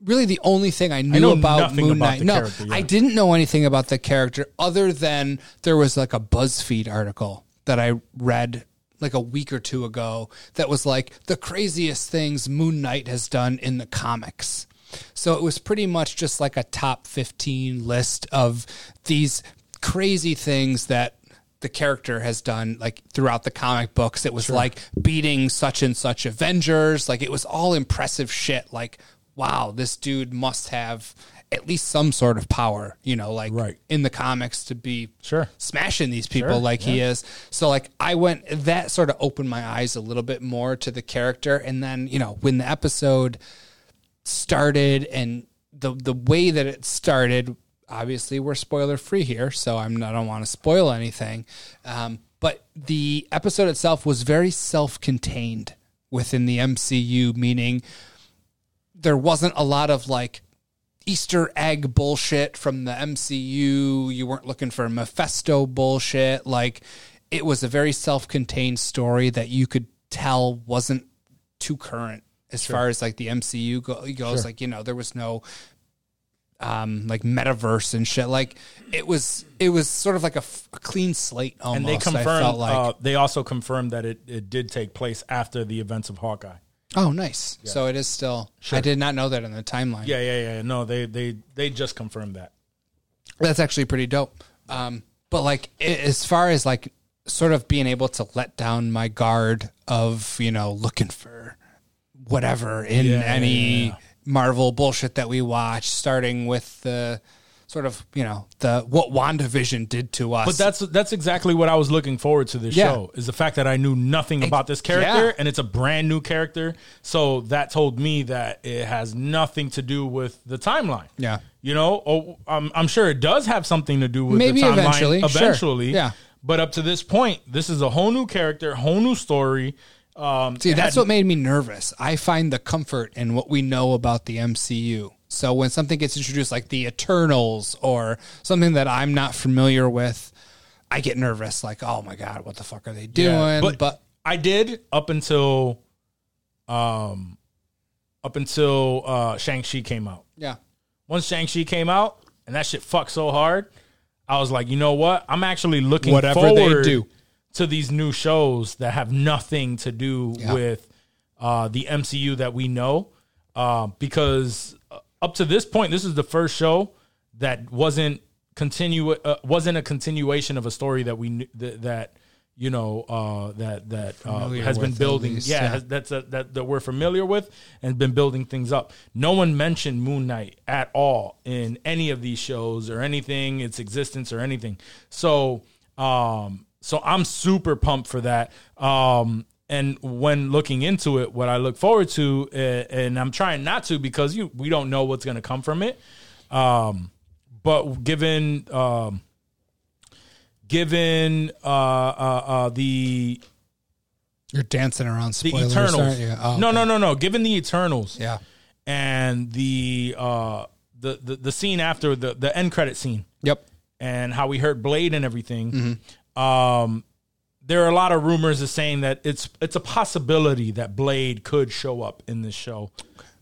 Really, the only thing I knew know about Moon about Knight, no, yeah. I didn't know anything about the character other than there was like a BuzzFeed article that I read like a week or two ago that was like the craziest things Moon Knight has done in the comics. So it was pretty much just like a top 15 list of these crazy things that the character has done like throughout the comic books. It was like beating such and such Avengers. Like it was all impressive shit. Like, wow, this dude must have at least some sort of power, you know, like Right. in the comics to be Sure. smashing these people Sure, like he is. So like I went that sort of opened my eyes a little bit more to the character and then, you know, when the episode started and the the way that it started, obviously we're spoiler free here, so I'm I don't want to spoil anything. Um, but the episode itself was very self-contained within the MCU, meaning there wasn't a lot of like Easter egg bullshit from the MCU. You weren't looking for Mephisto bullshit. Like it was a very self-contained story that you could tell wasn't too current as far as like the MCU go- goes. Like you know, there was no um like metaverse and shit. Like it was it was sort of like a, f- a clean slate almost. and they I confirmed. felt like uh, they also confirmed that it, it did take place after the events of Hawkeye. Oh nice. So it is still. I did not know that in the timeline. Yeah, yeah, yeah. No, they they they just confirmed that. That's actually pretty dope. Um, but like i- as far as like sort of being able to let down my guard of you know looking for whatever in Yeah, any yeah, Marvel bullshit that we watch, starting with the sort of you know the what WandaVision did to us. But that's that's exactly what I was looking forward to this Yeah. show is the fact that I knew nothing about this character yeah. and it's a brand new character. So that told me that it has nothing to do with the timeline. Yeah. You know, oh, I'm, I'm sure it does have something to do with Maybe the timeline eventually, sure. eventually. Yeah. But up to this point, this is a whole new character, whole new story. Um, See, that's had- what made me nervous. I find the comfort in what we know about the MCU. So when something gets introduced, like the Eternals or something that I'm not familiar with, I get nervous. Like, oh my god, what the fuck are they doing? Yeah, but, but, I did up until, um, up until uh, Shang Chi came out. yeah, once Shang-Chi came out and that shit fucked so hard, I was like, you know what? I'm actually looking Whatever they forward do. to these new shows that have nothing to do Yeah. with uh, the MCU that we know. Uh, because up to this point, this is the first show that wasn't continue uh, wasn't a continuation of a story that we knew that, that you know, uh, that that uh, has been building. least, yeah, yeah. has- that's a, that that we're familiar with and been building things up. No one mentioned Moon Knight at all in any of these shows or anything, its existence or anything. So, um, so I'm super pumped for that. Um, and when looking into it, what I look forward to, uh, and I'm trying not to because you we don't know what's going to come from it. Um, but given um, given uh, uh, uh, the You're dancing around the Eternals, aren't you? Oh, no, okay. no, no, no. Given the Eternals, Yeah. and the uh, the, the the scene after the the end credit scene, Yep. and how we heard Blade and everything. Mm-hmm. Um, there are a lot of rumors of saying that it's it's a possibility that Blade could show up in this show,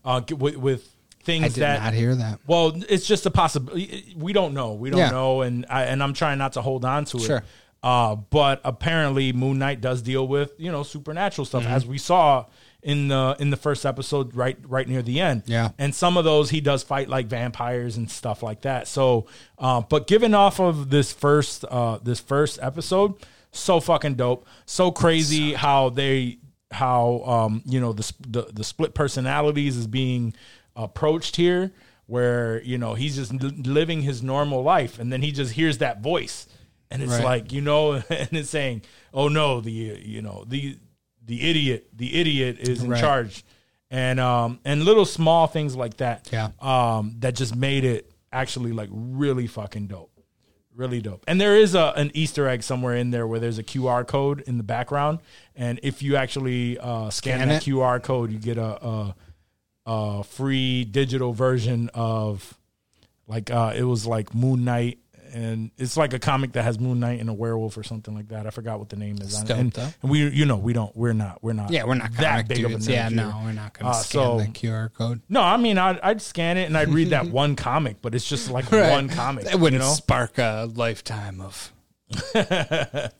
uh, with, with things that I did that not hear that. well, it's just a possibility. We don't know. We don't Yeah. know, and I, and I'm trying not to hold on to it. Sure. Uh, but apparently, Moon Knight does deal with you know supernatural stuff, Mm-hmm. as we saw in the in the first episode, right right near the end. Yeah. And some of those he does fight like vampires and stuff like that. So, uh, but given off of this first uh, this first episode, so fucking dope, so crazy how they how um you know the the, the split personalities is being approached here where you know he's just living his normal life and then he just hears that voice and it's Right. like you know and it's saying oh no the you know the the idiot the idiot is in Right. charge and um and little small things like that Yeah. um that just made it actually like really fucking dope really dope and there is a an easter egg somewhere in there where there's a qr code in the background and if you actually uh scan, Scan that it? qr code you get a, a a free digital version of like uh it was like moon knight and it's like a comic that has moon knight and a werewolf or something like that i forgot what the name is Stoked, and, and we you know we don't we're not we're not Yeah, we're not that big dudes. of a nerd Yeah, no, we're not going to Uh, scan so- the QR code. no i mean I'd, I'd scan it and i'd read that one comic but it's just like Right. one comic It wouldn't you know spark a lifetime of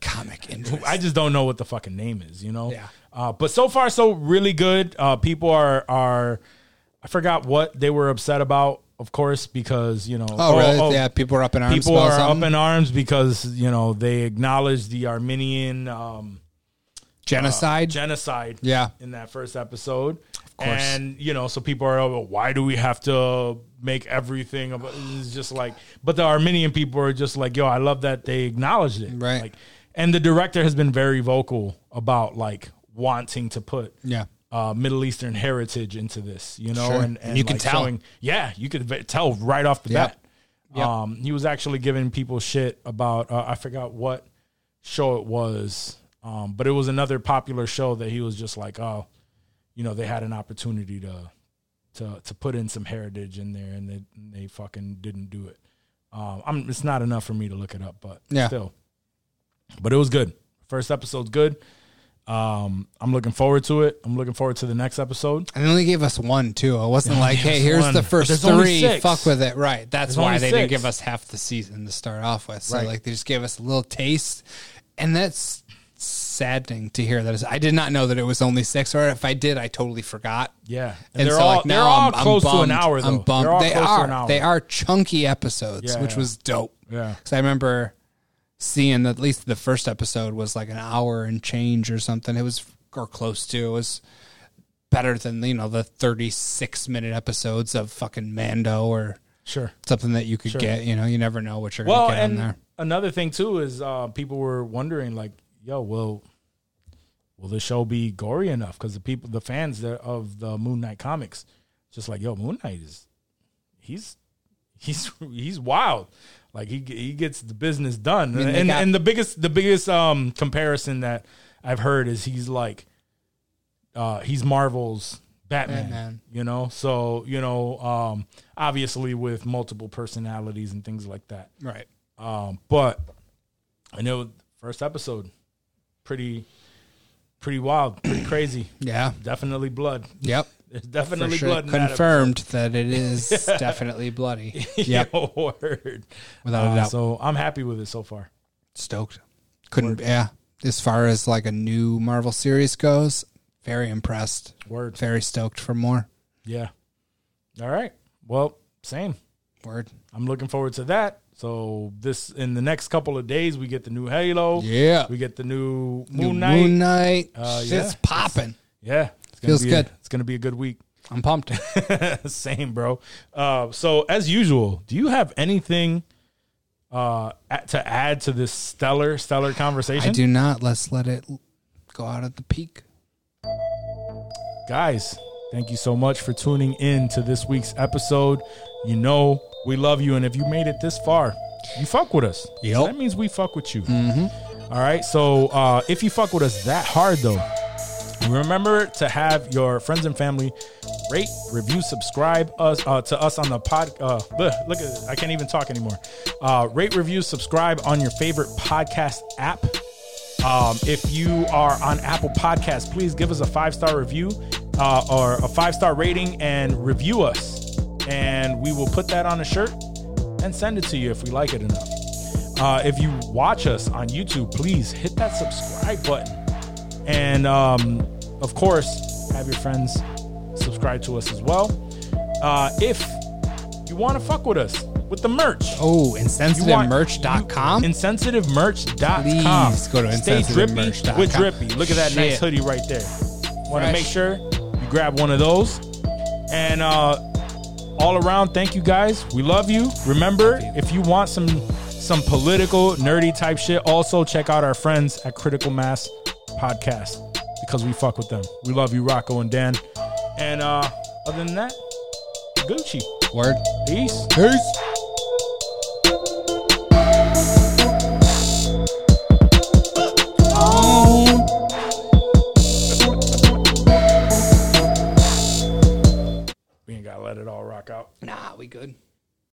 comic interest. I just don't know what the fucking name is, you know. Yeah. Uh, but so far, so really good. Uh, people are are. I forgot what they were upset about, of course, because you know. oh, really? yeah, people are up in arms. People are something? up in arms because you know they acknowledge the Armenian um, genocide. genocide. Yeah. in that first episode, of course. and you know, so people are, oh, why do we have to make everything about? It's just like, but the Armenian people are just like, yo, I love that they acknowledged it, Right. Like, and the director has been very vocal about like wanting to put, Yeah. Uh, Middle Eastern heritage into this, you know, Sure. and, and You can tell. showing- yeah, you could tell right off the Yep. bat. Yep. Um, he was actually giving people shit about uh, I forgot what show it was, um, but it was another popular show that he was just like, oh, you know, they had an opportunity to to to put in some heritage in there, and they and they fucking didn't do it. Um, I'm, it's not enough for me to look it up, but Yeah. still, but it was good. First episode's good. Um, I'm looking forward to it. I'm looking forward to the next episode. And they only gave us one too. It wasn't They only like, gave hey, us here's one. the first there's only three. six. Fuck with it. Right. That's There's why only they didn't six. give us half the season to start off with. So Right. like they just gave us a little taste. And that's saddening to hear that. I did not know that it was only six, or if I did, I totally forgot. Yeah, And, they're so, all like, they're now all I'm, I'm close to an bummed. hour. Though I'm bummed. They're all they close to an are. They are chunky episodes, Yeah, which yeah. was dope. Yeah. Because I remember seeing that at least the first episode was like an hour and change or something. It was or close to. It was better than you know the 36 minute episodes of fucking Mando or Sure. something that you could Sure. get. You know, you never know what you're Well, gonna get on there. another thing too is uh, people were wondering, like, yo, will will the show be gory enough? Because the people, the fans that, of the Moon Knight comics, just like, yo, Moon Knight is he's he's he's wild. Like he he gets the business done, mean, and got- and the biggest the biggest um comparison that I've heard is he's like uh he's Marvel's Batman, Batman. you know. So you know, um, obviously with multiple personalities and things like that. Right. Um, but I know first episode, pretty, pretty wild, pretty crazy. Yeah. Definitely blood. Yep. There's For definitely sure. blood. in that Confirmed that, it is definitely bloody. Yep. Yo, word. Without a Uh, doubt. So I'm happy with it so far. Stoked. Couldn't. Yeah. As far as like a new Marvel series goes, very impressed. Word. Very stoked for more. Yeah. All right. Well, same. Word. I'm looking forward to that. So this in the next couple of days, we get the new Halo. Yeah. we get the new New Moon Knight. Moon Knight. Uh, Shit's yeah. popping. Yeah, it's gonna Feels be good. A, it's gonna be a good week. I'm pumped. Same, bro. Uh, so as usual, do you have anything uh, to add to this stellar, stellar conversation? I do not. Let's let it go out at the peak. Guys, thank you so much for tuning in to this week's episode. You know we love you, and if you made it this far, you fuck with us. Yep. So that means we fuck with you. All right. So uh, if you fuck with us that hard, though, remember to have your friends and family rate, review, subscribe us uh, to us on the pod. Uh, bleh, look at I can't even talk anymore. Uh, rate, review, subscribe on your favorite podcast app. Um, if you are on Apple Podcasts, please give us a five star review uh, or a five star rating and review us, and we will put that on a shirt and send it to you if we like it enough. Uh, if you watch us on YouTube, please hit that subscribe button. And um, of course, have your friends subscribe to us as well. Uh, if you want to fuck with us with the merch, Oh, insensitivemerch.com. insensitivemerch.com. Please go to Stay drippy with drippy. Look at that nice hoodie right there. Want to make sure you grab one of those. And uh, all around, thank you guys. We love you. Remember, if you want some some political nerdy type shit, also check out our friends at Critical Mass Podcast because we fuck with them. We love you, Rocco and Dan. And uh, other than that, Gucci. Word. Peace. Peace. We ain't gotta let it all rock out. Nah, we good.